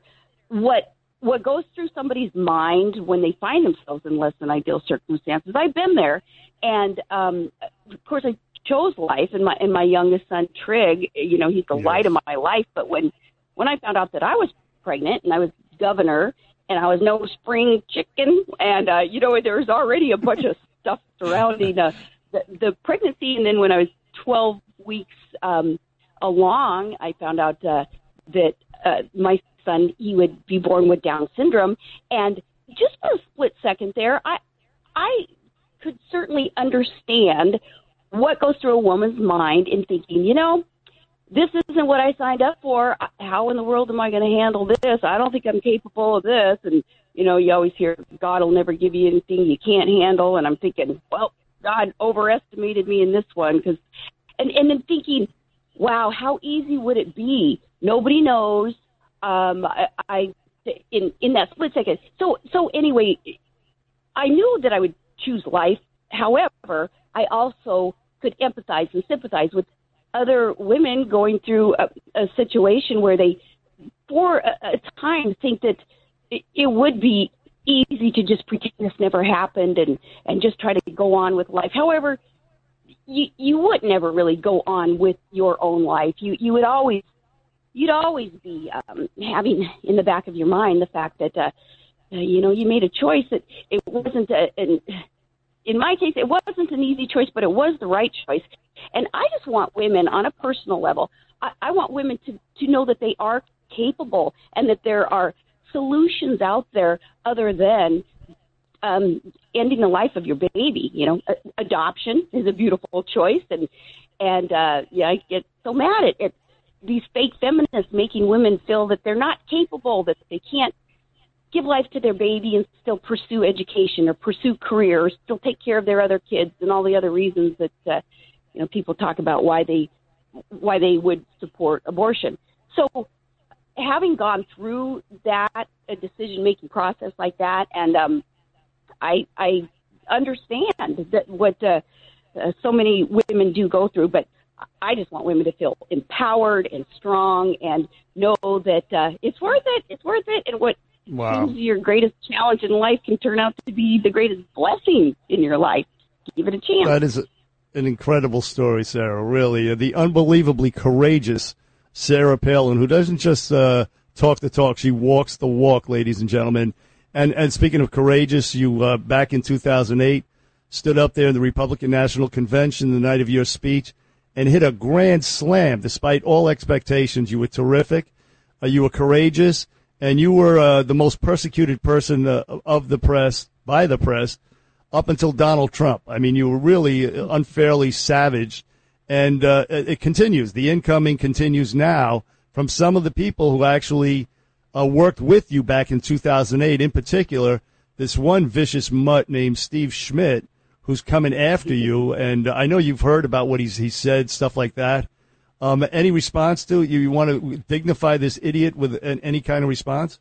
what what goes through somebody's mind when they find themselves in less than ideal circumstances. I've been there, and um, of course, I chose life. And my and my youngest son, Trig, you know, he's the light of my life. But when when I found out that I was pregnant and I was governor and I was no spring chicken, and uh, you know, there was already a bunch of stuff surrounding uh, the, the pregnancy, and then when I was 12 weeks um, along, I found out uh, that uh, my son he would be born with Down syndrome, and just for a split second there, I I could certainly understand what goes through a woman's mind in thinking, you know, this isn't what I signed up for. How in the world am I going to handle this? I don't think I'm capable of this. And, you know, you always hear God will never give you anything you can't handle. And I'm thinking, well, God overestimated me in this one because, and, and then thinking, wow, how easy would it be? Nobody knows. Um, I, I, in, in that split second. So, so anyway, I knew that I would choose life. However, I also could empathize and sympathize with other women going through a, a situation where they, for a, a time, think that it, it would be easy to just pretend this never happened and and just try to go on with life. However, you you would never really go on with your own life. You you would always you'd always be um, having in the back of your mind the fact that uh, you know you made a choice that it wasn't a, an in my case it wasn't an easy choice, but it was the right choice. And I just want women on a personal level. I, I want women to to know that they are capable and that there are solutions out there other than um, ending the life of your baby. You know, adoption is a beautiful choice, and and uh, yeah, I get so mad at, at these fake feminists making women feel that they're not capable, that they can't give life to their baby and still pursue education or pursue career or still take care of their other kids and all the other reasons that uh, you know people talk about why they why they would support abortion. So having gone through that a decision making process like that and um I I understand that what uh, uh, so many women do go through but I just want women to feel empowered and strong and know that uh, it's worth it. It's worth it. And what Wow. seems your greatest challenge in life can turn out to be the greatest blessing in your life. Give it a chance. That is a, an incredible story, Sarah. Really, the unbelievably courageous Sarah Palin, who doesn't just uh, talk the talk; she walks the walk, ladies and gentlemen. And and speaking of courageous, you uh, back in 2008 stood up there in the Republican National Convention the night of your speech and hit a grand slam despite all expectations. You were terrific. Uh, you were courageous, and you were uh, the most persecuted person uh, of the press by the press up until Donald Trump. I mean, you were really unfairly savage, and uh, it it continues. The incoming continues now from some of the people who actually uh, worked with you back in 2008. In particular, this one vicious mutt named Steve Schmidt, who's coming after you. And I know you've heard about what he's he said, stuff like that. Um, any response to you? You want to dignify this idiot with an, any kind of response?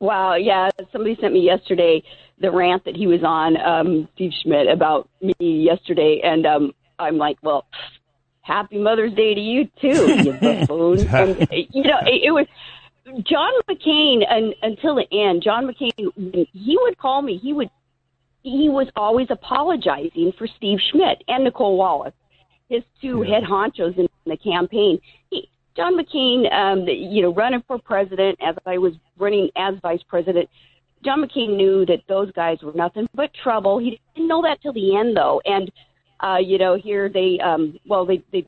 Wow, yeah. Somebody sent me yesterday the rant that he was on, um, Steve Schmidt, about me yesterday, and um, I'm like, well, happy Mother's Day to you too, you buffoon. and, you know, it, it was John McCain and, until the end. John McCain, he would call me, he would he was always apologizing for Steve Schmidt and Nicolle Wallace, his two head honchos in the campaign. He, John McCain, um, you know, running for president as I was running as vice president. John McCain knew that those guys were nothing but trouble. He didn't know that till the end, though. And uh, you know, here they, um, well, they they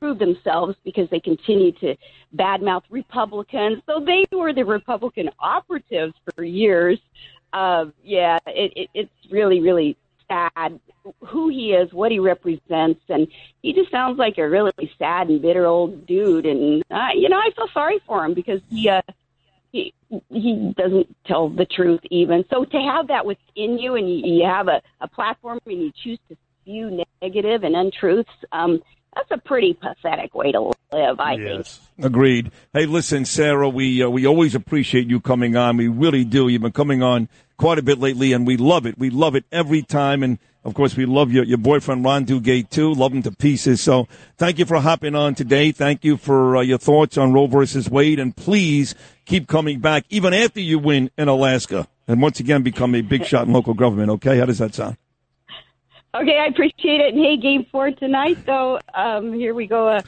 proved themselves because they continued to badmouth Republicans. So they were the Republican operatives for years. Uh, yeah, it, it, it's really, really sad who he is, what he represents, and he just sounds like a really sad and bitter old dude. And uh, you know, I feel sorry for him because he uh, he he doesn't tell the truth even. So to have that within you, and you, you have a, a platform, and you choose to spew negative and untruths, um, that's a pretty pathetic way to live. I think. Agreed. Hey, listen, Sarah, we uh, we always appreciate you coming on. We really do. You've been coming on quite a bit lately, and we love it. We love it every time. And of course, we love your your boyfriend Ron Duguay too. Love him to pieces. So thank you for hopping on today. Thank you for uh, your thoughts on Roe versus Wade, and please keep coming back even after you win in Alaska, and once again become a big shot in local government. Okay, how does that sound? Okay, I appreciate it. And hey, game four tonight. So um, here we go. Uh,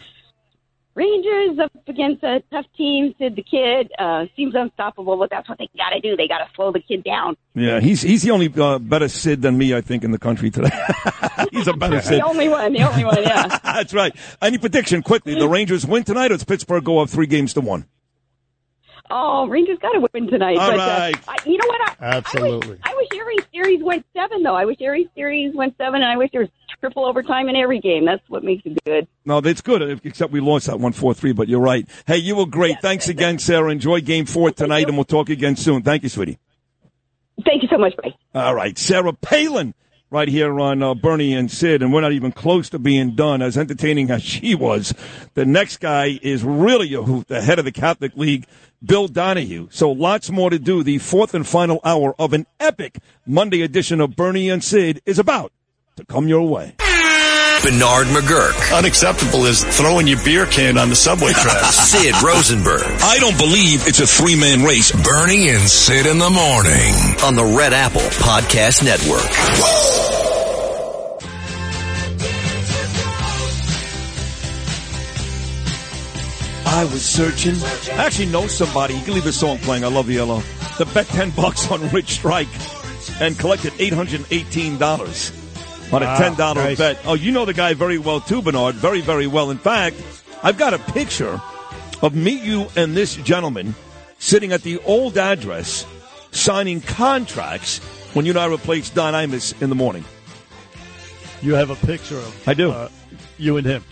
Rangers up against a tough team. Sid the kid uh, seems unstoppable, but that's what they got to do. They got to slow the kid down. Yeah, he's he's the only uh, better Sid than me, I think, in the country today. he's a better Sid. The only one. The only one. Yeah. That's right. Any prediction quickly? The Rangers win tonight, or does Pittsburgh go up three games to one? Oh, Rangers got to win tonight. All but, right. Uh, I, you know what? I, Absolutely. I wish every series went seven, though. I wish every series went seven, and I wish there was triple overtime in every game. That's what makes it good. No, that's good, except we lost that one four three. But you're right. Hey, you were great. Thanks again, Sarah. Enjoy Game Four tonight, and we'll talk again soon. Thank you, sweetie. Thank you so much, Bye. All right, Sarah Palin, right here on uh, Bernie and Sid, and we're not even close to being done. As entertaining as she was, the next guy is really a hoot, the head of the Catholic League, Bill Donohue. So lots more to do. The fourth and final hour of an epic Monday edition of Bernie and Sid is about to come your way. Bernard McGuirk. Unacceptable is throwing your beer can on the subway track. Sid Rosenberg. I don't believe it's a three man race. Bernie and Sid in the morning on the Red Apple Podcast Network. I was searching. I actually know somebody. You can leave a song playing. I love Yellow. The bet 10 bucks on Rich Strike and collected $818 on a ah, ten dollar nice. bet. Oh, you know the guy very well too, Bernard. Very, very well. In fact, I've got a picture of me, you, and this gentleman sitting at the old address signing contracts when you and I replaced Don Imus in the morning. You have a picture of I do. Uh, you and him.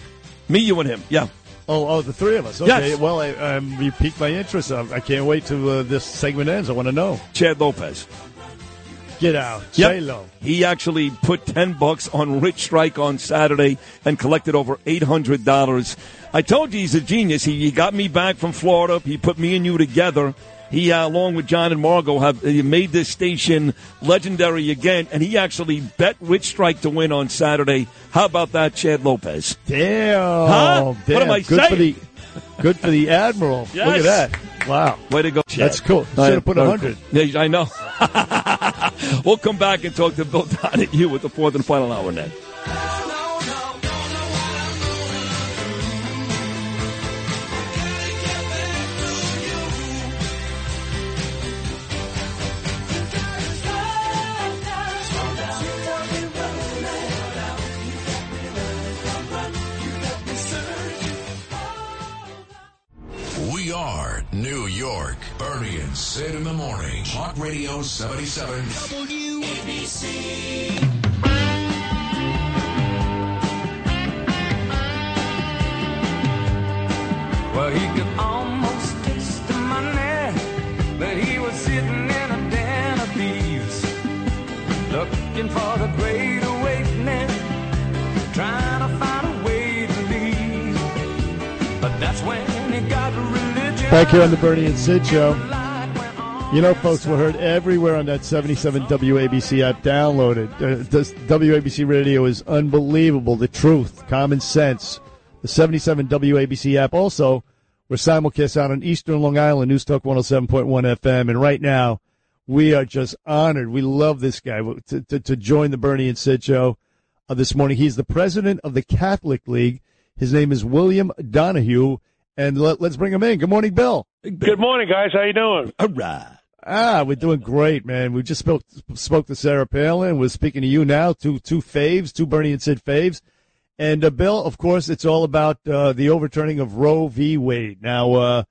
Me, you, and him. Yeah. Oh, oh, the three of us. Okay. Yes. Well, I, um, you piqued my interest. I, I can't wait till uh, this segment ends. I want to know. Chad Lopez. Get out. Yep. J-Lo. He actually put 10 bucks on Rich Strike on Saturday and collected over $800. I told you he's a genius. He, he got me back from Florida. He put me and you together. He, uh, along with John and Margot, have he made this station legendary again. And he actually bet Rich Strike to win on Saturday. How about that, Chad Lopez? Damn. Huh? Damn. What am I good saying? Good for the Admiral. Look at that. Wow. Way to go, Chad. That's cool. Should have put a hundred. Yeah, I know. we'll come back and talk to Bill Donohue with the fourth and final hour next. Are New York. Bernie and Sid in the morning. Talk Radio 77. WABC. Well, he could almost taste the money, but he was sitting in a den of thieves, looking for the great awakening, trying to find a way to leave. But that's when. Back here on the Bernie and Sid show. You know, folks, we're heard everywhere on that 77 WABC app. downloaded. Uh, WABC radio is unbelievable. The truth, common sense. The 77 WABC app. Also, we're simulcast out on Eastern Long Island, News Talk 107.1 FM. And right now, we are just honored. We love this guy to, to, to join the Bernie and Sid show uh, this morning. He's the president of the Catholic League. His name is William Donohue. And let, let's bring him in. Good morning, Bill. Good morning, guys. How you doing? All right. Ah, we're doing great, man. We just spoke spoke to Sarah Palin. We're speaking to you now. Two two faves, two Bernie and Sid faves. And uh, Bill, of course, it's all about uh, the overturning of Roe v. Wade. Now, uh,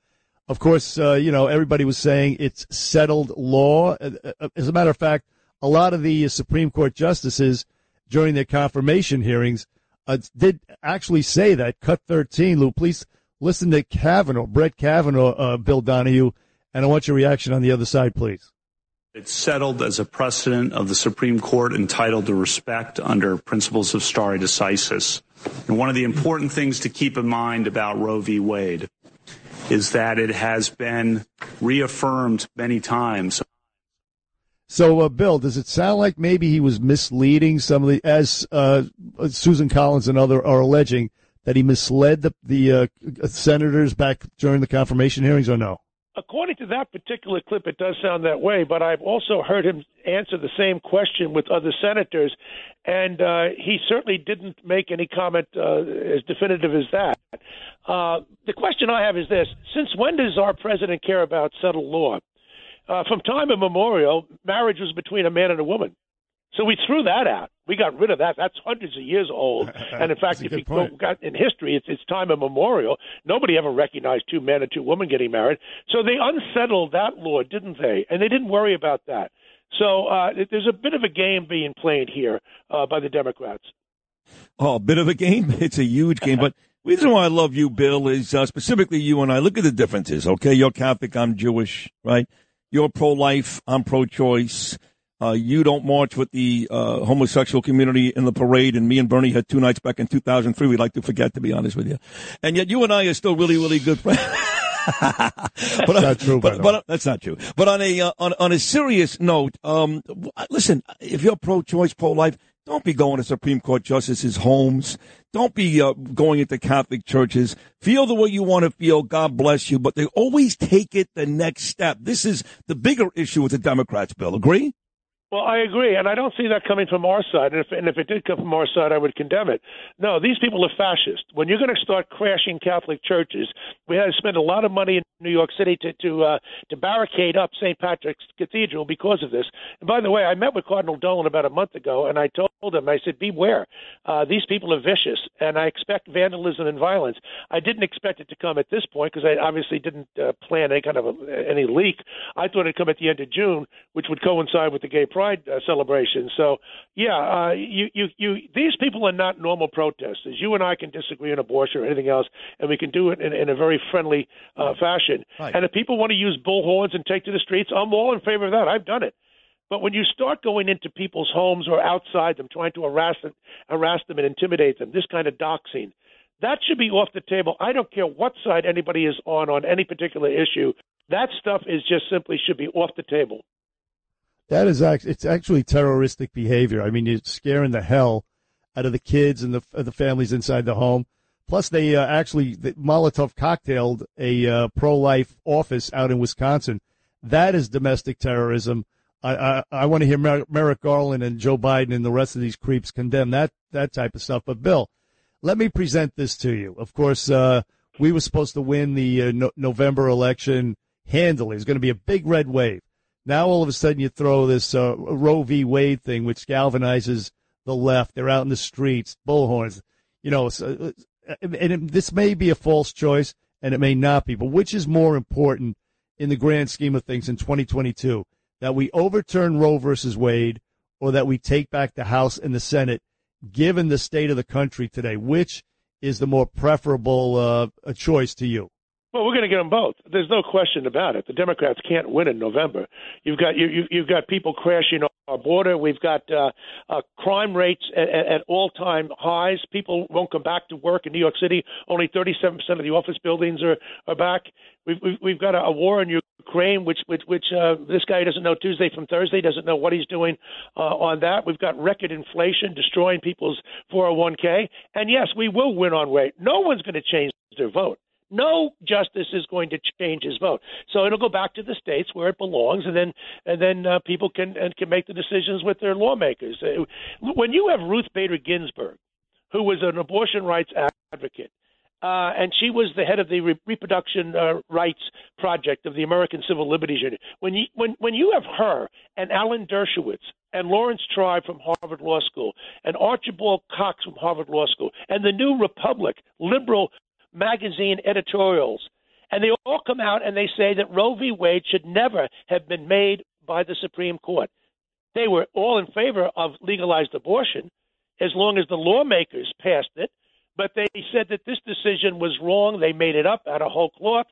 of course, uh, you know everybody was saying it's settled law. Uh, uh, As a matter of fact, a lot of the Supreme Court justices during their confirmation hearings uh, did actually say that. Cut thirteen, Lou. Please listen to Kavanaugh, Brett Kavanaugh, uh, Bill Donohue, and I want your reaction on the other side, please. It's settled as a precedent of the Supreme Court entitled to respect under principles of stare decisis. And one of the important things to keep in mind about Roe v. Wade is that it has been reaffirmed many times. So, uh, Bill, does it sound like maybe he was misleading some of the, as uh, Susan Collins and other are alleging, that he misled the the uh, senators back during the confirmation hearings, or no? According to that particular clip, it does sound that way, but I've also heard him answer the same question with other senators, and uh, he certainly didn't make any comment uh, as definitive as that. Uh, the question I have is this Since when does our president care about settled law? Uh, from time immemorial, marriage was between a man and a woman. So we threw that out. We got rid of that. That's hundreds of years old. and in fact, if you go got in history, it's, it's time immemorial. Nobody ever recognized two men and two women getting married. So they unsettled that law, didn't they? And they didn't worry about that. So uh, there's a bit of a game being played here uh, by the Democrats. Oh, a bit of a game. It's a huge game. But the reason why I love you, Bill, is uh, specifically you and I. Look at the differences, okay? You're Catholic, I'm Jewish, right? You're pro-life, I'm pro-choice. Uh, you don't march with the uh, homosexual community in the parade, and me and Bernie had two nights back in 2003. We'd like to forget, to be honest with you. And yet, you and I are still really, really good friends. but, That's not true, but, but that's not true. But on a uh, on on a serious note, um, listen, if you're pro-choice, pro-life, don't be going to Supreme Court justices' homes. Don't be uh, going into Catholic churches. Feel the way you want to feel. God bless you. But they always take it the next step. This is the bigger issue with the Democrats. Bill, agree? Well, I agree, and I don't see that coming from our side. And if, and if it did come from our side, I would condemn it. No, these people are fascist. When you're going to start crashing Catholic churches, we had to spend a lot of money in New York City to to uh, to barricade up St. Patrick's Cathedral because of this. And by the way, I met with Cardinal Dolan about a month ago, and I told him, I said, beware. Uh, these people are vicious, and I expect vandalism and violence. I didn't expect it to come at this point because I obviously didn't uh, plan any kind of a, any leak. I thought it'd come at the end of June, which would coincide with the Gay Pride uh, celebration. So, yeah, uh, you, you, you, these people are not normal protesters. You and I can disagree on abortion or anything else, and we can do it in, in a very friendly uh, fashion. Right. And if people want to use bullhorns and take to the streets, I'm all in favor of that. I've done it. But when you start going into people's homes or outside them, trying to harass them, harass them and intimidate them, this kind of doxing, that should be off the table. I don't care what side anybody is on on any particular issue. That stuff is just simply should be off the table. That is actually, it's actually terroristic behavior. I mean, you're scaring the hell out of the kids and the the families inside the home. Plus, they uh, actually the Molotov cocktailed a uh, pro-life office out in Wisconsin. That is domestic terrorism. I I, I want to hear Mer- Merrick Garland and Joe Biden and the rest of these creeps condemn that that type of stuff. But Bill, let me present this to you. Of course, uh, we were supposed to win the uh, no- November election handily. It's going to be a big red wave. Now all of a sudden you throw this uh, Roe v. Wade thing, which galvanizes the left. They're out in the streets, bullhorns. You know, so, uh, and it, this may be a false choice, and it may not be. But which is more important in the grand scheme of things in 2022? That we overturn Roe versus Wade, or that we take back the House and the Senate, given the state of the country today? Which is the more preferable uh, choice to you? Well, we're going to get them both. There's no question about it. The Democrats can't win in November. You've got you, you you've got people crashing our border. We've got uh, uh, crime rates at, at, all-time highs. People won't come back to work in New York City. Only 37% of the office buildings are are back. We've we've, we've got a, a war in Ukraine, which which which uh, this guy doesn't know Tuesday from Thursday. Doesn't know what he's doing uh, on that. We've got record inflation destroying people's 401k. And yes, we will win on rate. No one's going to change their vote. No justice is going to change his vote. So it'll go back to the states where it belongs, and then and then uh, people can and can make the decisions with their lawmakers. Uh, when you have Ruth Bader Ginsburg, who was an abortion rights advocate, uh, and she was the head of the Re- Reproduction uh, Rights Project of the American Civil Liberties Union. When you when when you have her and Alan Dershowitz and Laurence Tribe from Harvard Law School and Archibald Cox from Harvard Law School and the New Republic liberal magazine editorials, and they all come out and they say that Roe v. Wade should never have been made by the Supreme Court. They were all in favor of legalized abortion as long as the lawmakers passed it, but they said that this decision was wrong. They made it up out of whole cloth.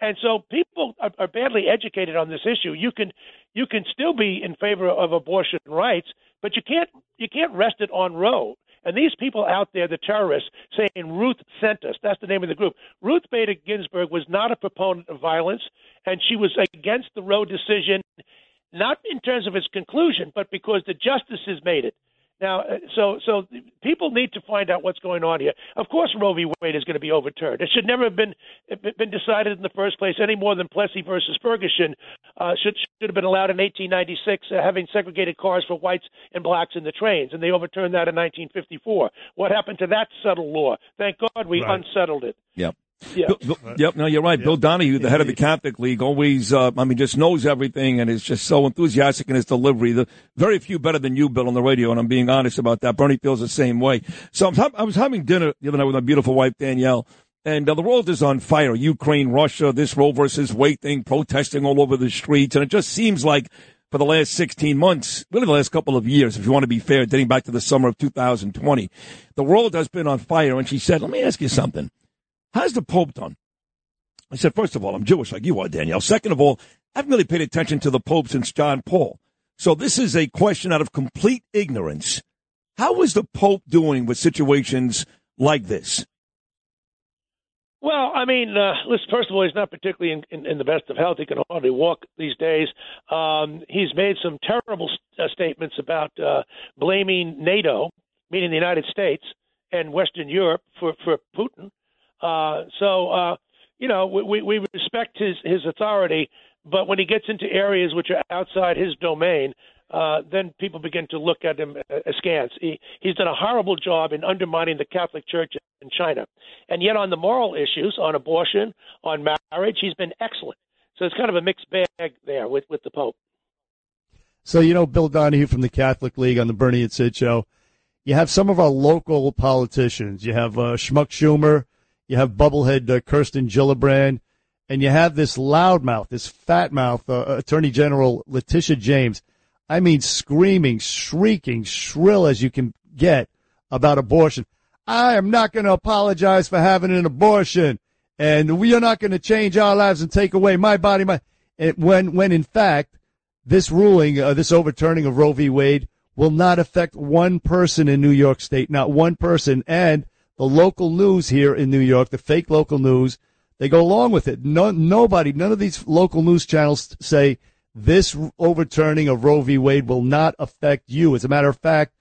And so people are, are badly educated on this issue. You can you can still be in favor of abortion rights, but you can't you can't rest it on Roe. And these people out there, the terrorists, saying Ruth sent us. That's the name of the group. Ruth Bader Ginsburg was not a proponent of violence, and she was against the Roe decision, not in terms of its conclusion, but because the justices made it. Now, uh, so so people need to find out what's going on here. Of course, Roe v. Wade is going to be overturned. It should never have been been decided in the first place, any more than Plessy versus Ferguson uh, should should have been allowed in 1896, uh, having segregated cars for whites and blacks in the trains, and they overturned that in 1954. What happened to that subtle law? Thank God we Right. unsettled it. Yep. Yeah. Bill- Bill- Yep, no, you're right. Bill Donohue, the head of the Catholic League, always, uh, I mean, just knows everything and is just so enthusiastic in his delivery. The very few better than you, Bill, on the radio, and I'm being honest about that. Bernie feels the same way. So I'm, I was having dinner the other night with my beautiful wife, Danielle, and uh, the world is on fire. Ukraine, Russia, this Roe versus Wade thing, protesting all over the streets, and it just seems like for the last 16 months, really the last couple of years, if you want to be fair, dating back to the summer of 2020, the world has been on fire. And she said, let me ask you something. How's the Pope done? I said, first of all, I'm Jewish like you are, Danielle. Second of all, I haven't really paid attention to the Pope since John Paul. So this is a question out of complete ignorance. How is the Pope doing with situations like this? Well, I mean, uh, listen. First of all, he's not particularly in, in, in the best of health. He can hardly walk these days. Um, he's made some terrible uh, statements about uh, blaming NATO, meaning the United States and Western Europe, for for Putin. Uh, so, uh, you know, we, we respect his his authority, but when he gets into areas which are outside his domain, uh, then people begin to look at him askance. He, he's done a horrible job in undermining the Catholic Church in China. And yet, on the moral issues, on abortion, on marriage, he's been excellent. So it's kind of a mixed bag there with, with the Pope. So, you know, Bill Donohue from the Catholic League on the Bernie and Sid show. You have some of our local politicians. You have uh, Schmuck Schumer. You have bubblehead uh, Kirsten Gillibrand. And you have this loudmouth, this fat mouth uh, Attorney General Letitia James. I mean, screaming, shrieking, shrill as you can get about abortion. I am not going to apologize for having an abortion, and we are not going to change our lives and take away my body. My and when when in fact this ruling, uh, this overturning of Roe v. Wade, will not affect one person in New York State, not one person, and the local news here in New York, the fake local news, they go along with it. No, nobody, none of these local news channels say this overturning of Roe v. Wade will not affect you. As a matter of fact,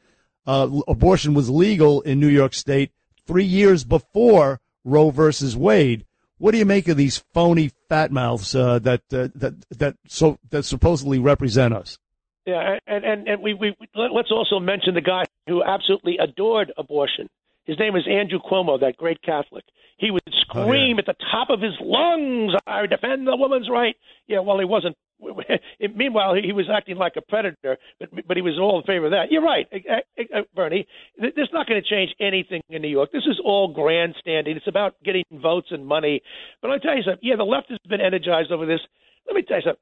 uh, abortion was legal in New York State three years before Roe versus Wade. What do you make of these phony fat mouths uh, that uh, that that so that supposedly represent us? Yeah, and and and we we let's also mention the guy who absolutely adored abortion. His name is Andrew Cuomo, that great Catholic. He would scream oh, yeah. at the top of his lungs, "I defend the woman's right." Yeah, well, he wasn't Meanwhile, he was acting like a predator, but but he was all in favor of that. You're right, eh, eh, eh, Bernie. This is not going to change anything in New York. This is all grandstanding. It's about getting votes and money. But I tell you something. Yeah, the left has been energized over this. Let me tell you something.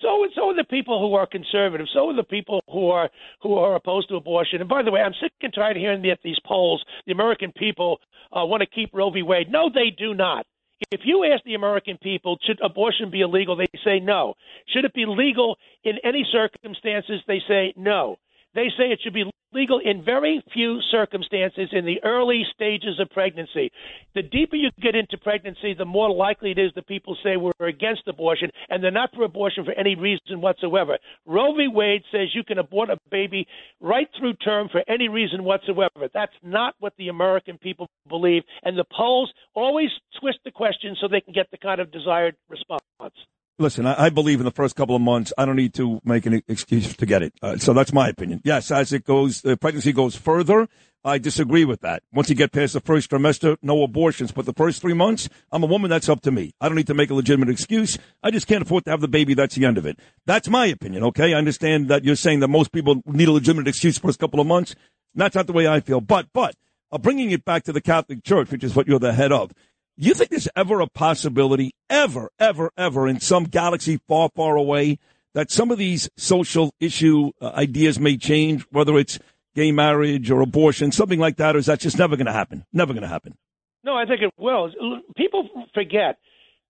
So so are the people who are conservative. So are the people who are who are opposed to abortion. And by the way, I'm sick and tired of hearing that these polls, the American people uh, want to keep Roe v. Wade. No, they do not. If you ask the American people, should abortion be illegal? They say no. Should it be legal in any circumstances? They say no. They say it should be legal in very few circumstances in the early stages of pregnancy. The deeper you get into pregnancy, the more likely it is that people say we're against abortion and they're not for abortion for any reason whatsoever. Roe v. Wade says you can abort a baby right through term for any reason whatsoever. That's not what the American people believe, and the polls always twist the question so they can get the kind of desired response. Listen, I, I, believe in the first couple of months, I don't need to make an excuse to get it. Uh, so that's my opinion. Yes, as it goes, the pregnancy goes further. I disagree with that. Once you get past the first trimester, no abortions. But the first three months, I'm a woman. That's up to me. I don't need to make a legitimate excuse. I just can't afford to have the baby. That's the end of it. That's my opinion. Okay. I understand that you're saying that most people need a legitimate excuse for a couple of months. That's not the way I feel. But, but, uh, bringing it back to the Catholic Church, which is what you're the head of, you think there's ever a possibility, ever, ever, ever, in some galaxy far, far away, that some of these social issue uh, ideas may change, whether it's gay marriage or abortion, something like that, or is that just never going to happen? Never going to happen. No, I think it will. People forget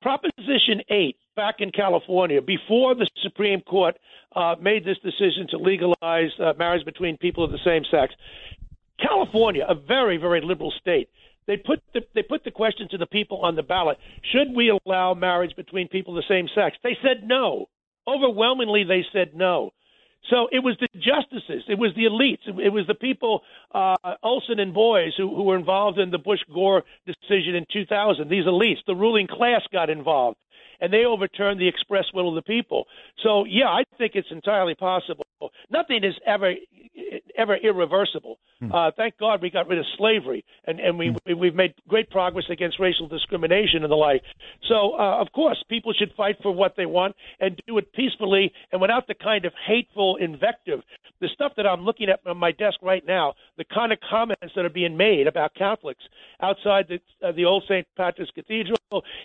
Proposition 8 back in California, before the Supreme Court uh, made this decision to legalize uh, marriage between people of the same sex. California, a very, very liberal state, they put the, they put the question to the people on the ballot: Should we allow marriage between people of the same sex? They said no. Overwhelmingly, they said no. So it was the justices, it was the elites, it was the people, uh, Olson and Boies, who, who were involved in the Bush Gore decision in 2000. These elites, the ruling class, got involved, and they overturned the express will of the people. So yeah, I think it's entirely possible Nothing is ever ever irreversible. Uh, thank God we got rid of slavery, and and we we- we've made great progress against racial discrimination and the like. So uh, of course, people should fight for what they want and do it peacefully and without the kind of hateful invective. The stuff that I'm looking at on my desk right now, the kind of comments that are being made about Catholics outside the uh, the old St. Patrick's Cathedral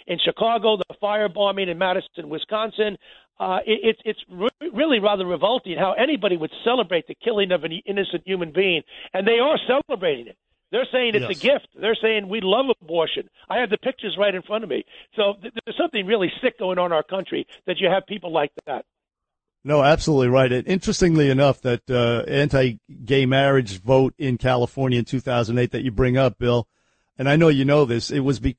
in Chicago, the firebombing in Madison, Wisconsin. Uh, it, it's it's re- really rather revolting how anybody would celebrate the killing of an innocent human being, and they are celebrating it. They're saying it's Yes. a gift. They're saying we love abortion. I have the pictures right in front of me. So th- there's something really sick going on in our country that you have people like that. No, absolutely right. And interestingly enough, that uh, anti-gay marriage vote in California in 2008 that you bring up, Bill, and I know you know this, it was be-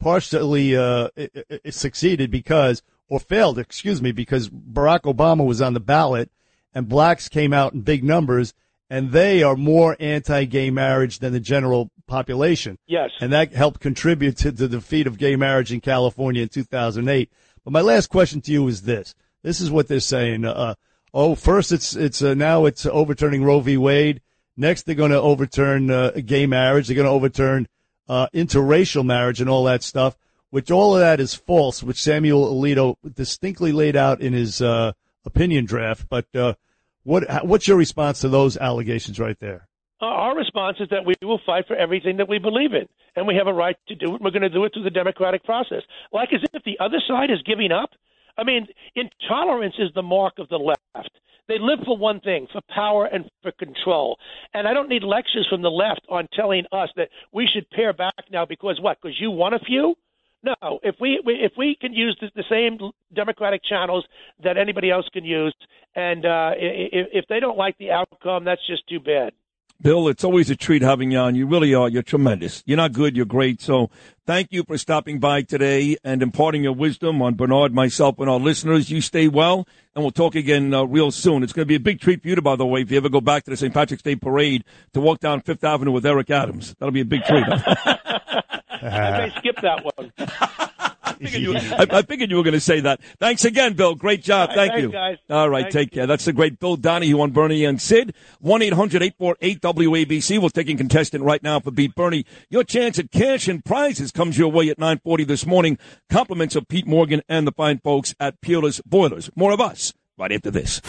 partially uh, it, it- it succeeded because, or failed, excuse me, because Barack Obama was on the ballot, and blacks came out in big numbers, and they are more anti-gay marriage than the general population. Yes. And that helped contribute to the defeat of gay marriage in California in 2008. But my last question to you is this. This is what they're saying. Uh, oh, first it's, it's, uh, now it's overturning Roe v. Wade. Next, they're going to overturn, uh, gay marriage. They're going to overturn, uh, interracial marriage and all that stuff, which all of that is false, which Samuel Alito distinctly laid out in his, uh, opinion draft. But, uh, what, what's your response to those allegations right there? Uh, Our response is that we will fight for everything that we believe in, and we have a right to do it. We're going to do it through the democratic process. Like as if the other side is giving up. I mean, intolerance is the mark of the left. They live for one thing, for power and for control. And I don't need lectures from the left on telling us that we should pare back now because what? Because you want a few? No. If we, we if we can use the, the same democratic channels that anybody else can use, and uh, if, if they don't like the outcome, that's just too bad. Bill, it's always a treat having you on. You really are. You're tremendous. You're not good. You're great. So thank you for stopping by today and imparting your wisdom on Bernard, myself, and our listeners. You stay well, and we'll talk again uh, real soon. It's going to be a big treat for you, to, by the way, if you ever go back to the St. Patrick's Day parade to walk down Fifth Avenue with Eric Adams. That'll be a big treat. I may skip that one. I, I figured you were going to say that. Thanks again, Bill. Great job. All right, Thank thanks, you. guys. All right, Thank take care. That's the great Bill Donohue on Bernie and Sid. 1-800-848-WABC. We're taking contestant right now for Beat Bernie. Your chance at cash and prizes comes your way at 940 this morning. Compliments of Pete Morgan and the fine folks at Peerless Boilers. More of us right after this.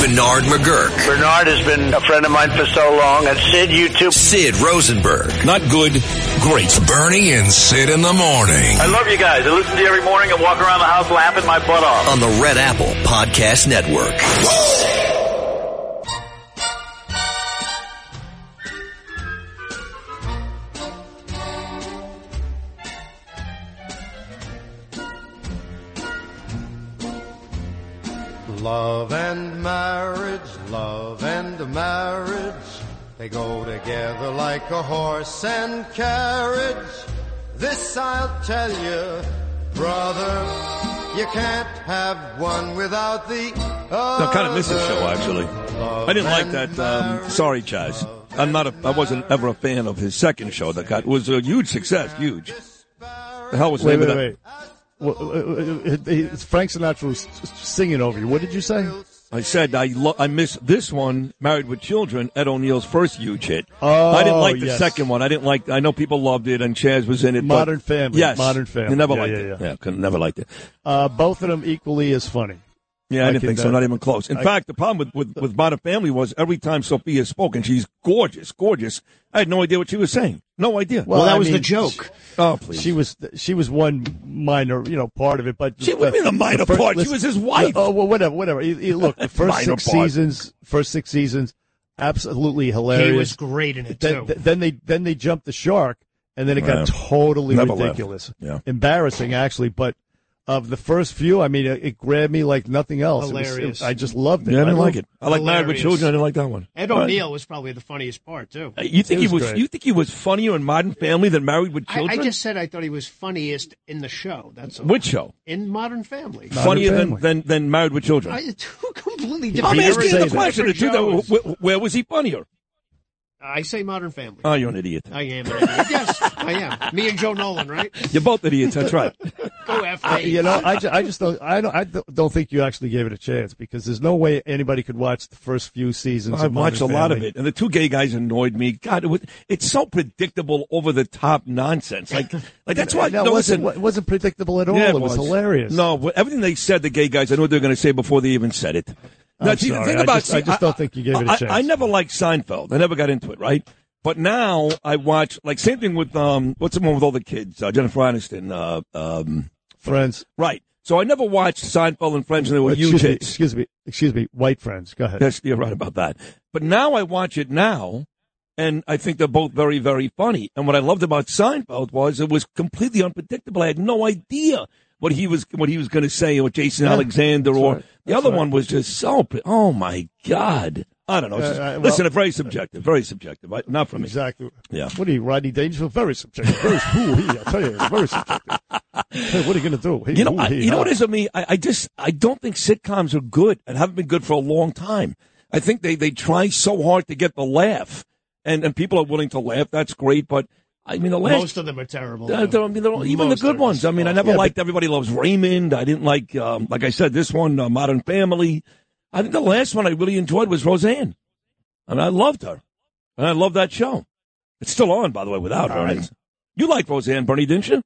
Bernard McGuirk. Bernard has been a friend of mine for so long. And Sid, you too. Sid Rosenberg. Not good, great. Bernie and Sid in the morning. I love you guys. I listen to you every morning and walk around the house laughing my butt off. On the Red Apple Podcast Network. Love and marriage, love and marriage, they go together like a horse and carriage. This I'll tell you, brother, you can't have one without the other. I kind of miss the show, actually. I didn't like that. Um, sorry, Chaz. I'm not a, I wasn't ever a fan of his second show that got, was a huge success. Huge. The hell was the Wait, name wait, of that? wait. Well, uh, uh, uh, uh, Frank Sinatra was singing over you. What did you say? I said I lo- I miss this one, Married with Children, Ed O'Neill's first huge hit. Oh, I didn't like the yes. second one. I didn't like. I know people loved it, and Chaz was in it. but- Modern Family. Yes, Modern Family. Never Yeah, liked yeah, it. yeah. Yeah, could never liked it. Uh, both of them equally as funny. Yeah, I, I didn't think so. Not even close. In I- fact, the problem with, with, with Modern Family was every time Sophia spoke, and she's gorgeous, gorgeous, I had no idea what she was saying. No idea. Well, well that I was mean, She, oh, please. She was she was one minor, you know, part of it, but She would be the minor first- part. She was his wife. Oh well, whatever, whatever. You- you- Look, the first six part. seasons, first six seasons, absolutely hilarious. He was great in it, Then, too. then they then they jumped the shark, and then it got Yeah. totally Never left. ridiculous, Yeah. embarrassing actually. But of the first few, I mean, it, it grabbed me like nothing else. It was- it- Hilarious. I just loved it. Yeah, I didn't loved- like it. I like Married with Hilarious. Children. I didn't like that one. Ed All right. O'Neill was probably the funniest part too. Uh, You think It he was was? great. You think he was funnier in Modern Family than Married with I, Children? I just said I thought he was funniest in the show. That's all. Which show? in Modern Family. Funnier than, than than Married with Children. I, two completely different. I'm asking you eras the of question. different The truth, shows. where, where was he funnier? I say Modern Family. Oh, you're an idiot. I am an idiot. Yes, I am. Me and Joe Nolan, right? You're both idiots. That's right. Go after you know, I, ju- I just don't I don't I don't think you actually gave it a chance because there's no way anybody could watch the first few seasons. I of watched a lot of it, and the two gay guys annoyed me. God, it was, it's so predictable, over the top nonsense. Like, like that's why. That no, wasn't listen, it wasn't predictable at all. Yeah, it, was, hilarious. No, everything they said, the gay guys, I knew what they were going to say before they even said it. Now, see, the thing I about- just- I just don't think you gave it a I- chance. I, never liked Seinfeld. I never got into it, right? But now I watch, like, same thing with, um, what's the one with all the kids? Uh, Jennifer Aniston, uh, um, Friends. Right. So I never watched Seinfeld and Friends, and they were excuse huge me, hits. excuse me, excuse me, white friends. Go ahead. Yes, you're right about that. But now I watch it now, and I think they're both very, very funny. And what I loved about Seinfeld was it was completely unpredictable. I had no idea what he was what he was going to say, or Jason Yeah, Alexander, or right. the other right. one was just so. Oh my God! I don't know. Just- uh, well- listen, very subjective. Very subjective. Right? Not for me. Exactly. Yeah. What are you, Rodney Dangerfield? Very subjective. Very ooh, he, I tell you, it's very subjective. Hey, what are you going to do? Hey, You know, ooh, I, he, you know what it is with me? I, I just I don't think sitcoms are good and haven't been good for a long time. I think they they try so hard to get the laugh, and and people are willing to laugh. That's great, but I mean the last Most of them are terrible. Uh, I mean, all- even the good ones. I mean, I never Yeah, but- liked Everybody Loves Raymond. I didn't like, um, like I said, this one, uh, Modern Family. I think the last one I really enjoyed was Roseanne. I mean, I loved her, and I love that show. It's still on, by the way, without her. All right. And You liked Roseanne, Bernie, didn't you?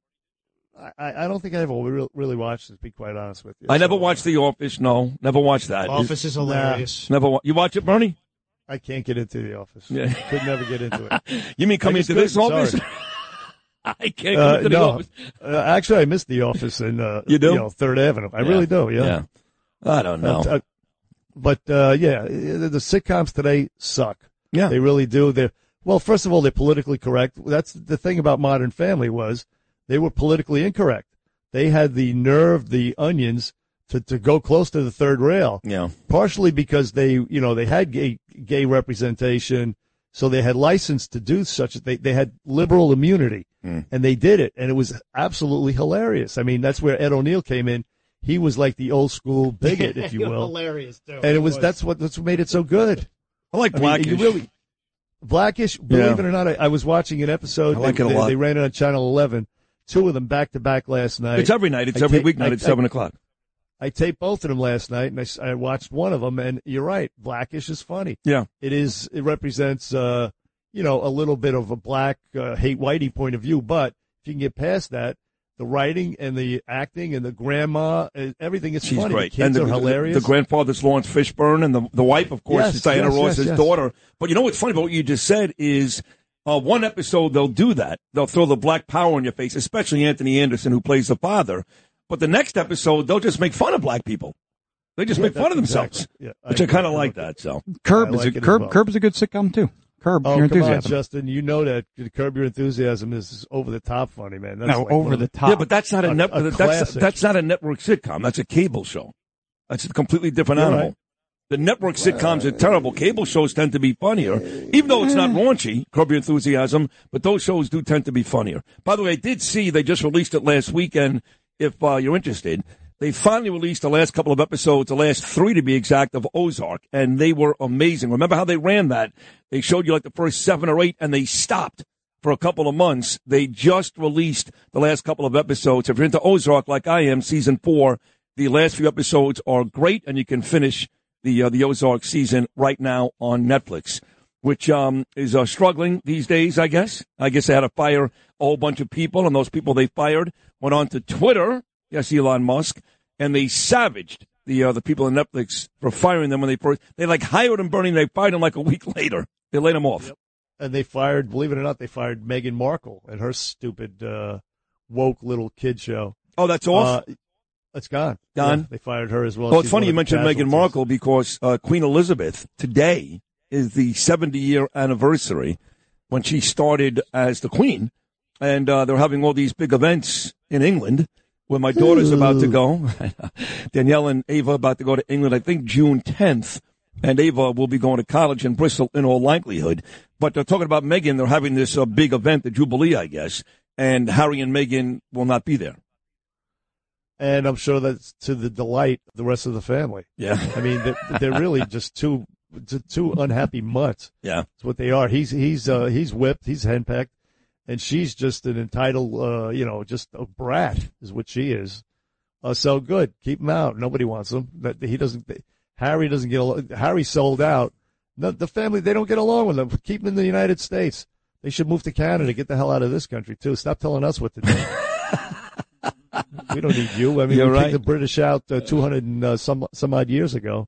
I, I don't think I ever really watched it, to be quite honest with you. I never watched The Office. No, never watched that. Office is hilarious. Never. Wa- you watch it, Bernie? I can't get into the office. Yeah. Could never get into it. You mean coming into this office? I can't come Uh, into the no, office. uh, actually, I missed the office in uh, You do? know, Third Avenue. I really do. Yeah. I don't know. Uh, but uh, yeah, the, the sitcoms today suck. Yeah, they really do. They're well, first of all, they're politically correct. That's the thing about Modern Family was they were politically incorrect. They had the nerve, the onions, to, to go close to the third rail. Yeah. Partially because they, you know, they had gay gay representation, so they had license to do such. That they they had liberal immunity, Hmm. and they did it, and it was absolutely hilarious. I mean, that's where Ed O'Neill came in. He was like the old school bigot, if you will. Hilarious, too. And it was, that's what that's what made it so good. I like mean, Blackish. you really Blackish. Believe Yeah. it or not, I, I was watching an episode. I like they, it a they- lot. They ran it on Channel 11. Two of them back to back last night. It's every night. It's I every ta- weeknight I- at seven I- o'clock. I taped both of them last night, and I watched one of them. And you're right, Blackish is funny. Yeah, it is. It represents, uh, you know, a little bit of a black uh, hate whitey point of view. But if you can get past that, the writing and the acting and the grandma, uh, everything is She's funny. great. The kids and are the, hilarious. The, grandfather's Laurence Fishburne, and the the wife, of course, Yes, is Diana yes, yes. daughter. But you know what's funny about what you just said is. Uh, one episode they'll do that. They'll throw the black power in your face, especially Anthony Anderson, who plays the father. But the next episode, they'll just make fun of black people. They just Yeah, make fun of themselves, exactly- yeah, which I, agree. kind of like that. So Curb I is a Curb. well. Curb is a good sitcom too. Curb Oh, Your come on, Enthusiasm. Justin. You know that Curb Your Enthusiasm is over the top funny, man. That's No, like over the top. Yeah, but that's not a, net, that's that's not a network sitcom. That's a cable show. That's a completely different You're animal. right. The network sitcoms are uh, terrible. Cable shows tend to be funnier, even though it's not eh. raunchy. Curb Your Enthusiasm, but those shows do tend to be funnier. By the way, I did see they just released it last weekend. If uh, you're interested, they finally released the last couple of episodes, the last three to be exact, of Ozark, and they were amazing. Remember how they ran that? They showed you like the first seven or eight, and they stopped for a couple of months. They just released the last couple of episodes. If you're into Ozark like I am, season four, the last few episodes are great, and you can finish the uh, the Ozark season right now on Netflix, which um, is uh, struggling these days. I guess. I guess they had to fire a whole bunch of people, and those people they fired went on to Twitter. Yes, Elon Musk, and they savaged the uh, the people in Netflix for firing them when they first they like hired them, burning. They fired them like a week later. They laid them off. and they fired, believe it or not, they fired Meghan Markle and her stupid uh, woke little kid show. Oh, that's off. Uh, it's gone. Gone? Yeah, they fired her as well. Well, it's She's funny you mentioned Meghan. Markle because uh, Queen Elizabeth today is the 70 year anniversary when she started as the Queen, and uh, they're having all these big events in England. Where my daughter's about to go, Danielle and Ava about to go to England. I think June 10th, and Ava will be going to college in Bristol in all likelihood. But they're talking about Meghan. They're having this uh, big event, the Jubilee, I guess, and Harry and Meghan will not be there. And I'm sure that's to the delight of the rest of the family. Yeah. I mean, they're, they're really just two t- two unhappy mutts. Yeah. That's what they are. He's he's uh, he's whipped. He's henpecked, and she's just an entitled, uh, you know, just a brat is what she is. Uh, so good. Keep him out. Nobody wants him. That he doesn't. Harry doesn't get. al- Harry sold out. No, the family they don't get along with him. Keep him in the United States. They should move to Canada. Get the hell out of this country too. Stop telling us what to do. we don't need you. I mean, You're we right. kicked the British out uh, 200 and uh, some some odd years ago.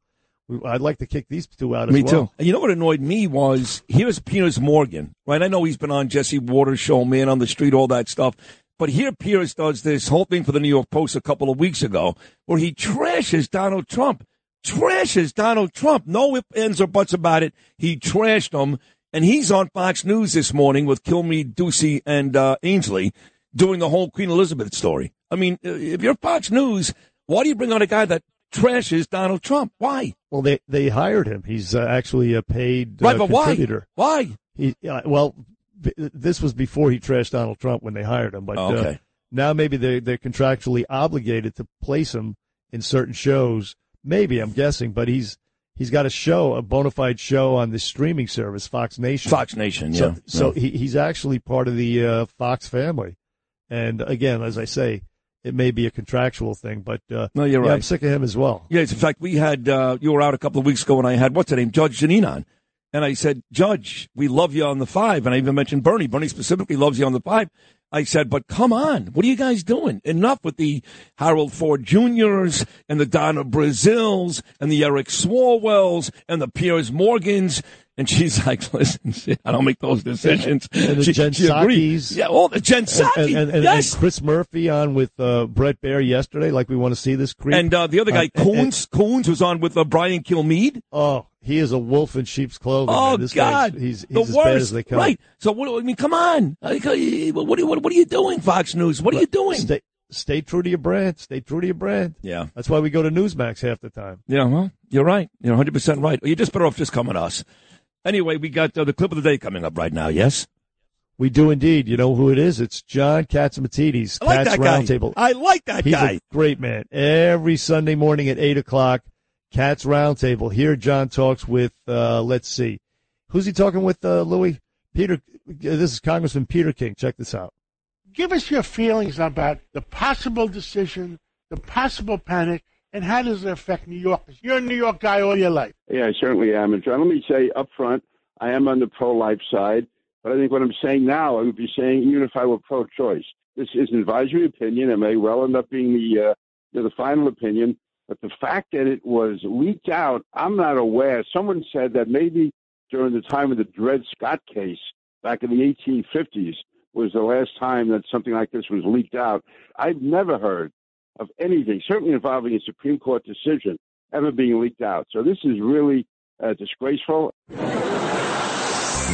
We, I'd like to kick these two out as Me well. too. And you know what annoyed me was here's Piers Morgan, right? I know he's been on Jesse Watters' show, Man on the Street, all that stuff. But here Piers does this whole thing for the New York Post a couple of weeks ago where he trashes Donald Trump. Trashes Donald Trump. No ifs, ands, or buts about it. He trashed him. And he's on Fox News this morning with Kilmeade, Doocy, and uh, Ainsley doing the whole Queen Elizabeth story. I mean, uh, if you're Fox News, why do you bring on a guy that trashes Donald Trump? Why? Well, they they hired him. He's uh, actually a paid uh, Right, but why? contributor. Why? He uh, well, b- this was before he trashed Donald Trump when they hired him. But Oh, okay. now maybe they they're contractually obligated to place him in certain shows. Maybe I'm guessing, but he's he's got a show, a bona fide show on the streaming service, Fox Nation. Fox Nation, So, yeah. so Yeah. he, he's actually part of the uh, Fox family. And again, as I say, it may be a contractual thing, but uh, No, you're yeah, I'm sick of him as well. Yes, in fact, we had uh, you were out a couple of weeks ago, and I had what's her name, Judge Jeanine on, and I said, Judge, we love you on the five, and I even mentioned Bernie. Bernie specifically loves you on the five. I said, but come on, what are you guys doing? Enough with the Harold Ford Juniors and the Donna Brazils and the Eric Swalwells and the Piers Morgans. And she's like, listen, I don't make those decisions. And the She- Jen she. Psaki's. Yeah, all the Jen Psaki. And, and, yes. and Chris Murphy on with uh, Bret Baier yesterday, like we want to see this creep. And uh, the other guy, Uh, Coons, Coons was on with uh, Brian Kilmeade. Oh, he is a wolf in sheep's clothing. Oh man. This God, he's, he's the as worst. bad as they come. Right. So what? I mean, come on. Like, uh, What, are- what, what are you doing, Fox News? What are you doing? Stay, stay true to your brand. Stay true to your brand. Yeah. That's why we go to Newsmax half the time. Yeah, well, you're right. You're 100 percent right. You're just better off just coming to us. Anyway, we got uh, the clip of the day coming up right now. Yes. We do indeed. You know who it is? It's John Catsimatidis, I like Cats that guy. Roundtable. I like that He's guy. a great man. Every Sunday morning at eight o'clock, Cats Roundtable. Here, John talks with. Uh, let's see, who's he talking with? Uh, Louis Peter. This is Congressman Peter King. Check this out. Give us your feelings about the possible decision, the possible panic, and how does it affect New Yorkers? You're a New York guy all your life. Yeah, I certainly am. And let me say up front, I am on the pro-life side, but I think what I'm saying now, I would be saying even if I were pro-choice. This is an advisory opinion. It may well end up being the uh, you know, the final opinion. But the fact that it was leaked out, I'm not aware. Someone said that maybe during the time of the Dred Scott case back in the 1850s was the last time that something like this was leaked out. I've never heard of anything, certainly involving a Supreme Court decision, ever being leaked out. So this is really uh, disgraceful.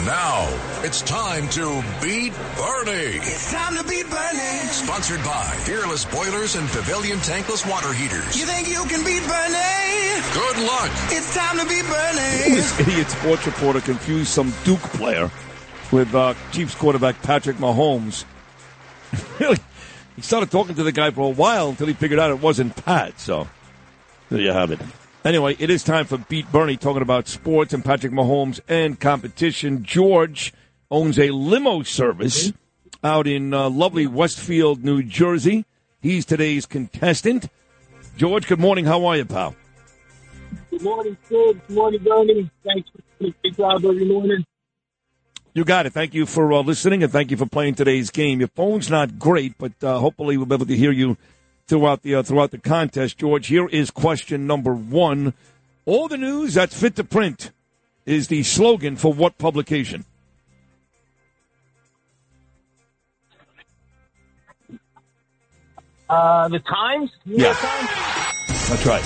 Now it's time to beat Bernie. It's time to beat Bernie. Sponsored by Fearless Boilers and Pavilion Tankless Water Heaters. You think you can beat Bernie? Good luck. It's time to beat Bernie. This idiot sports reporter confused some Duke player with uh, Chiefs quarterback Patrick Mahomes. really, he started talking to the guy for a while until he figured out it wasn't Pat. So there you have it. Anyway, it is time for Beat Bernie talking about sports and Patrick Mahomes and competition. George owns a limo service out in uh, lovely Westfield, New Jersey. He's today's contestant. George, good morning. How are you, pal? Good morning, Sid. Good morning, Bernie. Thanks for doing a great job every morning. You got it. Thank you for uh, listening and thank you for playing today's game. Your phone's not great, but uh, hopefully we'll be able to hear you throughout the uh, throughout the contest. George, here is question number one. All the news that's fit to print is the slogan for what publication? Uh, the Times? New Yeah. Times? That's right.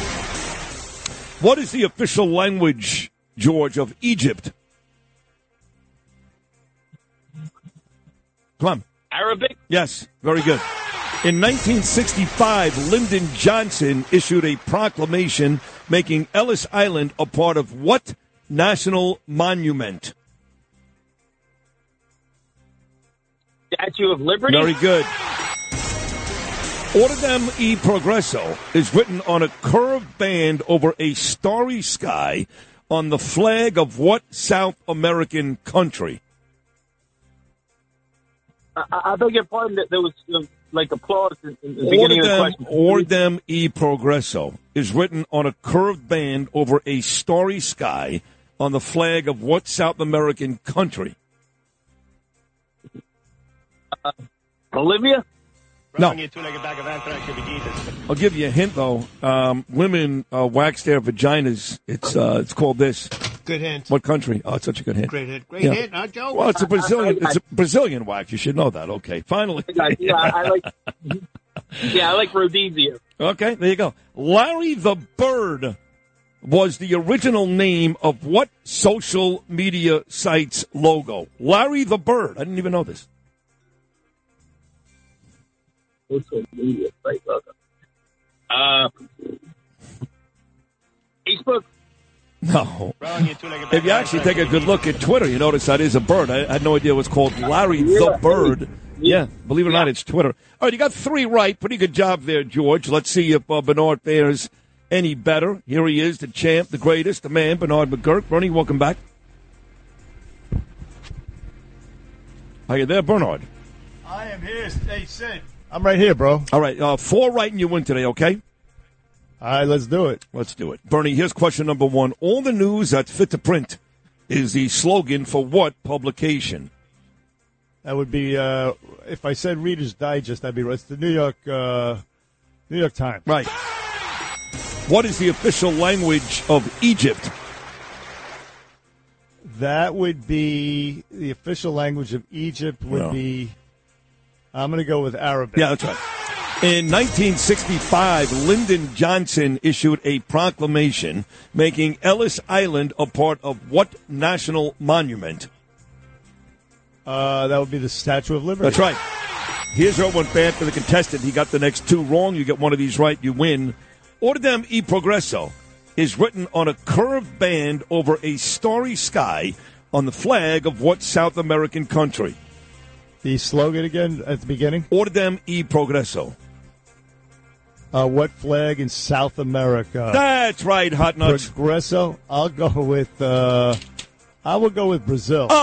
What is the official language, George, of Egypt? Come on. Arabic? Yes, very good. In 1965, Lyndon Johnson issued a proclamation making Ellis Island a part of what national monument? Statue of Liberty? Very good. Ordem e Progresso is written on a curved band over a starry sky on the flag of what South American country? I, I beg your pardon. that There was uh, like applause in, in the beginning of the Ordem, question. Ordem e Progresso is written on a curved band over a starry sky on the flag of what South American country? Bolivia. No. I'll give you a hint though. Um, women uh, wax their vaginas. It's uh, it's called this. Good hint. What country? Oh, it's such a good hint. Great hint. Great Yeah. hint, huh, Joe? Well, it's a Brazilian. It's a Brazilian wax. You should know that. Okay, finally. Yeah, I like. Yeah, I like Rhodesia. Okay, there you go. Larry the Bird was the original name of what social media site's logo? Larry the Bird. I didn't even know this. Social media site logo. Uh, Facebook. No. If you actually take a good look at Twitter, you notice that is a bird. I had no idea it was called Larry the Bird. Yeah, believe it or not, it's Twitter. All right, you got three right. Pretty good job there, George. Let's see if uh, Bernard fares any better. Here he is, the champ, the greatest, the man, Bernard McGuirk. Bernie, welcome back. Are you there, Bernard? I am here. Hey, Sid. I'm right here, bro. All right, uh, four right and you win today, okay? All right, let's do it. Let's do it. Bernie, here's question number one. All the news that's fit to print is the slogan for what publication? That would be uh, if I said Reader's Digest. That'd be right. It's the New York uh, New York Times. Right. What is the official language of Egypt? That would be the official language of Egypt. Would No. be. I'm going to go with Arabic. Yeah, that's right. In 1965, Lyndon Johnson issued a proclamation making Ellis Island a part of what national monument? Uh, that would be the Statue of Liberty. That's right. Here's your one bad for the contestant. He got the next two wrong. You get one of these right, you win. Ordem e Progresso is written on a curved band over a starry sky on the flag of what South American country? The slogan again at the beginning. Ordem e Progresso. Uh, what flag in South America? That's right, Hot Nuts. Progresso. I'll go with. Uh, I will go with Brazil. You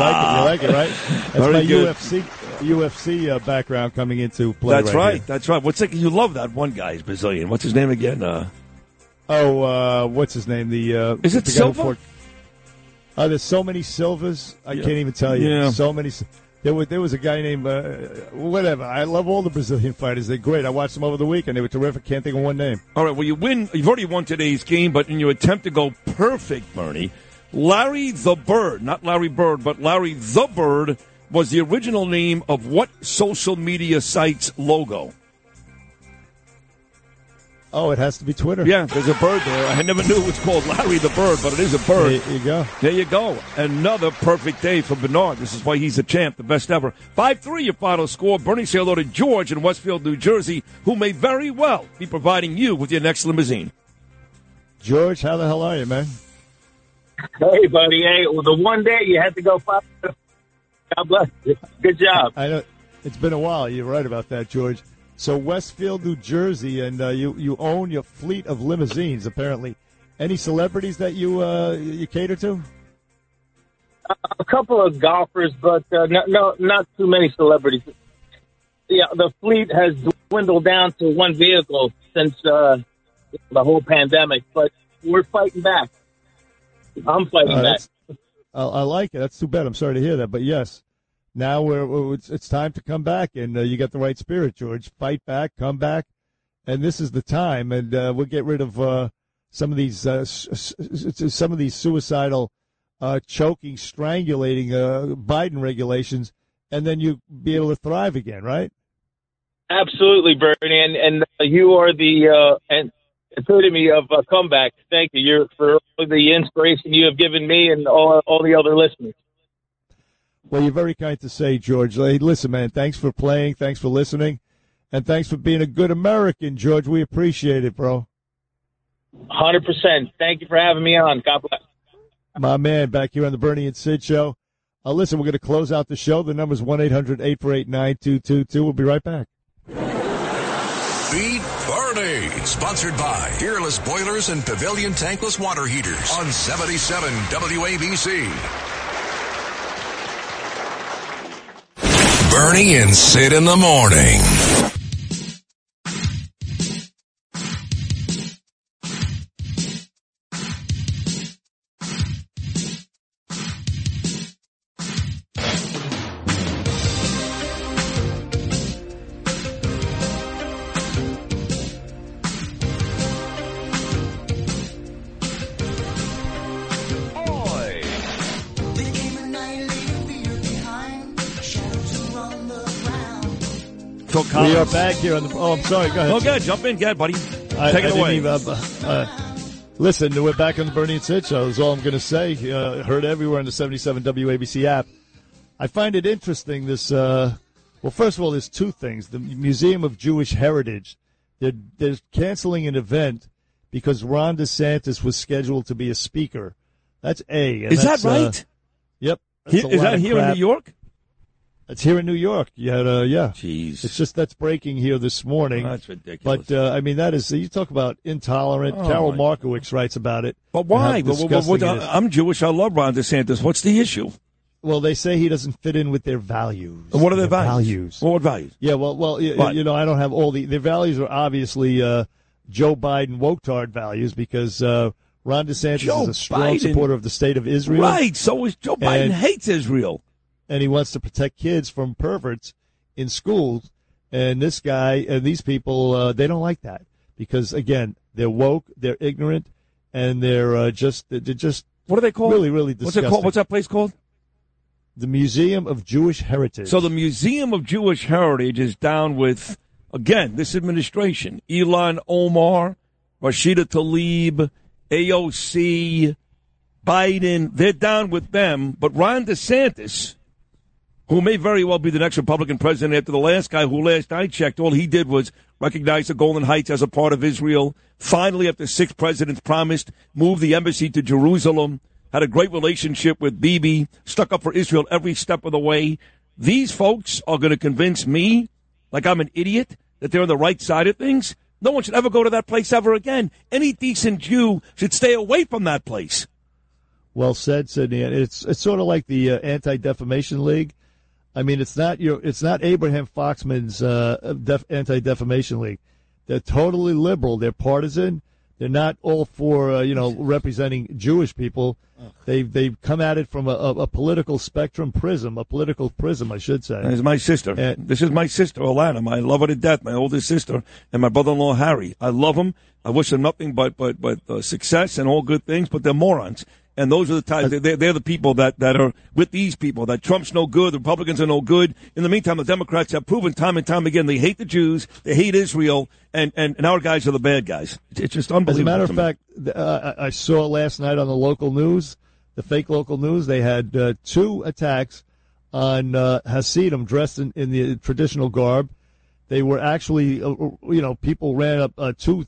like it? You like it, right? That's Very my good. UFC UFC uh, background coming into play. That's right. here. That's right. What's like? You love that one guy. He's Brazilian. What's his name again? Uh, Oh, uh, what's his name? The uh, Is it the Silva? before- Uh, there's so many Silvas. I Yeah. can't even tell you. Yeah. So many. There was there was a guy named uh, whatever. I love all the Brazilian fighters. They're great. I watched them over the weekend. They were terrific. Can't think of one name. all right. Well, you win. You've already won today's game, but in your attempt to go perfect, Bernie, Larry the Bird, not Larry Bird, but Larry the Bird, was the original name of what social media site's logo? Oh, it has to be Twitter. Yeah, there's a bird there. I never knew it was called Larry the Bird, but it is a bird. There you go. There you go. Another perfect day for Bernard. This is why he's a champ, the best ever. 5 3 your final score. Bernie, say hello to George in Westfield, New Jersey, who may very well be providing you with your next limousine. George, how the hell are you, man? Hey, buddy. Hey, well, the one day you had to go five. God bless you. Good job. I know it's been a while. You're right about that, George. So Westfield, New Jersey, and uh, you you own your fleet of limousines. Apparently, any celebrities that you uh, you cater to? A couple of golfers, but uh, no, no, not too many celebrities. Yeah, the fleet has dwindled down to one vehicle since uh, the whole pandemic, but we're fighting back. I'm fighting Uh, back. I, I like it. That's too bad. I'm sorry to hear that, but yes, now we're, it's, it's time to come back, and uh, you got the right spirit, George. Fight back, come back, and this is the time, and uh, we'll get rid of uh, some of these uh, some of these suicidal, uh, choking, strangulating uh, Biden regulations, and then you be able to thrive again, right? Absolutely, Bernie, and and you are the and epitome of a comeback. Thank you. You're for the inspiration you have given me and all all the other listeners. Well, you're very kind to say, George. Hey, listen, man, thanks for playing, thanks for listening, and thanks for being a good American, George. We appreciate it, bro. Hundred percent. Thank you for having me on. God bless. My man, back here on the Bernie and Sid show. Uh, listen, we're going to close out the show. The number's 1 800 848 9222. We'll be right back. Beat Bernie. Sponsored by Fearless Boilers and Pavilion Tankless Water Heaters on 77 WABC. Bernie and Sid in the morning. We are back here on the. Oh, I'm sorry. Go ahead. Oh, good. Jump in, get buddy. I- Take I it away. even, uh, uh, listen, we're back on the Bernie and Sid show. Is all I'm going to say. Uh, heard everywhere on the 77 WABC app. I find it interesting. This. Uh, well, first of all, there's two things. The Museum of Jewish Heritage. They're, they're canceling an event because Ron DeSantis was scheduled to be a speaker. That's A. Is that that's, uh, right? yep. He- is that here in. New York? It's here in New York. You had, uh, yeah. Jeez. It's just that's breaking here this morning. That's ridiculous. But uh, I mean, that is you talk about intolerant. Oh, Carol Markowitz writes about it. But why? Well, well, well, well, it is. I'm Jewish. I love Ron DeSantis. What's the issue? Well, they say he doesn't fit in with their values. What are their values? values? Well, what values? Yeah, well, well, What? you know, I don't have all the their values are obviously uh, Joe Biden woketard values because uh, Ron DeSantis Joe is a strong Biden- supporter of the state of Israel. Right. So is Joe Biden And- hates Israel. And he wants to protect kids from perverts in schools. And this guy and these people, uh, they don't like that because again, they're woke, they're ignorant, and they're uh, just they're just What are they called? really really What's it called? What's that place called? The Museum of Jewish Heritage. So the Museum of Jewish Heritage is down with again this administration: Ilhan Omar, Rashida Tlaib, AOC, Biden. They're down with them. But Ron DeSantis, who may very well be the next Republican president after the last guy, who last I checked, all he did was recognize the Golan Heights as a part of Israel. Finally, after six presidents promised, moved the embassy to Jerusalem. Had a great relationship with Bibi. Stuck up for Israel every step of the way. These folks are going to convince me, like I'm an idiot, that they're on the right side of things. No one should ever go to that place ever again. Any decent Jew should stay away from that place. Well said, Sydney. And It's it's sort of like the uh, Anti Defamation League. I mean, it's not your it's not Abraham Foxman's uh, def, Anti Defamation League. They're totally liberal. They're partisan. They're not all for uh, you know representing Jewish people. They they've come at it from a, a, a political spectrum prism, a political prism, I should say. This is my sister. this is my sister, Alana. I love her to death. My oldest sister and my brother-in-law Harry. I love them. I wish them nothing but but but uh, success and all good things. But they're morons. And those are the types. They're, they're the people that, that are with these people. That Trump's no good. The Republicans are no good. In the meantime, the Democrats have proven time and time again they hate the Jews. They hate Israel. And and, and our guys are the bad guys. It's, just unbelievable. As a matter of fact, uh, I I saw last night on the local news, the fake local news, they had uh, two attacks on uh, Hasidim dressed in, in the traditional garb. They were actually, uh, you know, people ran up, uh, two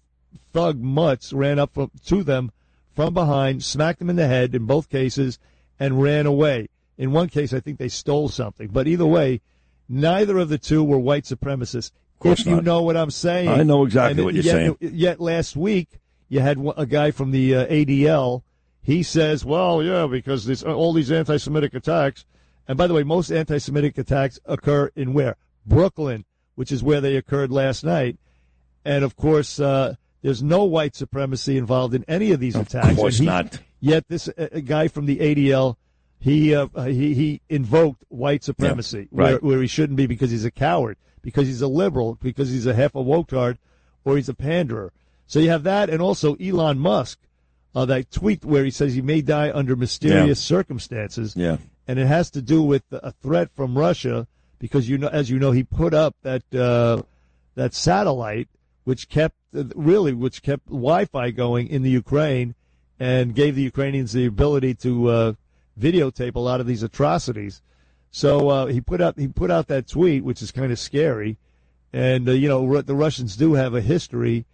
thug mutts ran up from, to them from behind, smacked them in the head in both cases, and ran away. In one case, I think they stole something. But either way, neither of the two were white supremacists. Of course if you not. know what I'm saying. I know exactly what you're yet, saying. Yet last week, you had a guy from the uh, ADL. He says, well, yeah, because this, all these anti Semitic attacks. And by the way, most anti Semitic attacks occur in where? Brooklyn, which is where they occurred last night. And of course, uh, there's no white supremacy involved in any of these attacks. Of course he- not. Yet this uh, guy from the ADL, he uh, he he invoked white supremacy right. where, where he shouldn't be because he's a coward, because he's a liberal, because he's a half a woketard, or he's a panderer. So you have that, and also Elon Musk, uh, that tweet where he says he may die under mysterious circumstances. Yeah. and it has to do with a threat from Russia because you know, as you know, he put up that uh, that satellite which kept really which kept Wi-Fi going in the Ukraine and gave the Ukrainians the ability to uh, videotape a lot of these atrocities. So uh, he put out he put out that tweet, which is kind of scary. And uh, you know the Russians do have a history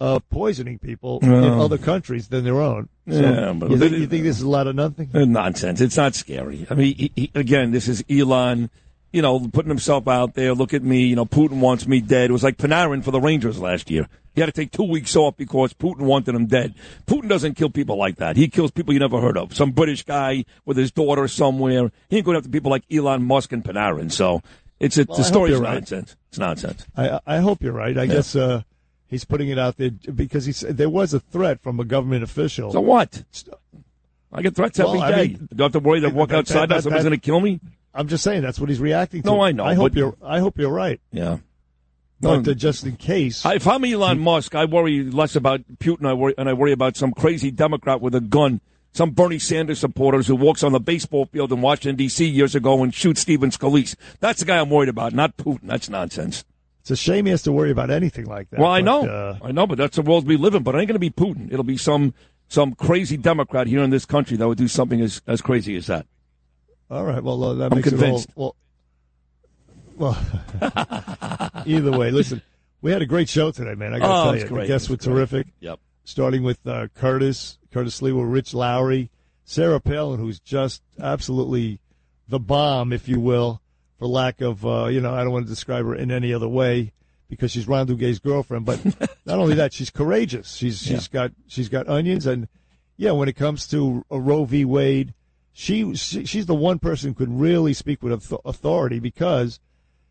of poisoning people in other countries than their own. So Yeah, but you, think, you think this is a lot of nothing? Uh, Nonsense. It's not scary. I mean, he, he, again, this is Elon, you know, putting himself out there. Look at me. You know, Putin wants me dead. It was like Panarin for the Rangers last year. He had to take two weeks off because Putin wanted him dead. Putin doesn't kill people like that. He kills people you never heard of. Some British guy with his daughter somewhere. He ain't going after people like Elon Musk and Panarin. So it's a, Well, the I hope story's right. nonsense. It's nonsense. I, I hope you're right. I Yeah. guess uh, he's putting it out there because he said there was a threat from a government official. So what? I get threats every Well, I mean- Do I have to worry that I walk That- outside that- that- going to kill me? I'm just saying that's what he's reacting to. No, I know, I hope you're. I hope you're right. Yeah. But No. uh, just in case, I- If I'm Elon Musk, I worry less about Putin I worry, and I worry about some crazy Democrat with a gun, some Bernie Sanders supporters who walks on the baseball field in Washington, D.C. years ago and shoots Stephen Scalise. That's the guy I'm worried about, not Putin. That's nonsense. it's a shame he has to worry about anything like that. well, I but, know. uh, I know, but that's the world we live in. But it ain't going to be Putin. It'll be some some crazy Democrat here in this country that would do something as, as crazy as that. All right. Well, uh, that I'm makes convinced. it all. Well, well either way, listen. We had a great show today, man. I got to Oh, tell you, great. the guests were terrific. Yep. Starting with uh, Curtis, Curtis Lee, with Rich Lowry, Sarah Palin, who's just absolutely the bomb, if you will, for lack of, uh, you know, I don't want to describe her in any other way because she's Ron Duguay's girlfriend. But not only that, she's courageous. She's she's got she's got onions, and yeah, when it comes to a Roe v. Wade, she, she she's the one person who could really speak with authority because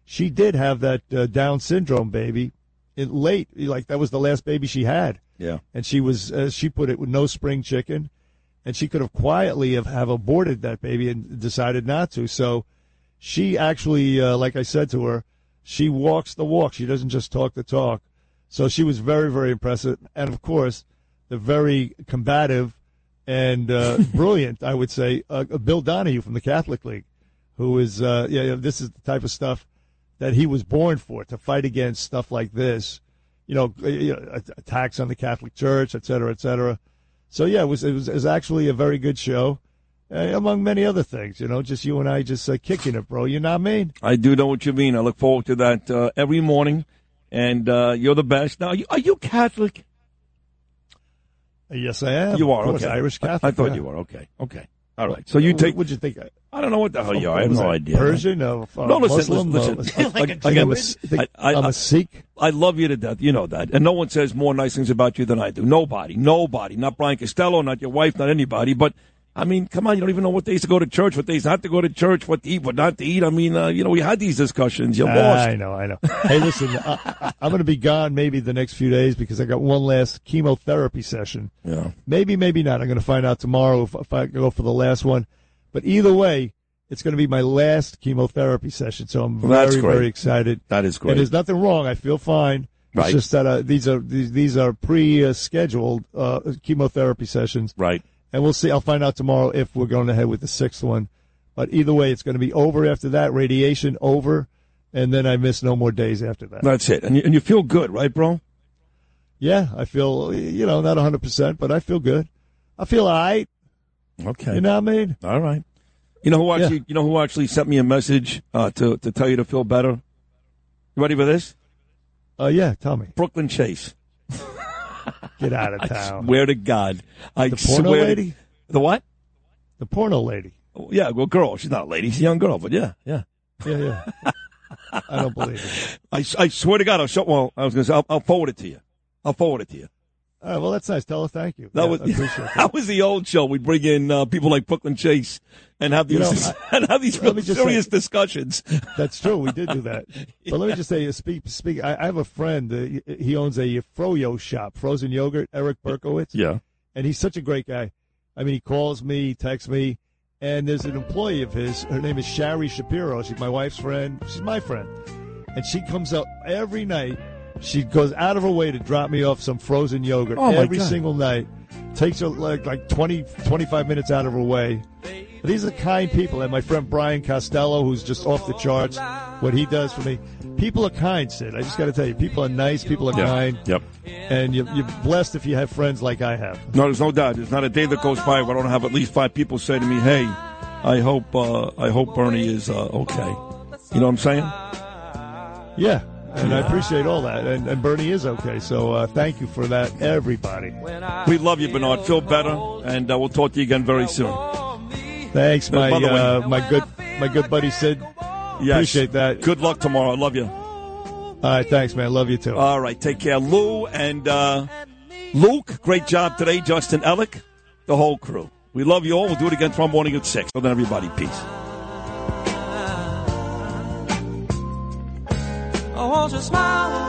she did have that uh, Down syndrome baby in late, like that was the last baby she had Yeah. and she was, as she put it, with no spring chicken, and she could have quietly have, have aborted that baby and decided not to. So she actually, uh, like I said to her, she walks the walk. She doesn't just talk the talk. So she was very, very impressive, and of course, the very combative and uh, brilliant, I would say, uh, Bill Donohue from the Catholic League, who is, uh, yeah, yeah, this is the type of stuff that he was born for to fight against stuff like this you know, uh, you know, at- attacks on the Catholic Church, et cetera, et cetera. So yeah, it was it was, it was actually a very good show, uh, among many other things. You know, just you and I just uh, kicking it, bro. You know what I mean? I do know what you mean. I look forward to that uh, every morning, and uh, you're the best. Now, are you, are you Catholic? Yes, I am. You are Of course, okay. Irish Catholic. I, thought yeah. you were okay. Okay, all right. So you take. What'd you think? I don't know what the hell you are. I have no idea. Persian? Uh, uh, no, listen, Muslim? listen. Listen. Like a Again, Jew? I'm a S- think- I'm a Sikh. I love you to death. You know that, and no one says more nice things about you than I do. Nobody, nobody. Not Brian Costello, not your wife, not anybody. But I mean, come on, you don't even know what days to go to church, what days not to go to church, what to eat, what not to eat. I mean, uh, you know, we had these discussions. You're lost. I know, I know. Hey, listen, I, I- I'm going to be gone maybe the next few days because I got one last chemotherapy session. Yeah. Maybe, maybe not. I'm going to find out tomorrow if, if I go for the last one. But either way, it's going to be my last chemotherapy session. So I'm Well, very, very excited. That is great. And there's nothing wrong. I feel fine. Right. It's just that uh, these are these, these are pre-scheduled uh, chemotherapy sessions. Right. And we'll see. I'll find out tomorrow if we're going ahead with the sixth one. But either way, it's going to be over after that. Radiation over, and then I miss no more days after that. That's it. And you, and you feel good, right, bro? Yeah, I feel you know not 100, percent but I feel good. I feel all right. Okay. You know what I mean? All right. You know who actually? Yeah. You know who actually sent me a message uh, to to tell you to feel better. You ready for this? Uh, yeah. Tell me. Brooklyn Chase. Get out of town. I swear to God. I The porno swear to- lady? the what? The porno lady. Oh, yeah, well, girl. She's not a lady. She's a young girl, but yeah, yeah. Yeah, yeah. I don't believe it. I, I swear to God, I'll show. Well, I was going to say, I'll, I'll forward it to you. I'll forward it to you. All right, well, that's nice. Tell her thank you. That Yeah, was I appreciate that. that was the old show. We'd bring in uh, people like Brooklyn Chase and have these You know, and have these let real me just serious say- discussions. That's true. We did do that. But let me just say, speak, speak. I, I have a friend. Uh, he- owns a Froyo shop, frozen yogurt. Eric Berkowitz. Yeah. and he's such a great guy. I mean, he calls me, texts me, and there's an employee of his. Her name is Shari Shapiro. She's my wife's friend. She's my friend, and she comes up every night. She goes out of her way to drop me off some frozen yogurt Oh, every God. single night. Takes her like like 20, 25 minutes out of her way. These are kind people, and my friend Brian Costello, who's just off the charts. What he does for me, people are kind, Sid. I just got to tell you, people are nice, people are kind, Yep. and you, you're blessed if you have friends like I have. No, there's no doubt. There's not a day that goes by where I don't have at least five people say to me, "Hey, I hope uh, I hope Bernie is uh, okay." You know what I'm saying? Yeah, and I appreciate all that. And, and Bernie is okay, so uh, thank you for that, everybody. We love you, Bernard. Feel better, and uh, we'll talk to you again very soon. Thanks, my By the way- uh, my good my good buddy Sid. Yes. Appreciate that. Good luck tomorrow. I love you. All right, thanks, man. Love you too. All right, take care, Lou and uh, Luke. Great job today, Justin Ellick, the whole crew. We love you all. We'll do it again tomorrow morning at six. So then, everybody, peace. Oh, won't smile